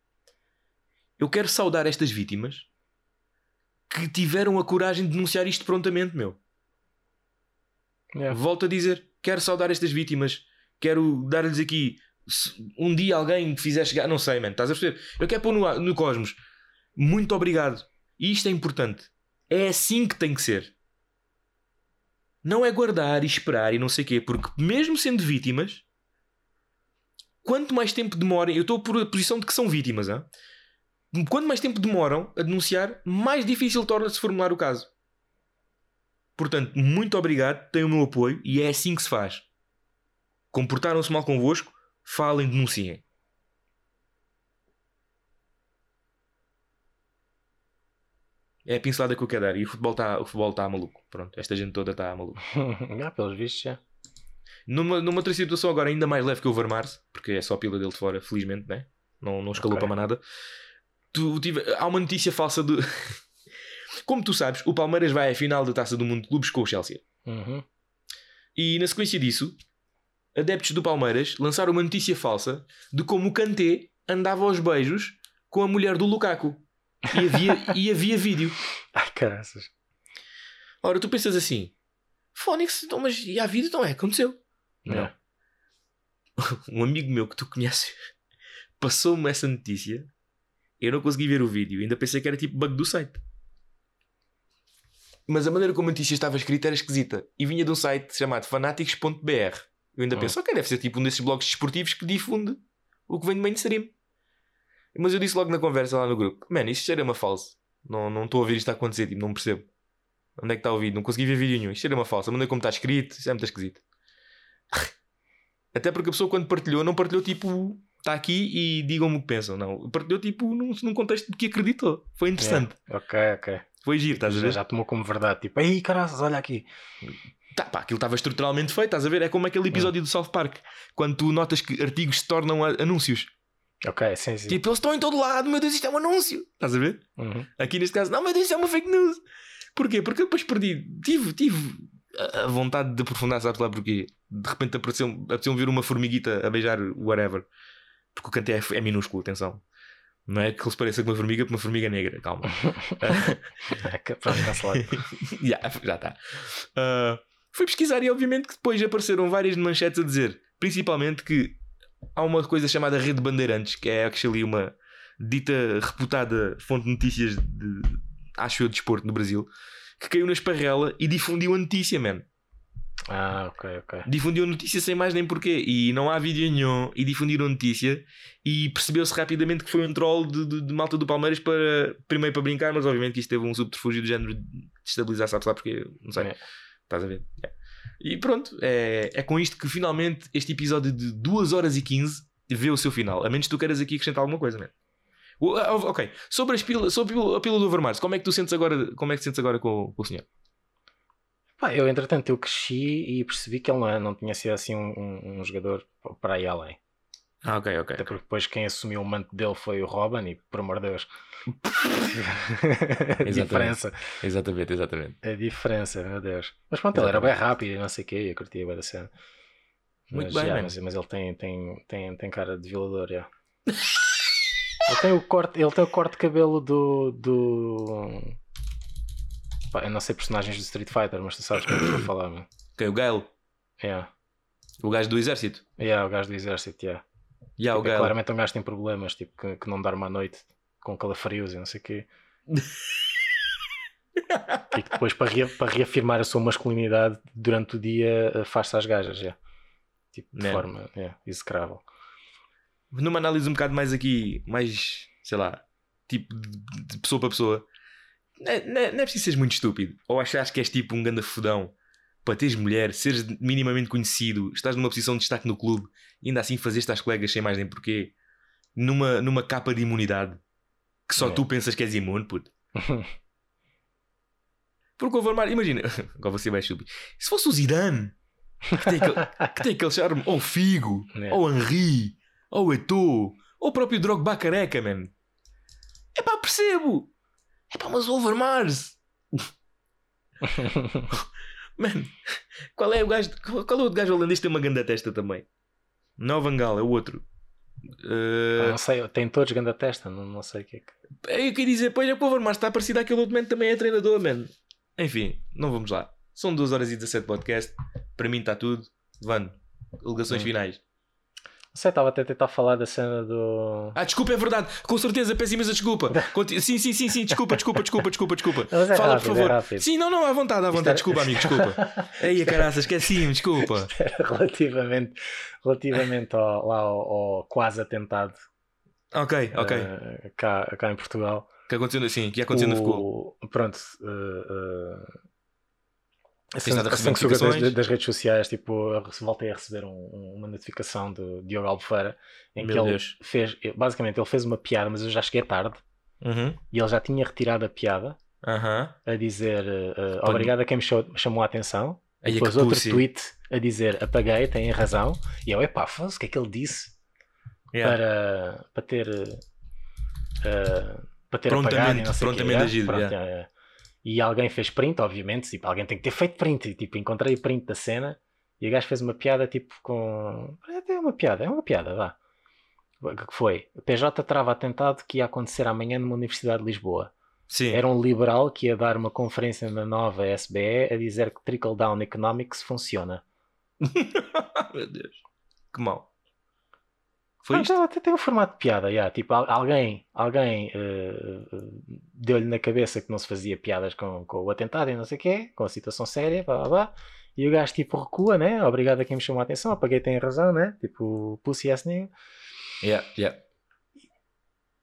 [SPEAKER 3] Eu quero saudar estas vítimas que tiveram a coragem de denunciar isto prontamente, meu.
[SPEAKER 4] Yeah.
[SPEAKER 3] Volto a dizer, quero saudar estas vítimas, quero dar-lhes aqui se um dia alguém que fizer chegar, não sei, mano, estás a perceber? Eu quero pôr no, no cosmos, muito obrigado. E isto é importante. É assim que tem que ser. Não é guardar e esperar e não sei o quê, porque mesmo sendo vítimas, quanto mais tempo demorem, eu estou por a posição de que são vítimas, hã? Quanto mais tempo demoram a denunciar, mais difícil torna-se formular o caso. Portanto, muito obrigado, têm o meu apoio e é assim que se faz. Comportaram-se mal convosco, falem, denunciem. É a pincelada que eu quero dar. E o futebol está tá maluco. Pronto, esta gente toda está maluca.
[SPEAKER 4] ah, pelos vistos, já.
[SPEAKER 3] Numa, numa outra situação agora ainda mais leve que o Overmars, porque é só a pila dele de fora, felizmente, né? não, não escalou
[SPEAKER 4] Ok.
[SPEAKER 3] para mais nada. Tu, tive- há uma notícia falsa de. Como tu sabes, o Palmeiras vai à final da taça do mundo de clubes com o Chelsea.
[SPEAKER 4] Uhum.
[SPEAKER 3] E na sequência disso, adeptos do Palmeiras lançaram uma notícia falsa de como o Kanté andava aos beijos com a mulher do Lukaku. E havia, e havia vídeo.
[SPEAKER 4] Ai, caraças.
[SPEAKER 3] Ora, tu pensas assim, Fónix, então, mas e a vida então é? Aconteceu.
[SPEAKER 4] Yeah.
[SPEAKER 3] Um amigo meu que tu conheces passou-me essa notícia. Eu não consegui ver o vídeo, ainda pensei que era tipo bug do site. Mas a maneira como a notícia estava escrita era esquisita e vinha de um site chamado fanatics.br. Eu ainda
[SPEAKER 4] Hum.
[SPEAKER 3] penso, ok, deve ser tipo um desses blogs desportivos que difunde o que vem do mainstream. Mas eu disse logo na conversa lá no grupo: Man, isto cheira-me a falso. Não não estou a ver isto a acontecer, tipo, não percebo. Onde é que está o vídeo? Não consegui ver vídeo nenhum. Isto cheira-me a falso. A maneira como está escrito, isso é muito esquisito. Até porque a pessoa, quando partilhou, não partilhou tipo, está aqui e digam-me o que pensam. Não, partilhou tipo num, num contexto de que acreditou. Foi interessante.
[SPEAKER 4] Ok, ok.
[SPEAKER 3] Foi giro, estás a ver?
[SPEAKER 4] já tomou como verdade. Tipo, aí caraças, olha aqui.
[SPEAKER 3] Tá, pá, aquilo estava estruturalmente feito, estás a ver? É como aquele episódio do South Park, quando tu notas que artigos se tornam anúncios.
[SPEAKER 4] Ok, sim, sim.
[SPEAKER 3] Tipo, eles estão em todo lado, meu Deus, isto é um anúncio. Estás a ver?
[SPEAKER 4] Uhum.
[SPEAKER 3] Aqui neste caso, não, meu Deus, isto é uma fake news. Porquê? Porque eu depois perdi, tive, tive a- vontade de aprofundar, sabes lá porquê? De repente apareceu, apareceu ver uma formiguita a beijar whatever. Porque o canto é, é minúsculo, atenção. Não é que eles pareçam com uma formiga, porque uma formiga é negra, calma. Ya, já está. Ah, fui pesquisar e obviamente que depois apareceram várias manchetes a dizer, principalmente que há uma coisa chamada Rede Bandeirantes, que é actually uma dita reputada fonte de notícias de, acho eu, de desporto no Brasil, que caiu na esparrela e difundiu a notícia, man.
[SPEAKER 4] Ah, ok, ok.
[SPEAKER 3] Difundiu a notícia sem mais nem porquê. E não há vídeo nenhum. E difundiram a notícia. E percebeu-se rapidamente que foi um troll de, de- de malta do Palmeiras para. Primeiro para brincar, mas obviamente que isto teve um subterfúgio do género de destabilizar, sabes lá porque Não sei.
[SPEAKER 4] É.
[SPEAKER 3] Estás a ver? É. E pronto, é, é com isto que finalmente este episódio de 2 horas e 15 vê o seu final. A menos que tu queiras aqui acrescentar alguma coisa, man. O- ah, Ok, sobre, as pila, sobre a pila do Overmars, como é que tu sentes agora, como é que te sentes agora com, com o senhor?
[SPEAKER 4] Pá, eu entretanto eu cresci e percebi que ele não, é- não tinha sido assim um, um- um jogador para ir além.
[SPEAKER 3] Ah, ok, ok.
[SPEAKER 4] Até porque depois quem assumiu o manto dele foi o Robin e por amor de Deus. a diferença.
[SPEAKER 3] Exatamente, exatamente.
[SPEAKER 4] A diferença, meu Deus. Mas pronto, ele era bem rápido e não sei o quê, eu curtia bem da cena.
[SPEAKER 3] Muito
[SPEAKER 4] mas,
[SPEAKER 3] bem,
[SPEAKER 4] já, mas, mas ele tem, tem, tem, tem cara de violador, já. ele, tem o corte, ele tem o corte de cabelo do. do... Pá, eu não sei personagens do Street Fighter, mas tu sabes como é que eu estou a falar, mano.
[SPEAKER 3] Ok, o Gael,
[SPEAKER 4] Yeah.
[SPEAKER 3] o gajo do exército.
[SPEAKER 4] Yeah, o gajo do exército, yeah.
[SPEAKER 3] O
[SPEAKER 4] Tipo, é
[SPEAKER 3] Gael.
[SPEAKER 4] claramente um gajo tem problemas, tipo, que, que não dorme à noite com calafrios e não sei o quê. e que depois, para, rea- para reafirmar a sua masculinidade durante o dia, eh, faz-se às gajas, já. Tipo, de
[SPEAKER 3] Man.
[SPEAKER 4] forma yeah, execrável.
[SPEAKER 3] Numa análise um bocado mais aqui, mais, sei lá, tipo de, de pessoa para pessoa, não é, não é- não é preciso seres muito estúpido. Ou achas que és tipo um ganda fodão para teres mulher, seres minimamente conhecido, estás numa posição de destaque no clube e ainda assim fazeste às colegas sem mais nem porquê, numa, numa capa de imunidade que só
[SPEAKER 4] É.
[SPEAKER 3] tu pensas que és imune, puto. Porque o Overmars, imagina, agora você vai estúpido. Se fosse o Zidane, que tem aquele, que tem aquele charme, ou o Figo,
[SPEAKER 4] É.
[SPEAKER 3] ou o Henri, ou o Eto'o, ou o próprio Drogba careca, man. É pá, percebo. É pá, mas o Overmars, man. Qual é o gajo, qual qual é o outro gajo holandês que tem uma grande testa também? Não é o Van Gaal, é o outro.
[SPEAKER 4] Ah,
[SPEAKER 3] Uh,
[SPEAKER 4] não sei, tem todos grande testa, não, não sei o que é que.
[SPEAKER 3] é, eu queria dizer, pois é que o Overmars está parecido àquele outro man que também é treinador, man. Enfim, não vamos lá. São 2 horas e 17 podcast. Para mim está tudo. Vano, alegações
[SPEAKER 4] Hum.
[SPEAKER 3] finais.
[SPEAKER 4] Não sei, estava até a tentar falar da cena do.
[SPEAKER 3] Ah, desculpa, é verdade. Com certeza, peço imensa desculpa. Conti- Sim, sim, sim, sim. Desculpa, desculpa, desculpa, desculpa, desculpa.
[SPEAKER 4] É
[SPEAKER 3] Fala,
[SPEAKER 4] rápido,
[SPEAKER 3] por
[SPEAKER 4] é
[SPEAKER 3] favor.
[SPEAKER 4] rápido.
[SPEAKER 3] sim, não, não, à vontade, à vontade.
[SPEAKER 4] era-
[SPEAKER 3] Desculpa, amigo, desculpa. Aí, caraça, esqueci-me, desculpa.
[SPEAKER 4] relativamente, relativamente ao, lá ao, ao quase atentado
[SPEAKER 3] Ok, ok.
[SPEAKER 4] eh, cá, cá em Portugal.
[SPEAKER 3] que aconteceu assim? que aconteceu no?
[SPEAKER 4] O- Pronto. uh, uh, a
[SPEAKER 3] Tens estado a
[SPEAKER 4] san- a
[SPEAKER 3] receber
[SPEAKER 4] das, das redes sociais, tipo, voltei a receber um- uma notificação do Diogo Albufeira em que
[SPEAKER 3] Meu
[SPEAKER 4] ele
[SPEAKER 3] Deus.
[SPEAKER 4] fez, basicamente, ele fez uma piada, mas eu já cheguei tarde
[SPEAKER 3] Uhum.
[SPEAKER 4] e ele já tinha retirado a piada
[SPEAKER 3] Aham.
[SPEAKER 4] a dizer uh, uh, obrigado a quem me chamou, a atenção.
[SPEAKER 3] Aí é
[SPEAKER 4] Depois
[SPEAKER 3] que
[SPEAKER 4] outro
[SPEAKER 3] pussy.
[SPEAKER 4] tweet a dizer apaguei, têm razão. E eu, epá, o que é que ele disse?
[SPEAKER 3] Yeah.
[SPEAKER 4] para, para ter eh, para ter
[SPEAKER 3] Prontamente-
[SPEAKER 4] apagado e não sei
[SPEAKER 3] prontamente
[SPEAKER 4] é?
[SPEAKER 3] agido,
[SPEAKER 4] Pronto,
[SPEAKER 3] yeah.
[SPEAKER 4] é, é. E alguém fez print obviamente tipo, alguém tem que ter feito print e, tipo, encontrei o print da cena e o gajo fez uma piada tipo com é uma piada, é uma piada vá O que foi? PJ trava atentado que ia acontecer amanhã numa Universidade de Lisboa
[SPEAKER 3] Sim.
[SPEAKER 4] Era um liberal que ia dar uma conferência na nova SBE a dizer que Trickle Down Economics funciona.
[SPEAKER 3] Meu Deus. Que mal. Foi
[SPEAKER 4] Ah,
[SPEAKER 3] isto?
[SPEAKER 4] até tem um formato de piada, já. Tipo, al- alguém, alguém eh, deu-lhe na cabeça que não se fazia piadas com, com o atentado e não sei o quê, com a situação séria, blá blá blá. E o gajo tipo recua, né? Obrigado a quem me chamou a atenção, apaguei tem razão, né? Tipo, pussy ass nigga.
[SPEAKER 3] Yeah, yeah.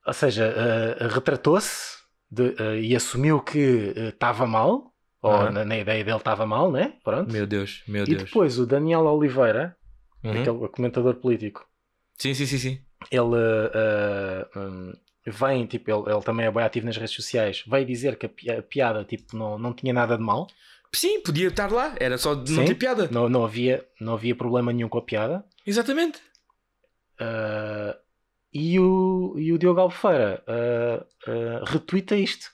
[SPEAKER 4] Ou seja, eh, retratou-se eh, e assumiu que estava mal, ou na, na ideia dele estava mal, né? Pronto.
[SPEAKER 3] Meu Deus, meu
[SPEAKER 4] e
[SPEAKER 3] Deus.
[SPEAKER 4] depois o Daniel Oliveira,
[SPEAKER 3] Uhum.
[SPEAKER 4] aquele comentador político,
[SPEAKER 3] Sim, sim, sim, sim.
[SPEAKER 4] ele eh, hum, vem, tipo, ele, ele também é bem ativo nas redes sociais, veio dizer que a, pi- a piada tipo, não, não tinha nada de mal,
[SPEAKER 3] Sim, podia estar lá. Era só de não ter piada.
[SPEAKER 4] não, não, havia, não havia problema nenhum com a piada.
[SPEAKER 3] Exatamente.
[SPEAKER 4] Eh, e, o, e o Diogo Albufeira uh, retweeta isto.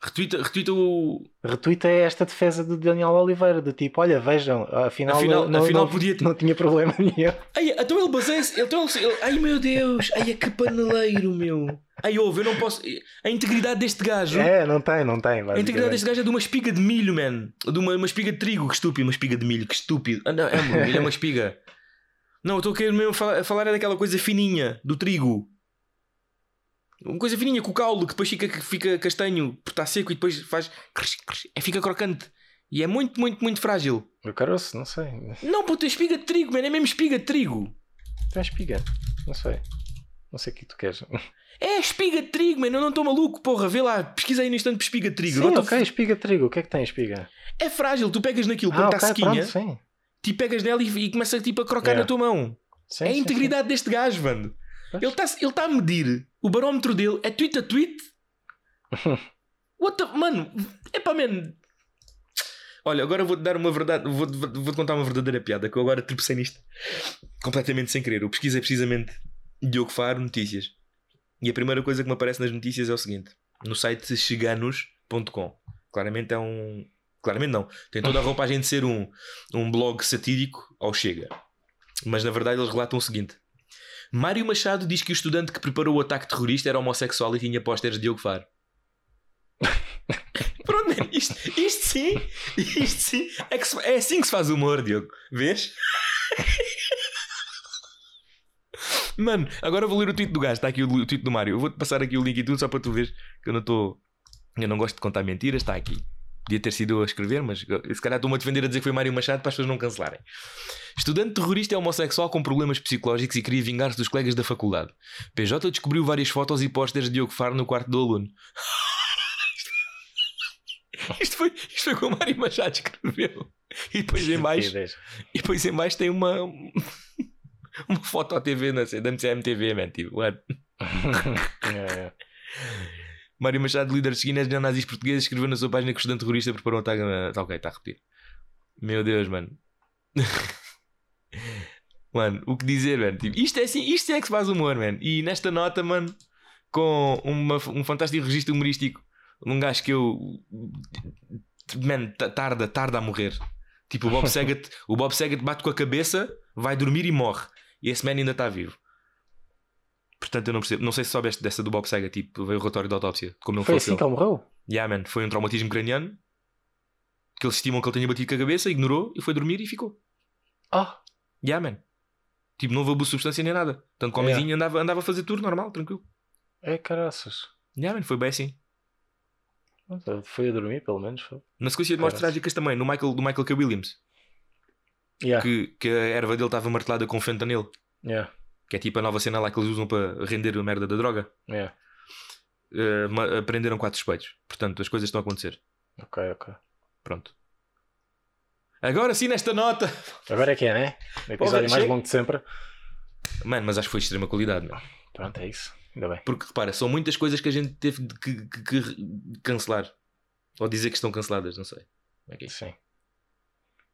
[SPEAKER 3] Retweeta, retweeta o.
[SPEAKER 4] Retweeta esta defesa do Daniel Oliveira, do tipo, olha, vejam, afinal,
[SPEAKER 3] Afinal-
[SPEAKER 4] não,
[SPEAKER 3] afinal
[SPEAKER 4] não,
[SPEAKER 3] podia
[SPEAKER 4] não tinha problema nenhum.
[SPEAKER 3] Ai, então ele baseia-se. Então ele, ele- ai meu Deus, ai que paneleiro, meu. Ai, ouve, eu não posso. A integridade deste gajo.
[SPEAKER 4] É, não tem, não tem.
[SPEAKER 3] A integridade deste gajo é de uma espiga de milho, man. De uma, uma espiga de trigo, que estúpido. Uma espiga de milho, que estúpido. Ah, não, é, ele é uma espiga. Não, eu estou a querer mesmo falar, falar é daquela coisa fininha, do trigo. Uma coisa fininha com o caule, que depois fica, fica castanho, porque está seco e depois faz. é, fica crocante. E é muito, muito, muito frágil.
[SPEAKER 4] O caroço, não sei.
[SPEAKER 3] Não, puta, é espiga de trigo, man. É mesmo espiga de trigo.
[SPEAKER 4] Tu és espiga, não sei. Não sei o que tu queres.
[SPEAKER 3] É espiga de trigo, mano. Eu não estou maluco, porra. Vê lá, pesquisa aí no instante por espiga de trigo.
[SPEAKER 4] Sim, ok, espiga de trigo. O que é que tem espiga?
[SPEAKER 3] É frágil, tu pegas naquilo quando
[SPEAKER 4] Ah,
[SPEAKER 3] está
[SPEAKER 4] ok,
[SPEAKER 3] sequinha,
[SPEAKER 4] pronto, sim.
[SPEAKER 3] tu pegas nela e, e começa tipo, a crocar
[SPEAKER 4] Yeah.
[SPEAKER 3] na tua mão.
[SPEAKER 4] Sim,
[SPEAKER 3] é a
[SPEAKER 4] sim,
[SPEAKER 3] integridade deste gajo, mano. Ele está ele tá a medir o barómetro dele, é tweet a tweet. What the... Mano, é para man. Olha, agora vou-te dar uma verdade, vou-te vou contar uma verdadeira piada que eu agora tropecei nisto completamente sem querer. Eu pesquisei precisamente Diogo Faro Notícias. E a primeira coisa que me aparece nas notícias é o seguinte: no site cheganos.com. Claramente é um. Claramente não. Tem toda a roupagem de ser um, um blog satírico ao Chega. Mas na verdade eles relatam o seguinte: Mário Machado diz que o estudante que preparou o ataque terrorista era homossexual e tinha pósteres de Diogo Faro. Pronto, man, isto, isto sim, isto sim, é, se- é assim que se faz humor, Diogo. Vês? Mano, agora vou ler o tweet do gajo. Está aqui o, o tweet do Mário. Eu vou-te passar aqui o link e tudo só para tu veres que eu não estou. Eu não gosto de contar mentiras. Está aqui. Podia ter sido eu a escrever, mas se calhar estou-me a defender a dizer que foi Mário Machado para as pessoas não cancelarem. Estudante terrorista é homossexual com problemas psicológicos e queria vingar-se dos colegas da faculdade. PJ descobriu várias fotos e pósteres de Diogo Faro no quarto do aluno. Isto foi, isto foi como o Mário Machado escreveu. E depois em baixo,
[SPEAKER 4] Estupidez.
[SPEAKER 3] e depois em baixo tem uma uma foto à TV na da MTV, man. Tipo, what?
[SPEAKER 4] É, é.
[SPEAKER 3] Mário Machado, líder de esquinas neonazis portugueses, escreveu na sua página que o estudante terrorista preparou um ataque na... Tá ok, está a repetir. Meu Deus, mano. mano, o que dizer, mano? Tipo, isto é assim, isto é que se faz humor, mano. E nesta nota, mano, com uma, um fantástico registro humorístico de um gajo que eu. Man, ta- tarda, tarda a morrer. Tipo, o Bob Saget, o Bob Saget bate com a cabeça, vai dormir e morre. E esse man ainda está vivo. Portanto, eu não percebo. Não sei se soubeste dessa do Bob Saget, tipo, veio o relatório da autópsia, como ele
[SPEAKER 4] Foi assim que ele morreu?
[SPEAKER 3] Yeah, man, foi um traumatismo craniano que eles estimam que ele tenha batido com a cabeça, ignorou e foi dormir e ficou.
[SPEAKER 4] Ah,
[SPEAKER 3] Yeah, man. Tipo, não houve abuso de substância nem nada. Tanto que o
[SPEAKER 4] Yeah.
[SPEAKER 3] homenzinho andava, andava a fazer tudo normal, tranquilo.
[SPEAKER 4] é caraças.
[SPEAKER 3] Yeah, man, foi bem assim.
[SPEAKER 4] Foi a dormir, pelo menos. Foi.
[SPEAKER 3] Na sequência de mortes trágicas também, no Michael, do Michael K. Williams,
[SPEAKER 4] Yeah.
[SPEAKER 3] que, que a erva dele estava martelada com fentanil,
[SPEAKER 4] Yeah.
[SPEAKER 3] Que é tipo a nova cena lá que eles usam para render a merda da droga.
[SPEAKER 4] Yeah.
[SPEAKER 3] Uh, ma- prenderam quatro suspeitos. Portanto, as coisas estão a acontecer.
[SPEAKER 4] Ok, ok.
[SPEAKER 3] Pronto. Agora sim, nesta nota.
[SPEAKER 4] Agora é que é, né? O episódio mais longo de sempre.
[SPEAKER 3] Mano, mas acho que foi de extrema qualidade, meu.
[SPEAKER 4] Pronto, é isso. Ainda bem.
[SPEAKER 3] Porque repara, são muitas coisas que a gente teve que, que- que cancelar. Ou dizer que estão canceladas, não sei. Como é que é isso?
[SPEAKER 4] Sim.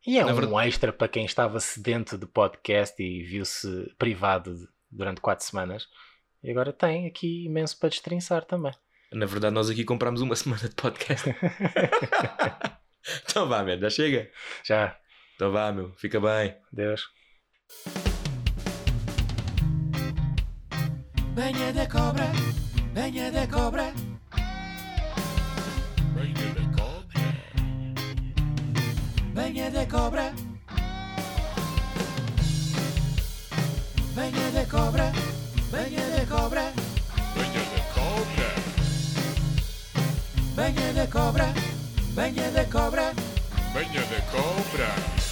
[SPEAKER 4] E é
[SPEAKER 3] Na
[SPEAKER 4] um
[SPEAKER 3] verdade-
[SPEAKER 4] extra para quem estava sedento de podcast e viu-se privado de- durante quatro semanas. E agora tem aqui imenso para destrinçar também.
[SPEAKER 3] Na verdade, nós aqui comprámos uma semana de podcast. então vá, meu, já chega.
[SPEAKER 4] Já,
[SPEAKER 3] Então vá, meu, fica bem.
[SPEAKER 4] Deus.
[SPEAKER 1] Venha de cobra,
[SPEAKER 3] Venha de cobra,
[SPEAKER 2] de cobra.
[SPEAKER 3] Venha de cobra. Venha de cobra, venha de cobra,
[SPEAKER 2] Venha de cobra.
[SPEAKER 3] venha de cobra, venha de cobra.
[SPEAKER 2] Venha de cobra.